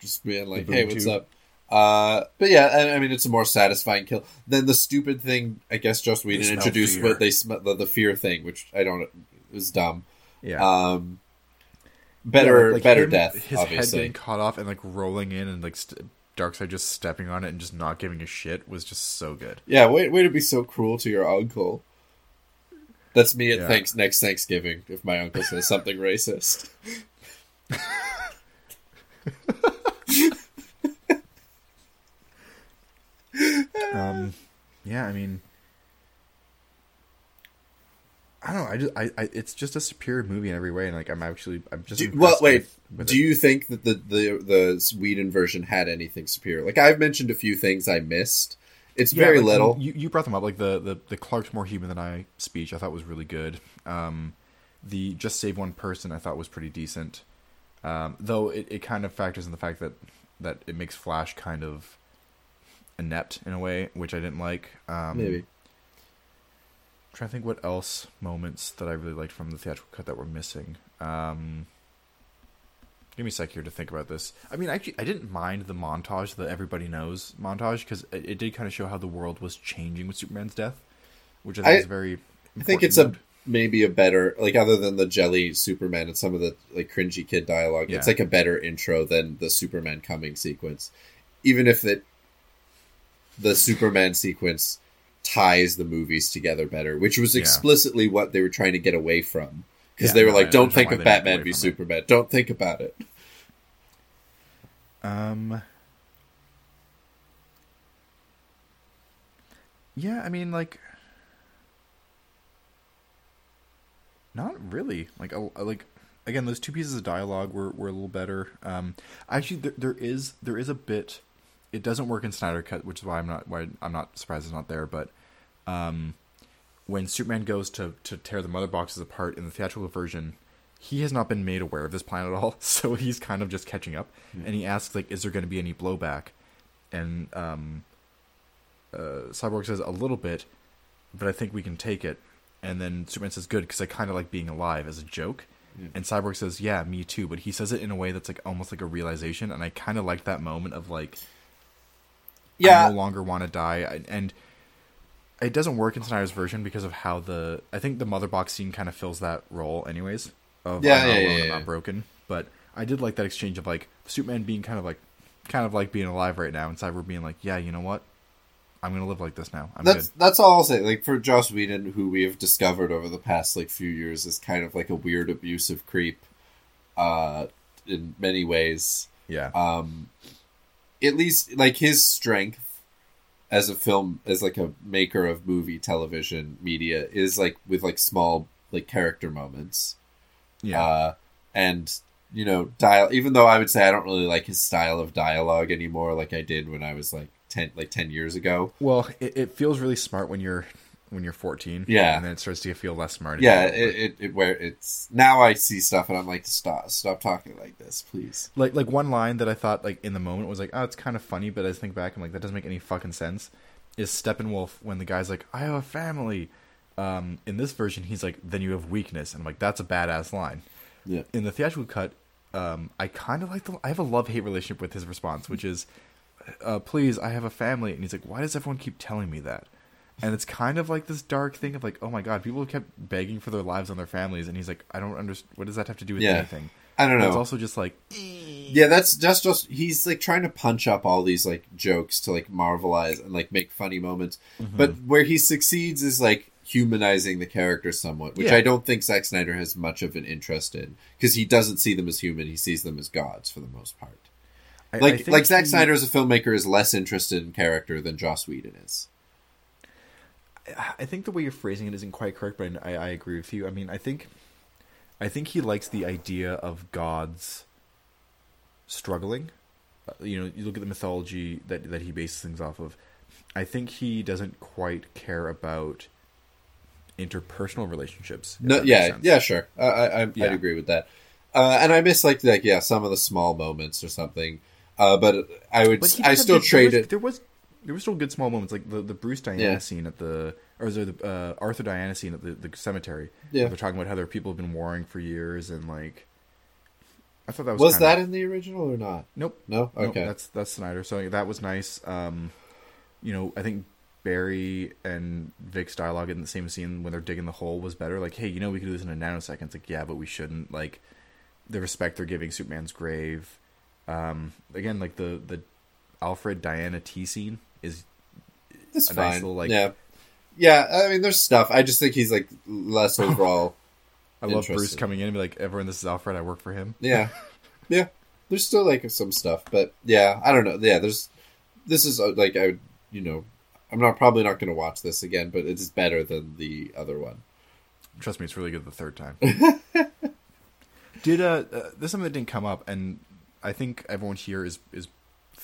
just being like, "Hey, what's tube. up?" Uh, but yeah, I, I mean, it's a more satisfying kill than the stupid thing. I guess Joss Whedon smell introduced fear. what they smell the, the fear thing, which I don't. It was dumb. yeah. Um, better, Yeah, like- like better him- death. His head obviously, getting caught off and like rolling in and like st- Darkseid just stepping on it and just not giving a shit was just so good. yeah. Way, way to be so cruel to your uncle. That's me at Yeah. thanks next Thanksgiving if my uncle says something racist. Um, yeah, I mean, I don't know. I just, I, I, it's just a superior movie in every way, and like I'm actually, I'm just. Do, well, wait. with- with do it. you think that the, the the Whedon version had anything superior? Like I've mentioned a few things I missed. It's Yeah, very like, little. You, you brought them up, like the, the the Clark's more human than I speech. I thought was really good. Um, the just save one person I thought was pretty decent. Um, though it, it kind of factors in the fact that that it makes Flash kind of inept in a way, which I didn't like. Um, Maybe. trying to think what else moments that I really liked from the theatrical cut that were missing. Um, give me a sec here to think about this. I mean, actually, I didn't mind the montage, the everybody knows montage, because it, it did kind of show how the world was changing with Superman's death, which I think I- is very. I think it's a maybe a better like other than the jelly Superman and some of the like cringy kid dialogue. It's like a better intro than the Superman coming sequence, even if it the Superman sequence ties the movies together better, which was Yeah. explicitly what they were trying to get away from. Because Yeah, they were no, like, "Don't think of Batman v it. Superman. Don't think about it." Um. Yeah, I mean, like, not really. Like, a, like again, those two pieces of dialogue were, were a little better. Um, actually, there, there is there is a bit. It doesn't work in Snyder Cut, which is why I'm not why I'm not surprised it's not there. But um, when Superman goes to to tear the mother boxes apart in the theatrical version, he has not been made aware of this plan at all. So he's kind of just catching up, and he asks like, "Is there going to be any blowback?" And um, uh, Cyborg says a little bit, but I think we can take it. And then Superman says, "Good, because I kind of like being alive" as a joke. And Cyborg says, "Yeah, me too," but he says it in a way that's like almost like a realization, and I kind of like that moment of like, I Yeah, no longer want to die, I- and it doesn't work in Snyder's version because of how the I think the mother box scene kind of fills that role, anyways. Of Yeah, I'm not yeah, alone, yeah, I'm not broken. But I did like that exchange of like Superman being kind of like, kind of like being alive right now, and Cyborg being like, "Yeah, you know what? I'm gonna live like this now. I'm that's good." that's all I'll say. Like for Joss Whedon, who we have discovered over the past like few years is kind of like a weird abusive creep, uh, in many ways. Yeah, um at least like his strength as a film as like a maker of movie television media is like with like small like character moments. Yeah, uh and you know dial even though i would say i don't really like his style of dialogue anymore like i did when i was like 10 like 10 years ago. Well, it, it feels really smart when you're when you're 14. Yeah. and then it starts to feel less smart. yeah it, it, it where it's now i see stuff and i'm like stop stop talking like this please like like one line that I thought like in the moment was like, oh, it's kind of funny, but as I think back, I'm like, that doesn't make any fucking sense. Is Steppenwolf when the guy's like, I have a family. Um, in this version, he's like, then you have weakness, and I'm like, that's a badass line. yeah In the theatrical cut, um, I kind of like the. I have a love hate relationship with his response, which is, uh, "Please, I have a family," and he's like, "Why does everyone keep telling me that?" And it's kind of like this dark thing of like, "Oh my god, people have kept begging for their lives and their families," and he's like, "I don't understand. What does that have to do with Yeah. anything?" i don't And know It's also just like, Yeah, that's just just he's like trying to punch up all these like jokes to like marvelize and like make funny moments. Mm-hmm. But where he succeeds is like humanizing the character somewhat, which Yeah. I don't think Zack Snyder has much of an interest in because he doesn't see them as human; he sees them as gods for the most part. I- I Like think like Zack he- Snyder as a filmmaker is less interested in character than Joss Whedon is. I think the way you're phrasing it isn't quite correct, but I, I agree with you. I mean, I think, I think he likes the idea of gods struggling. Uh, you know, you look at the mythology that that he bases things off of. I think he doesn't quite care about interpersonal relationships. No, yeah, yeah, sure. I, I, I'd agree with that. Uh, and I miss like like yeah some of the small moments or something. Uh, but I would But I still trade it. There was there were still good small moments, like the the Bruce Diana Yeah. scene at the or is there the uh, Arthur Diana scene at the, the cemetery. Yeah. they're talking about how their people have been warring for years and like. I thought that was Was kinda- that in the original or not? Nope. No. Nope, Okay. that's that's Snyder. So that was nice. Um, you know, I think Barry and Vic's dialogue in the same scene when they're digging the hole was better. Like, hey, you know, we could do this in a nanosecond. It's like, yeah, but we shouldn't. Like, the respect they're giving Superman's grave. Um, again, like the the Alfred Diana T scene is It's a fine. nice little, like- yeah, yeah. I mean, there's stuff. I just think he's like less overall. I love Bruce coming in and be like, everyone, this is Alfred. I work for him. yeah, yeah. There's still like some stuff, but yeah, I don't know. Yeah, there's. This is uh, like I, would, you know, I'm not probably not going to watch this again, but it's better than the other one. trust me, it's really good the third time. Did uh, uh there's something that didn't come up, and I think everyone here is is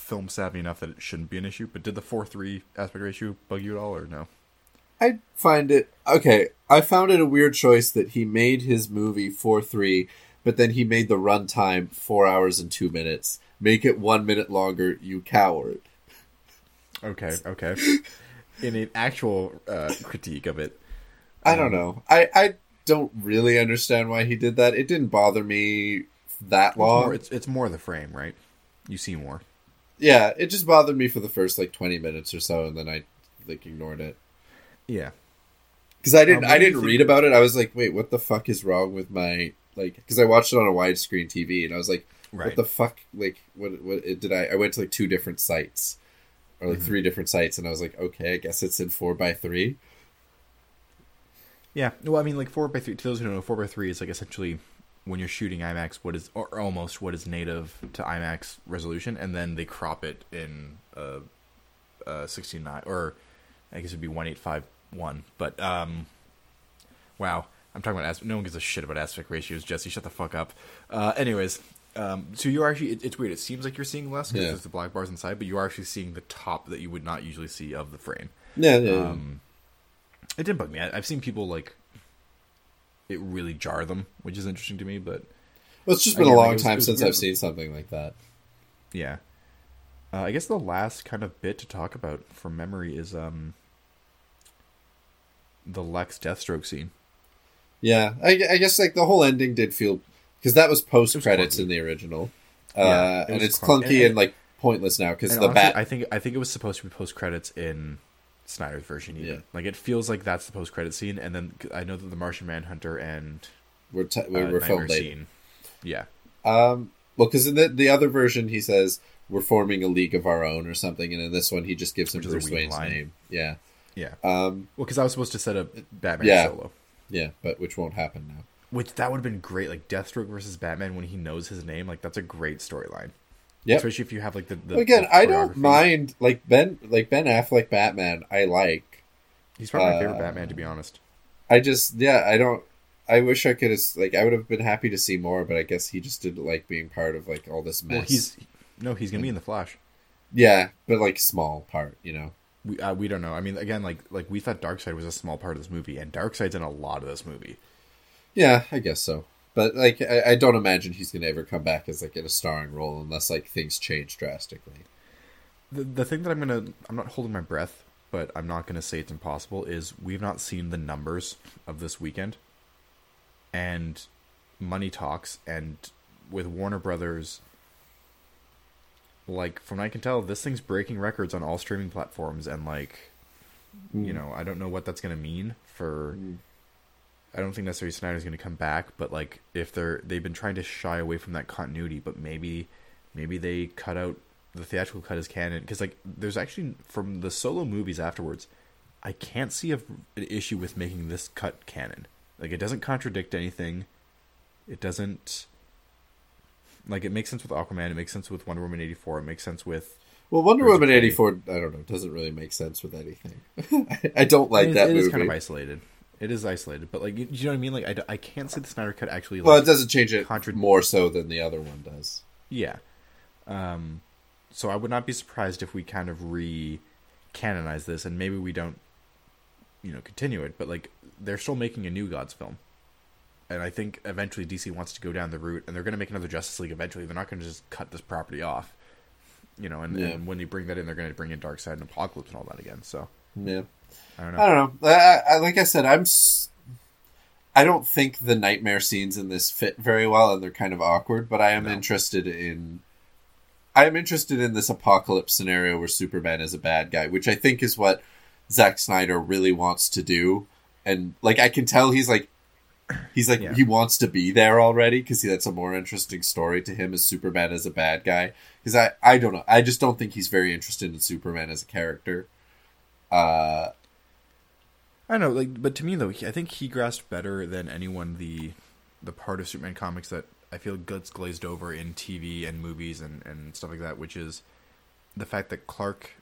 film savvy enough that it shouldn't be an issue. But did the four three aspect ratio bug you at all, or no? I find it okay. I found it a weird choice that he made his movie four three, but then he made the runtime four hours and two minutes. Make it one minute longer, you coward. Okay, okay. In an actual uh, critique of it, I don't know. I I don't really understand why he did that. It didn't bother me that it's long. more, it's, it's more the frame, right? You see more. Yeah, it just bothered me for the first like twenty minutes or so, and then I like ignored it Yeah. because I didn't Um, I what do you didn't think- read about it. I was like, wait, what the fuck is wrong with my like? Because I watched it on a widescreen TV, and I was like, Right. what the fuck? Like, what what it- did I? I went to like two different sites or Mm-hmm. like three different sites, and I was like, okay, I guess it's in four by three. Yeah, well, I mean, like four by three. To those who don't know, four by three is like essentially when you're shooting IMAX, what is or almost what is native to IMAX resolution, and then they crop it in uh, uh, sixteen nine, or I guess it'd be one eight five one. But um, wow, I'm talking about as no one gives a shit about aspect ratios. Jesse, shut the fuck up. Uh, anyways. Um, so you're actually it, it's weird. It seems like you're seeing less because Yeah. there's the black bars inside, but you are actually seeing the top that you would not usually see of the frame. Yeah, yeah. Um, it didn't bug me. I, I've seen people like it really jar them, which is interesting to me. But well, it's just been again, a long was- time since weird. I've seen something like that. yeah, uh, I guess the last kind of bit to talk about from memory is um the Lex Deathstroke scene. Yeah, I, I guess like the whole ending did feel because that was post credits in the original, Yeah, uh, it and it's clunky. clunky And- and, like pointless now because the honestly, bat. I think I think it was supposed to be post credits in Snyder's version. Even Yeah. like it feels like that's the post credit scene, and then I know that the Martian Manhunter and we're t- uh, we're, we're filmed scene. Yeah, Um, well, because in the the other version he says we're forming a league of our own or something, and in this one he just gives him Which Bruce Wayne's line. name. Yeah, yeah. um, Well, because I was supposed to set up Batman Yeah. solo. yeah, but which won't happen now. Which that would have been great, like Deathstroke versus Batman when he knows his name. Like that's a great storyline. Yep. Especially if you have like the, the Again, the I don't mind like Ben like Ben Affleck Batman. I like. He's probably my favorite uh, Batman, to be honest. I just yeah, I don't. I wish I could have like I would have been happy to see more, but I guess he just didn't like being part of like all this mess. Well, he's no, he's gonna be in the Flash. yeah, but like small part, you know. We uh, we don't know. I mean, again, like like we thought Darkseid was a small part of this movie, and Darkseid's in a lot of this movie. Yeah, I guess so. But like, I, I don't imagine he's gonna ever come back as like in a starring role unless like things change drastically. The the thing that I'm gonna I'm not holding my breath, but I'm not gonna say it's impossible. Is we've not seen the numbers of this weekend, and money talks, and with Warner Brothers. Like from what I can tell, this thing's breaking records on all streaming platforms, and like, you mm. know, I don't know what that's gonna mean for. Mm. I don't think necessarily Snyder's going to come back, but like if they're they've been trying to shy away from that continuity, but maybe maybe they cut out the theatrical cut as canon because like there's actually from the solo movies afterwards, I can't see a, an issue with making this cut canon. Like it doesn't contradict anything. It doesn't like it makes sense with Aquaman. It makes sense with Wonder Woman eighty four. It makes sense with Well, Wonder Woman eighty four, I don't know, doesn't really make sense with anything. I, don't like that it movie. is kind of isolated. It is isolated, but like you, you know what I mean. Like I, I can't see the Snyder cut actually. Like, well, it doesn't change it Contra- more so than the other one does. Yeah. Um, so I would not be surprised if we kind of re canonize this and maybe we don't, you know, continue it. But like, they're still making a new Gods film. And I think eventually DC wants to go down the route and they're going to make another Justice League eventually. They're not going to just cut this property off. You know, and, Yeah. and when they bring that in, they're going to bring in Darkseid and Apokolips and all that again. So Yeah. I don't know. I don't know. I, I, like I said, I'm. s- I don't think the Knightmare scenes in this fit very well, and they're kind of awkward. But I am No. interested in. I am interested in this apocalypse scenario where Superman is a bad guy, which I think is what Zack Snyder really wants to do. And like, I can tell he's like, he's like Yeah. he wants to be there already because that's a more interesting story to him as Superman as a bad guy. Because I, I don't know, I just don't think he's very interested in Superman as a character. Uh, I know, like, but to me though, he, I think he grasped better than anyone the the part of Superman comics that I feel gets glazed over in TV and movies and and stuff like that, which is the fact that Clark,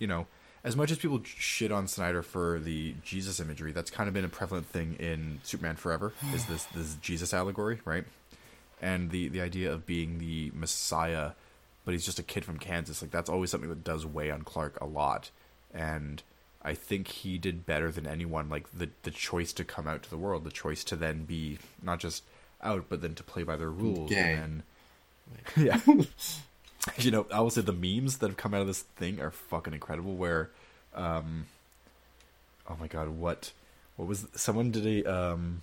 you know, as much as people shit on Snyder for the Jesus imagery, that's kind of been a prevalent thing in Superman Forever. Is this this Jesus allegory, right? And the the idea of being the Messiah, but he's just a kid from Kansas. Like that's always something that does weigh on Clark a lot. And I think he did better than anyone. Like the the choice to come out to the world, the choice to then be not just out, but then to play by the rules. Gay. And then, yeah. you know, I will say the memes that have come out of this thing are fucking incredible. Where, um, oh my god, what, what was someone did a um,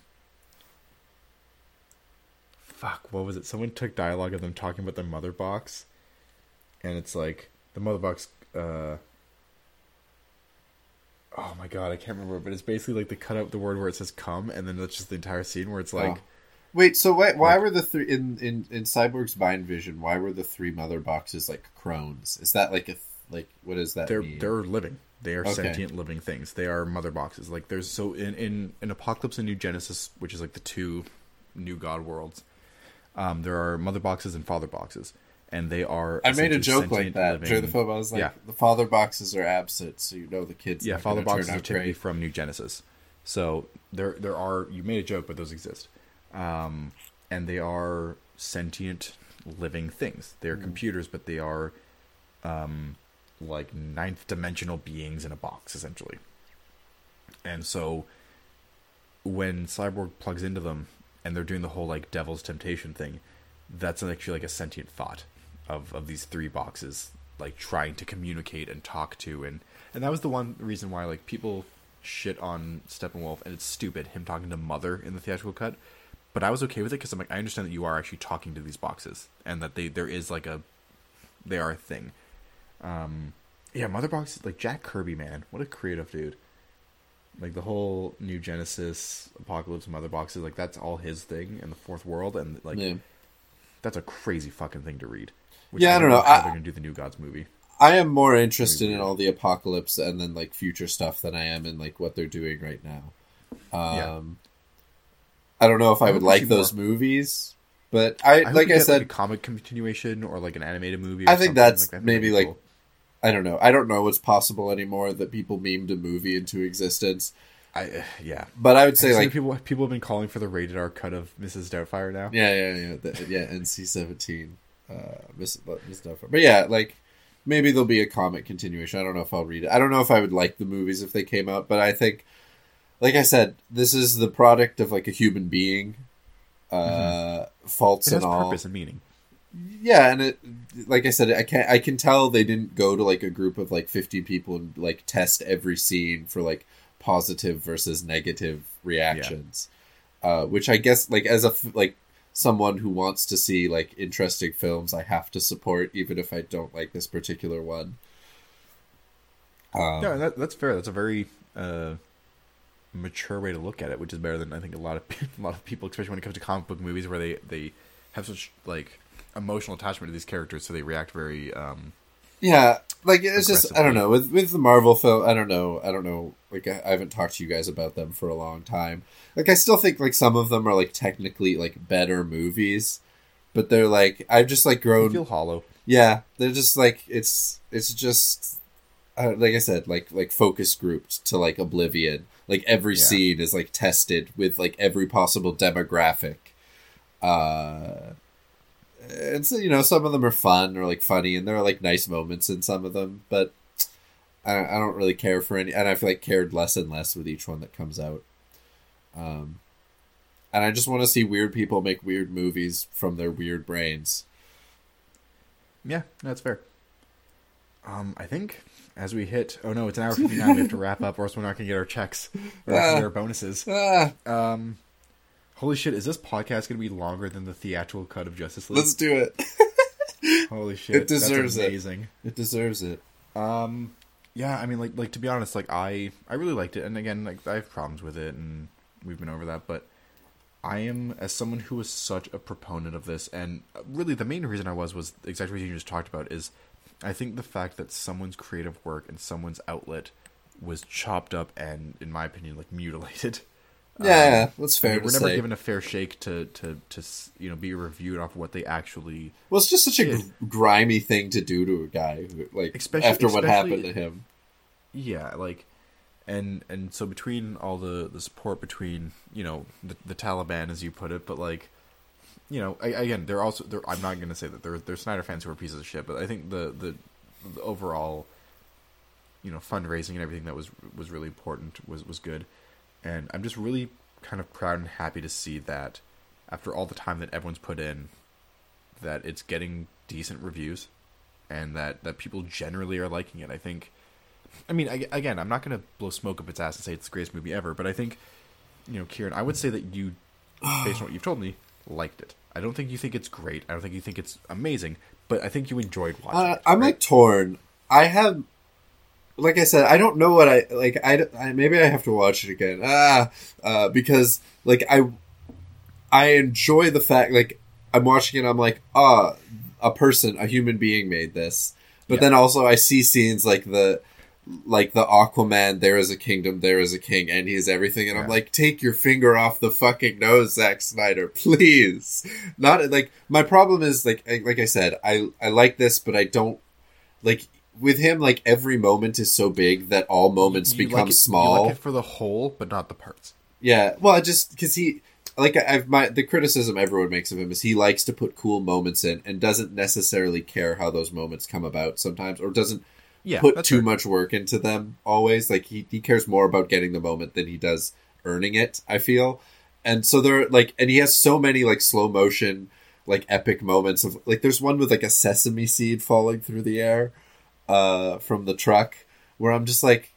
fuck, what was it? Someone took dialogue of them talking about their mother box, and it's like the mother box. Uh, oh my god, I can't remember, but it's basically like they cut out the word where it says "come," and then that's just the entire scene where it's like. Oh. Wait, so why, why were the three in, in in Cyborg's mind vision? Why were the three mother boxes like crones? Is that like a like what does that they're mean? they're living. They are Okay. sentient living things. They are mother boxes. Like there's so in in, in Apokolips and New Genesis, which is like the two new God worlds. Um, there are mother boxes and father boxes, and they are. I made a joke like that living- during the film. I was like, Yeah. the father boxes are absent, so you know the kids. Yeah, father boxes are typically great. from New Genesis. So there there are you made a joke, but those exist. Um, and they are sentient living things. They are Hmm. computers, but they are um like ninth dimensional beings in a box, essentially. And so when Cyborg plugs into them and they're doing the whole like devil's temptation thing, that's actually like a sentient thought of, of these three boxes like trying to communicate and talk to and and that was the one reason why like people shit on Steppenwolf and it's stupid him talking to mother in the theatrical cut but I was okay with it because I'm like I understand that you are actually talking to these boxes and that they there is like a they are a thing um yeah mother box like Jack Kirby man what a creative dude like the whole new Genesis Apokolips mother boxes like that's all his thing in the fourth world and like Yeah. that's a crazy fucking thing to read. Yeah, I don't know. How I- they're gonna do the New Gods movie. I am more interested in all the Apokolips and then like future stuff than I am in like what they're doing right now. Um, Yeah. I don't know if I, I would like those more. movies, but I, I like I said, a comic continuation or like an animated movie. Or I think something. that's Like, maybe like cool. I don't know. I don't know what's possible anymore that people memed a movie into existence. I uh, yeah. But I would Say say like people people have been calling for the rated R cut of Mrs. Doubtfire now. yeah, yeah, yeah, the, yeah. NC seventeen, uh, Miss Miss Doubtfire. But yeah, like maybe there'll be a comic continuation. I don't know if I'll read it. I don't know if I would like the movies if they came out, but I think, like I said, this is the product of like a human being, uh, faults It has and all. purpose and meaning. Yeah, and it, like I said, I can I can tell they didn't go to like a group of like fifty people and like test every scene for like positive versus negative reactions. Uh, which I guess like as a like someone who wants to see like interesting films, I have to support even if I don't like this particular one. Um, yeah, that, that's fair. That's a very uh, mature way to look at it, which is better than I think a lot of a lot of people, especially when it comes to comic book movies, where they they have such like emotional attachment to these characters, so they react very um, Yeah, like it's just I don't know with with the Marvel film. I don't know. I don't know. Like I, I haven't talked to you guys about them for a long time. Like I still think like some of them are like technically like better movies, but they're like I've just like grown. feel hollow. Yeah, they're just like it's it's just uh, like I said, like like focus grouped to like oblivion. Like every Yeah. scene is like tested with like every possible demographic. Uh, and so you know some of them are fun or like funny, and there are like nice moments in some of them, but I, I don't really care for any, and I feel like cared less and less with each one that comes out. Um, and I just want to see weird people make weird movies from their weird brains. Yeah, that's fair. Um, I think as we hit, oh no, it's an hour fifty nine. we have to wrap up, or else we're not gonna get our checks or get our bonuses. Ah, Um, holy shit, is this podcast gonna be longer than the theatrical cut of Justice League? let's do it. Holy shit, It deserves that's it. amazing. It deserves it. Um, yeah, I mean, like, like to be honest, like I, I really liked it, and again, like I have problems with it, and we've been over that, but I am as someone who was such a proponent of this, and really the main reason I was was exactly what you just talked about is, I think the fact that someone's creative work and someone's outlet was chopped up and, in my opinion, like mutilated. Yeah, Um, that's fair they to were never say. given a fair shake to, to, to you know be reviewed off what they actually Well, it's just such a grimy thing to do to a guy, who, like Especially- after what especially- happened to him. yeah, like, and and so between all the the support between you know the, the Taliban, as you put it, but like, you know, I, again, they're also they're, I'm not going to say that they're they're Snyder fans who are pieces of shit, but I think the the, the overall, you know, fundraising and everything that was was really important was was good, and I'm just really kind of proud and happy to see that after all the time that everyone's put in, that it's getting decent reviews, and that that people generally are liking it. I think. I mean, I, again, I'm not going to blow smoke up its ass and say it's the greatest movie ever, but I think, you know, Kieran, I would say that you, based on what you've told me, liked it. I don't think you think it's great. I don't think you think it's amazing, but I think you enjoyed watching Uh, it. I'm right? like torn. I have, like I said, I don't know what I like. I, I maybe I have to watch it again. Ah, uh, because like I, I enjoy the fact like I'm watching it. I'm like, ah, a person, a human being made this. But Yeah. then also I see scenes like the, like the Aquaman. There is a kingdom. There is a king, and he is everything. And I'm like, take your finger off the fucking nose, Zack Snyder, please. Not like my problem is like like I said, I I like this, but I don't like with him. Like every moment is so big that all moments You become like it- small. Like it for the whole, but not the parts. Yeah, well, I just because he like I've my the criticism everyone makes of him is he likes to put cool moments in and doesn't necessarily care how those moments come about sometimes, or doesn't Yeah, put too fair. much work into them always. Like he he cares more about getting the moment than he does earning it. I feel, and so there are like and he has so many like slow motion like epic moments of like there's one with like a sesame seed falling through the air uh from the truck where I'm just like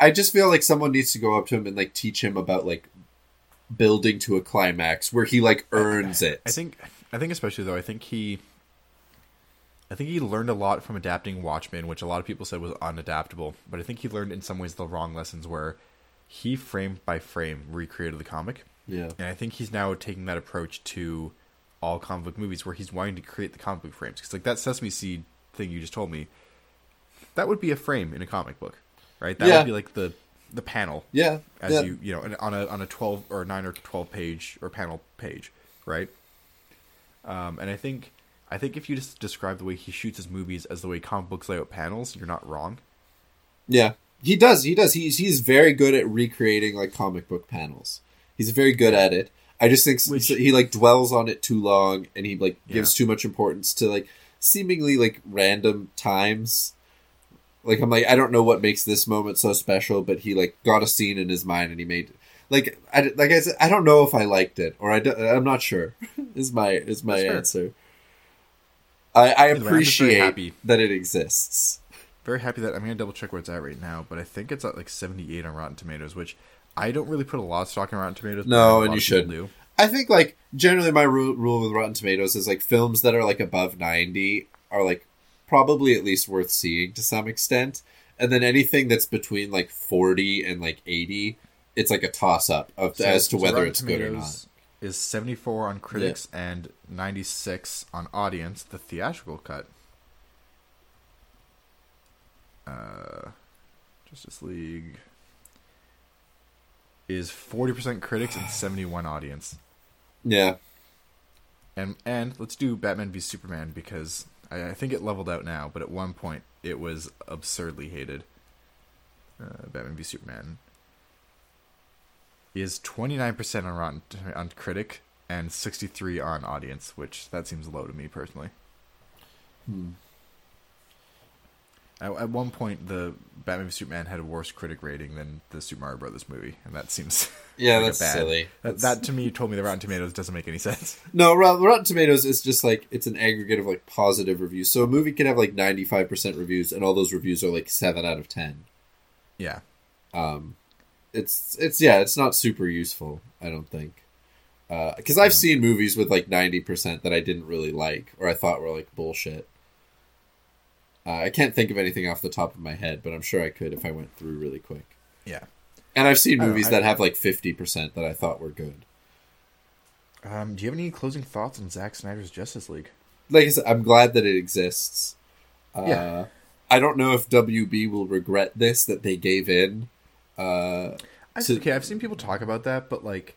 I just feel like someone needs to go up to him and like teach him about like building to a climax where he like earns it. I think I think especially though I think he I think he learned a lot from adapting Watchmen, which a lot of people said was unadaptable. But I think he learned in some ways the wrong lessons where he frame by frame recreated the comic. yeah. And I think he's now taking that approach to all comic book movies where he's wanting to create the comic book frames. Because like that Sesame Seed thing you just told me, that would be a frame in a comic book, right? That Yeah. would be like the the panel Yeah. as yeah. you you know on a on a 12 or 9 or 12 page or panel page right um and i think i think if you just describe the way he shoots his movies as the way comic books lay out panels you're not wrong Yeah, he does. He does. He's he's very good at recreating like comic book panels. He's very good at it. I just think Which- he like dwells on it too long, and he like gives Yeah. too much importance to like seemingly like random times. Like I'm like I don't know what makes this moment so special, but he like got a scene in his mind and he made like I like I said I don't know if I liked it or I I'm not sure. is my is my That's answer. I, I very appreciate happy. that it exists. very happy that i'm gonna double check where it's at right now but i think it's at like 78 on rotten tomatoes which i don't really put a lot of stock in rotten tomatoes No, I and you should. do I think like generally my rule, rule with Rotten Tomatoes is like films that are like above 90 are like probably at least worth seeing to some extent. And then anything that's between like 40 and like 80, it's like a toss up of So- as to so whether Rotten it's good or not. Is 74 on critics and 96 on audience the theatrical cut uh justice league is 40% critics and 71 audience Yeah. and and let's do batman v superman because I, I think it leveled out now but at one point it was absurdly hated. Uh, batman v superman. Is 29% on rotten on critic and 63 on audience which that seems low to me personally. Hmm. At, at one point the batman v superman had a worse critic rating than the super mario brothers movie and that seems Yeah, like a that's bad- silly. that, that to me told me the rotten tomatoes doesn't make any sense No, Rotten Tomatoes is just like it's an aggregate of like positive reviews. So a movie can have like 95% reviews and all those reviews are like 7 out of 10. yeah um it's it's yeah it's not super useful i don't think because i've seen movies with like 90% that i didn't really like or i thought were like bullshit uh, i can't think of anything off the top of my head but i'm sure i could if i went through really quick. Yeah. And i've seen I don't know, movies that have like 50% that i thought were good. Um, do you have any closing thoughts on Zack Snyder's Justice League? like i said i'm glad that it exists. Uh, Yeah. i don't know if wb will regret this that they gave in uh, I, So- okay, I've seen people talk about that, but like,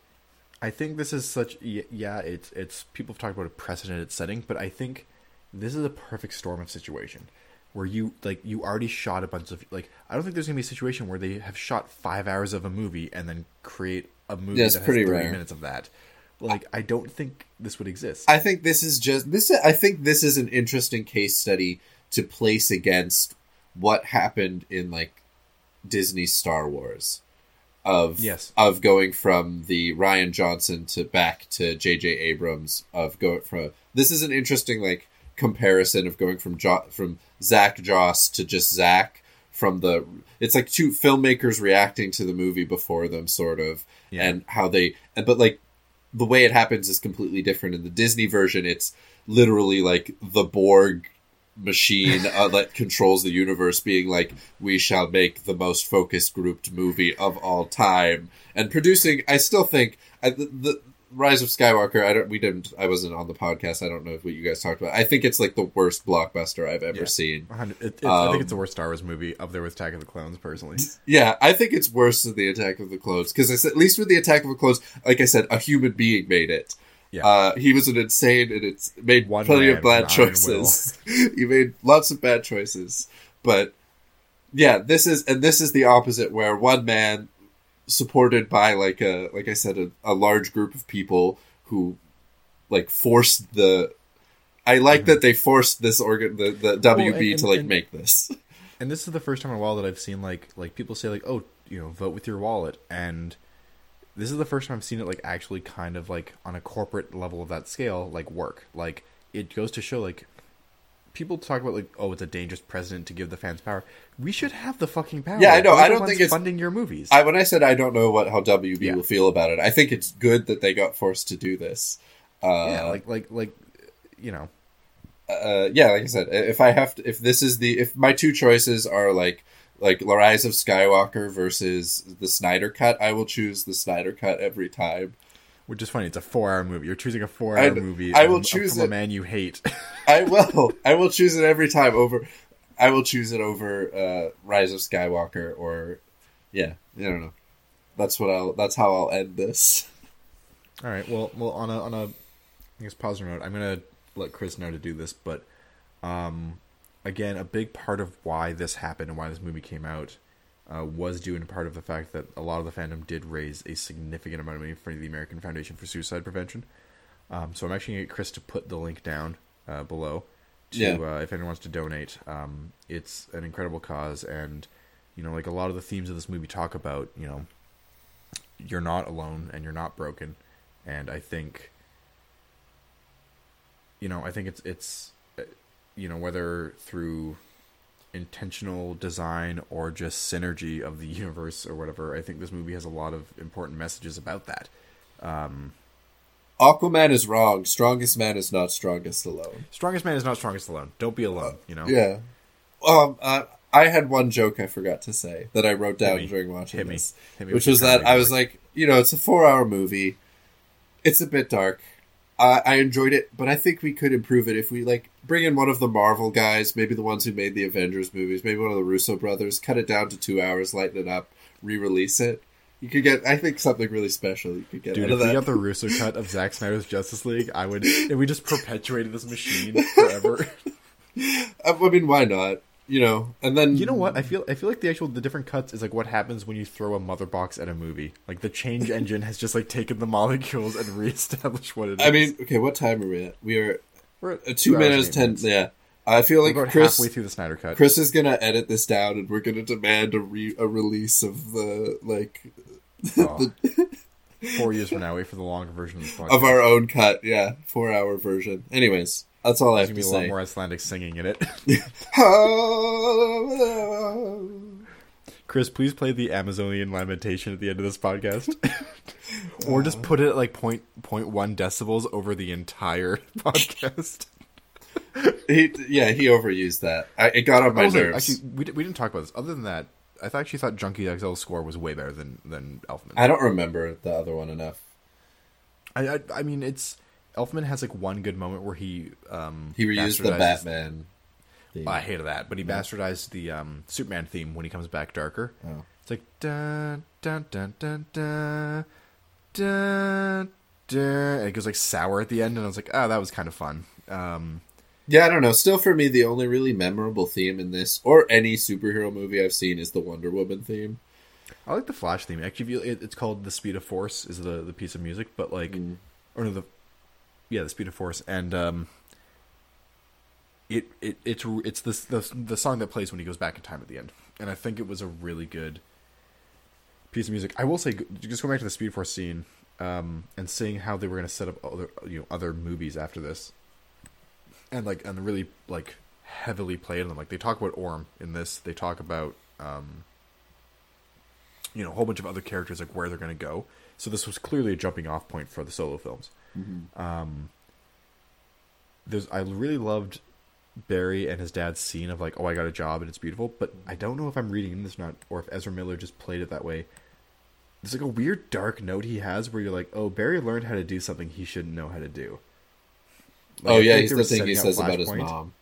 I think this is such yeah, it's it's people have talked about a precedented setting, but I think this is a perfect storm of situation where you like you already shot a bunch of like I don't think there's gonna be a situation where they have shot five hours of a movie and then create a movie it's that has pretty 30 rare. minutes of that. Like I don't think this would exist. I think this is just this. I think this is an interesting case study to place against what happened in like Disney Star Wars, of Yes. of going from the Rian Johnson to back to J.J. Abrams of going from. This is an interesting like comparison of going from jo- from Zack Joss to just Zack from the. It's like two filmmakers reacting to the movie before them, sort of, Yeah. and how they. and But like the way it happens is completely different. In the Disney version, it's literally like the Borg machine uh, that controls the universe being like, we shall make the most focused grouped movie of all time. And producing, I still think I, the, the Rise of Skywalker. I don't. We didn't. I wasn't on the podcast. I don't know what you guys talked about. I think it's like the worst blockbuster I've ever Yeah. seen. 100 it, it, I think Um, it's the worst Star Wars movie up there with Attack of the Clones, personally. Yeah, I think it's worse than the Attack of the Clones because at least with the Attack of the Clones, like I said, a human being made it. Yeah. Uh, he was an insane and it's made One plenty of bad with an iron choices. he made lots of bad choices, but yeah, this is and this is the opposite where one man supported by like a like I said a, a large group of people who like forced the. I like that they forced this organ the the WB Mm-hmm. and- to like and- make this. and this is the first time in a while that I've seen like like people say like, oh, you know, vote with your wallet, and this is the first time I've seen it like actually kind of like on a corporate level of that scale like work. Like it goes to show like people talk about like, oh, it's a dangerous president to give the fans power. We should have the fucking power. Yeah, I know. I don't think it's- funding your movies. I when I said I don't know what how WB Yeah. will feel about it, I think it's good that they got forced to do this. Uh, yeah, like like like you know, uh, yeah, like I said, if I have to, if this is the if my two choices are like like The Rise of Skywalker versus the Snyder Cut, I will choose the Snyder Cut every time. Which is funny. It's a four-hour movie. You're choosing a four-hour movie. I will from- choose it. a man you hate. I will, I will choose it every time over. I will choose it over uh, Rise of Skywalker or yeah, I don't know. That's what I'll. That's how I'll end this. All right. Well, well, on a on a I guess positive note, I'm gonna let Chris know to do this, but um, again, a big part of why this happened and why this movie came out uh, was due in part of the fact that a lot of the fandom did raise a significant amount of money for the American Foundation for Suicide Prevention. Um, so I'm actually gonna get Chris to put the link down uh, below to Yeah. uh, if anyone wants to donate. Um, it's an incredible cause, and you know, like a lot of the themes of this movie talk about, you know, you're not alone and you're not broken, and I think, you know, I think it's it's, uh, you know, whether through intentional design or just synergy of the universe or whatever, I think this movie has a lot of important messages about that. Um, Aquaman is wrong. Strongest man is not strongest alone. strongest man is not strongest alone. Don't be alone. You know. Yeah. Um. Uh, I had one joke I forgot to say that I wrote down during watching Hit this, Hit which was that I was like, you know, it's a four-hour movie. It's a bit dark. I I enjoyed it, but I think we could improve it if we like bring in one of the Marvel guys, maybe the ones who made the Avengers movies, maybe one of the Russo brothers, cut it down to two hours, lighten it up, re-release it. You could get, I think, something really special. You could get Dude, out if of we got the Russo cut of Zack Snyder's Justice League, I would. If we just perpetuated this machine forever. Uh, I mean, why not? You know, and then You know what? I feel I feel like the actual the different cuts is like what happens when you throw a mother box at a movie. Like the change engine has just like taken the molecules and reestablished what it is. I mean, okay, what time are we at? We are we're at two hours minutes ten minutes. Yeah, I feel We're like Chris. halfway through the Snyder cut. Chris is gonna edit this down, and we're gonna demand a re- a release of the like Oh. Four years from now, wait for the longer version of of our own cut. Yeah, four hour version. Anyways, that's all I have to be a lot say. more Icelandic singing in it. Chris, please play the Amazonian lamentation at the end of this podcast, or just put it at like point point one decibels over the entire podcast. he, yeah, he overused that. I, it got on my Also, nerves. Actually, we, we didn't talk about this. Other than that, I actually thought Junkie XL's score was way better than than Elfman. I don't remember the other one enough. I, I I mean, it's Elfman has like one good moment where he um He reused the Batman. theme. I hated that, but he bastardized the um, Superman theme when he comes back darker. Oh. It's like dun dun dun dun dun dun dun, it goes like sour at the end, and I was like, oh, that was kind of fun. Um, Yeah, I don't know. Still, for me, the only really memorable theme in this or any superhero movie I've seen is the Wonder Woman theme. I like the Flash theme. Actually, if you- it, it's called "The Speed of Force" is the the piece of music, but like, or no, the yeah, the Speed of Force, and um, it it it's it's this the the song that plays when he goes back in time at the end, and I think it was a really good piece of music. I will say, just going back to the Speed Force scene, um, and seeing how they were going to set up other you know other movies after this, and like and really like heavily played them. Like they talk about Orm in this. They talk about um, you know a whole bunch of other characters like where they're going to go. So this was clearly a jumping off point for the solo films. Um, there's I really loved Barry and his dad's scene of like, oh, I got a job and it's beautiful. But I don't know if I'm reading this or not, or if Ezra Miller just played it that way. There's like a weird dark note he has where you're like, oh, Barry learned how to do something he shouldn't know how to do. Like, oh yeah, he's the thing he says about his mom.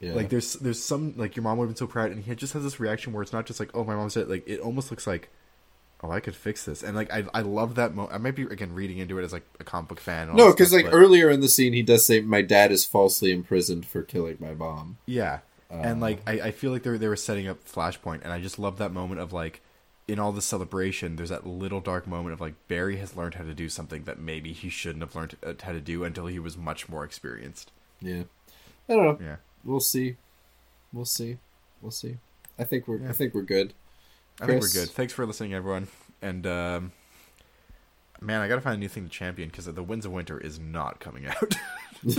Yeah. Like there's there's some like your mom would have been so proud, and he just has this reaction where it's not just like oh my mom said like it almost looks like oh I could fix this, and like I I love that mo I might be again reading into it as like a comic book fan. no, because like but- earlier in the scene, he does say, "My dad is falsely imprisoned for killing my mom." Yeah, and like Um, I, I feel like they were they were setting up Flashpoint, and I just love that moment of like in all the celebration, there's that little dark moment of like Barry has learned how to do something that maybe he shouldn't have learned uh, how to do until he was much more experienced. Yeah, I don't know. Yeah, We'll see. We'll see. We'll see. I think we're. Yeah. I think we're good. I think we're good. Thanks for listening, everyone. And um, man, I gotta find a new thing to champion because the Winds of Winter is not coming out.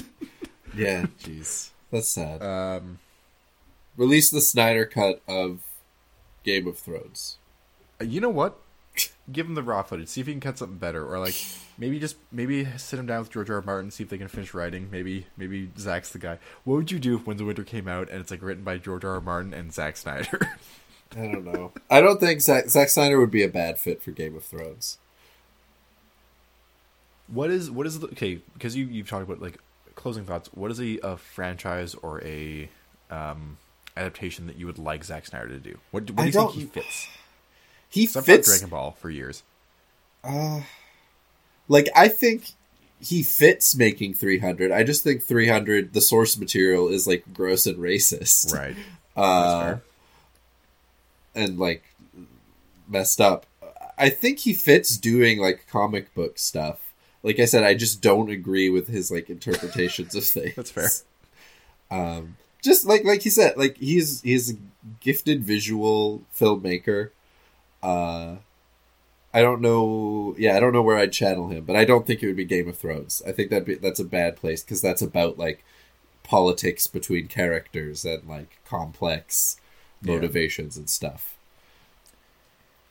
Yeah. Jeez, that's sad. um, Release the Snyder cut of Game of Thrones. you know what? Give him the raw footage. See if he can cut something better, or like maybe just maybe sit him down with George R. R. Martin, see if they can finish writing. Maybe maybe Zack's the guy. What would you do if Winds of Winter came out and it's like written by George R. R. Martin and Zack Snyder? I don't know. I don't think Zack, Zack Snyder would be a bad fit for Game of Thrones. what is what is the okay? Because you you've talked about like closing thoughts. What is a, a franchise or a um, adaptation that you would like Zack Snyder to do? What, what do you think he fits? He So I've fits. Dragon Ball for years. Uh, like I think he fits making 300. I just think 300 the source material is like gross and racist. Right. Uh, fair. And like messed up. I think he fits doing like comic book stuff. Like I said, I just don't agree with his like interpretations of things. That's fair. Um, just like like he said, like he's he's a gifted visual filmmaker. Uh, I don't know. Yeah, I don't know where I'd channel him, but I don't think it would be Game of Thrones. I think that be that's a bad place because that's about like politics between characters and like complex motivations yeah. and stuff.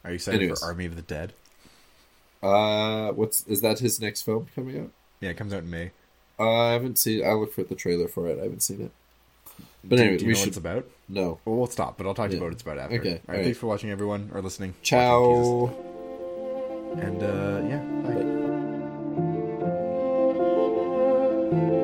Are you excited Anyways. for Army of the Dead? Uh, what's is that his next film coming out? Yeah, it comes out in May. Uh, I haven't seen. I looked for the trailer for it. I haven't seen it. But anyway, do you we know should... what it's about? No. Well, we'll stop. But I'll talk to yeah. you about what it's about after. Okay. All, all right. Thanks for watching, everyone, or listening. Ciao. And uh, yeah, bye. bye.